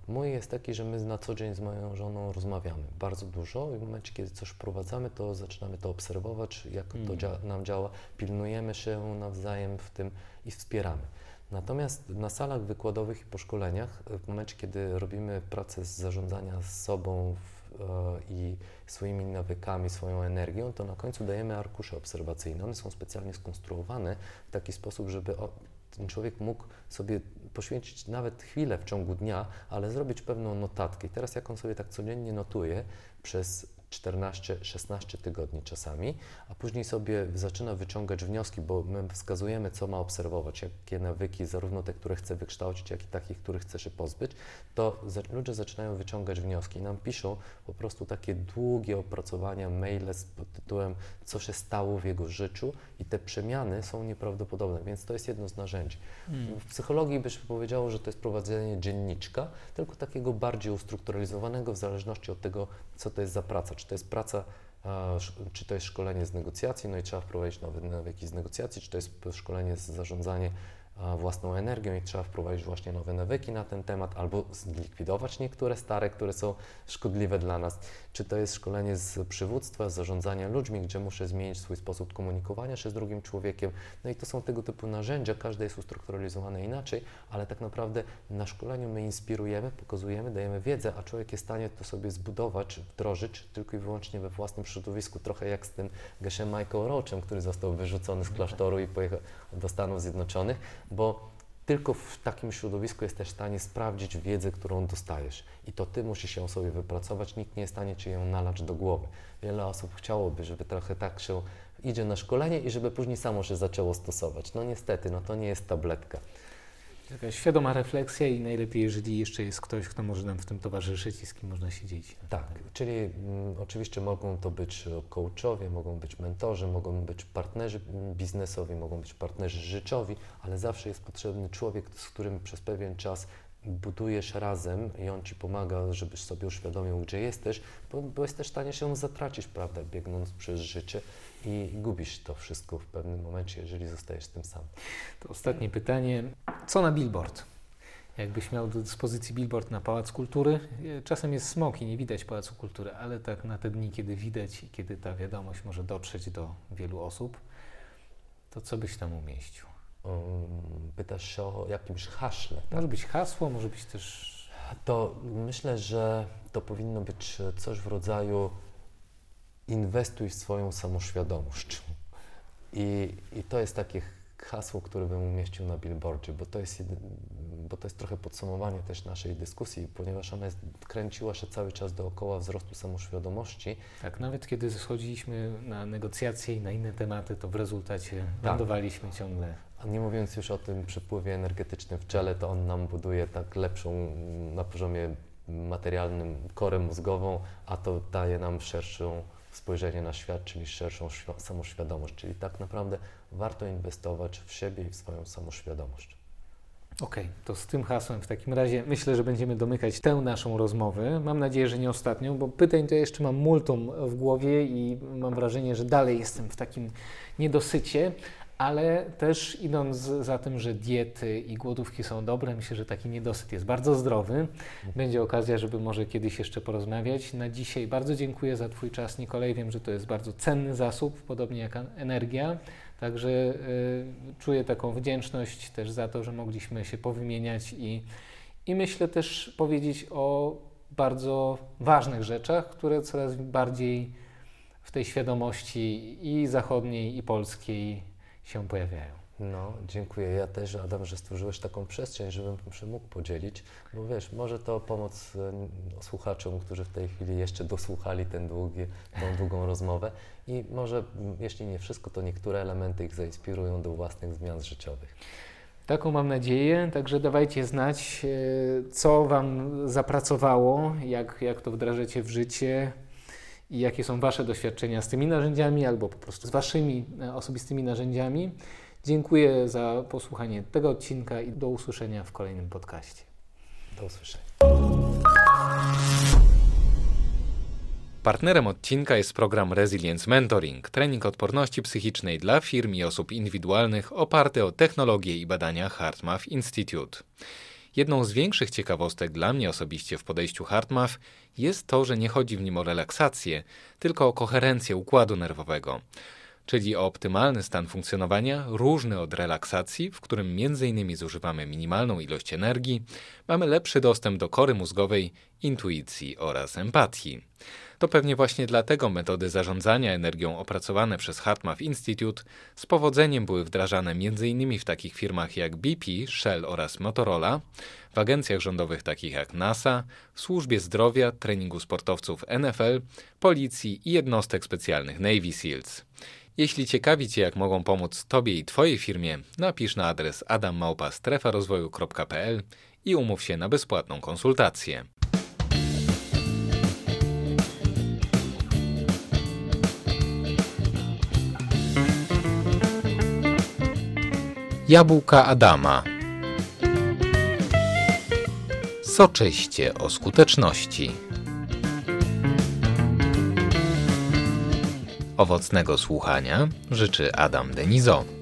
Mój jest taki, że my na co dzień z moją żoną rozmawiamy bardzo dużo i w momencie, kiedy coś wprowadzamy, to zaczynamy to obserwować, jak to mm. dzia nam działa, pilnujemy się nawzajem w tym i wspieramy. Natomiast na salach wykładowych i po szkoleniach, w momencie, kiedy robimy proces zarządzania sobą w, e, i swoimi nawykami, swoją energią, to na końcu dajemy arkusze obserwacyjne. One są specjalnie skonstruowane w taki sposób, żeby o, ten człowiek mógł sobie poświęcić nawet chwilę w ciągu dnia, ale zrobić pewną notatkę. I teraz jak on sobie tak codziennie notuje przez 14-16 tygodni czasami, a później sobie zaczyna wyciągać wnioski, bo my wskazujemy, co ma obserwować, jakie nawyki, zarówno te, które chce wykształcić, jak i takich, których chce się pozbyć, to ludzie zaczynają wyciągać wnioski. I nam piszą po prostu takie długie opracowania, maile pod tytułem, co się stało w jego życiu i te przemiany są nieprawdopodobne, więc to jest jedno z narzędzi. Hmm. W psychologii byś powiedziało, że to jest prowadzenie dzienniczka, tylko takiego bardziej ustrukturalizowanego w zależności od tego, co to jest za praca czy to jest praca, czy to jest szkolenie z negocjacji, no i trzeba wprowadzić nowe nawyki z negocjacji, czy to jest szkolenie z zarządzania własną energią i trzeba wprowadzić właśnie nowe nawyki na ten temat, albo zlikwidować niektóre stare, które są szkodliwe dla nas. Czy to jest szkolenie z przywództwa, z zarządzania ludźmi, gdzie muszę zmienić swój sposób komunikowania się z drugim człowiekiem. No i to są tego typu narzędzia, każde jest ustrukturalizowane inaczej, ale tak naprawdę na szkoleniu my inspirujemy, pokazujemy, dajemy wiedzę, a człowiek jest w stanie to sobie zbudować, wdrożyć tylko i wyłącznie we własnym środowisku. Trochę jak z tym Geshem Michael Roachem, który został wyrzucony z klasztoru i pojechał do Stanów Zjednoczonych, bo tylko w takim środowisku jesteś w stanie sprawdzić wiedzę, którą dostajesz. I to ty musisz ją sobie wypracować, nikt nie jest w stanie ci ją nalać do głowy. Wiele osób chciałoby, żeby trochę tak się idzie na szkolenie i żeby później samo się zaczęło stosować. No niestety, no to nie jest tabletka. Taka świadoma refleksja i najlepiej, jeżeli jeszcze jest ktoś, kto może nam w tym towarzyszyć i z kim można siedzieć. Tak, czyli mm, oczywiście mogą to być coachowie, mogą być mentorzy, mogą być partnerzy biznesowi, mogą być partnerzy życiowi, ale zawsze jest potrzebny człowiek, z którym przez pewien czas budujesz razem i on ci pomaga, żebyś sobie uświadomił, gdzie jesteś, bo, bo jesteś w stanie się zatracić, prawda, biegnąc przez życie i gubisz to wszystko w pewnym momencie, jeżeli zostajesz tym sam. To ostatnie pytanie. Co na billboard? Jakbyś miał do dyspozycji billboard na Pałac Kultury, czasem jest smok i nie widać Pałacu Kultury, ale tak na te dni, kiedy widać i kiedy ta wiadomość może dotrzeć do wielu osób, to co byś tam umieścił? Um, pytasz o jakimś haśle. Tak? Może być hasło, może być też. To myślę, że to powinno być coś w rodzaju inwestuj w swoją samoświadomość. I, i to jest takie hasło, które bym umieścił na billboardzie, bo to jest, bo to jest trochę podsumowanie też naszej dyskusji, ponieważ ona jest, kręciła się cały czas dookoła wzrostu samoświadomości. Tak, nawet kiedy schodziliśmy na negocjacje i na inne tematy, to w rezultacie tak. lądowaliśmy ciągle. A nie mówiąc już o tym przepływie energetycznym w czele, to on nam buduje tak lepszą na poziomie materialnym korę mózgową, a to daje nam szerszą spojrzenie na świat, czyli szerszą samoświadomość. Czyli tak naprawdę warto inwestować w siebie i w swoją samoświadomość. Okej, okay, to z tym hasłem w takim razie myślę, że będziemy domykać tę naszą rozmowę. Mam nadzieję, że nie ostatnią, bo pytań to jeszcze mam multum w głowie i mam wrażenie, że dalej jestem w takim niedosycie, ale też idąc za tym, że diety i głodówki są dobre, myślę, że taki niedosyt jest bardzo zdrowy. Będzie okazja, żeby może kiedyś jeszcze porozmawiać. Na dzisiaj bardzo dziękuję za Twój czas, Nikolaj. Wiem, że to jest bardzo cenny zasób, podobnie jak energia. Także y, czuję taką wdzięczność też za to, że mogliśmy się powymieniać i, i myślę też powiedzieć o bardzo ważnych rzeczach, które coraz bardziej w tej świadomości i zachodniej, i polskiej się pojawiają. No, dziękuję. Ja też, Adam, że stworzyłeś taką przestrzeń, żebym się mógł podzielić, bo wiesz, może to pomoc e, słuchaczom, którzy w tej chwili jeszcze dosłuchali ten długi, tą długą rozmowę i może, jeśli nie wszystko, to niektóre elementy ich zainspirują do własnych zmian życiowych. Taką mam nadzieję, także dawajcie znać, e, co Wam zapracowało, jak, jak to wdrażacie w życie, i jakie są Wasze doświadczenia z tymi narzędziami albo po prostu z Waszymi e, osobistymi narzędziami. Dziękuję za posłuchanie tego odcinka i do usłyszenia w kolejnym podcaście. Do usłyszenia. Partnerem odcinka jest program Resilience Mentoring, trening odporności psychicznej dla firm i osób indywidualnych oparty o technologie i badania HeartMath Institute. Jedną z większych ciekawostek dla mnie osobiście w podejściu HeartMath jest to, że nie chodzi w nim o relaksację, tylko o koherencję układu nerwowego. czyli o optymalny stan funkcjonowania różny od relaksacji, w którym m.in. zużywamy minimalną ilość energii, mamy lepszy dostęp do kory mózgowej, intuicji oraz empatii. To pewnie właśnie dlatego metody zarządzania energią opracowane przez HeartMath Institute z powodzeniem były wdrażane m.in. w takich firmach jak BP, Shell oraz Motorola, w agencjach rządowych takich jak NASA, w służbie zdrowia, treningu sportowców NFL, policji i jednostek specjalnych Navy SEALs. Jeśli ciekawi Cię, jak mogą pomóc Tobie i Twojej firmie, napisz na adres adammałpa.strefarozwoju.pl i umów się na bezpłatną konsultację. Jabłka Adama Soczyście o skuteczności Owocnego słuchania życzy Adam Denizo.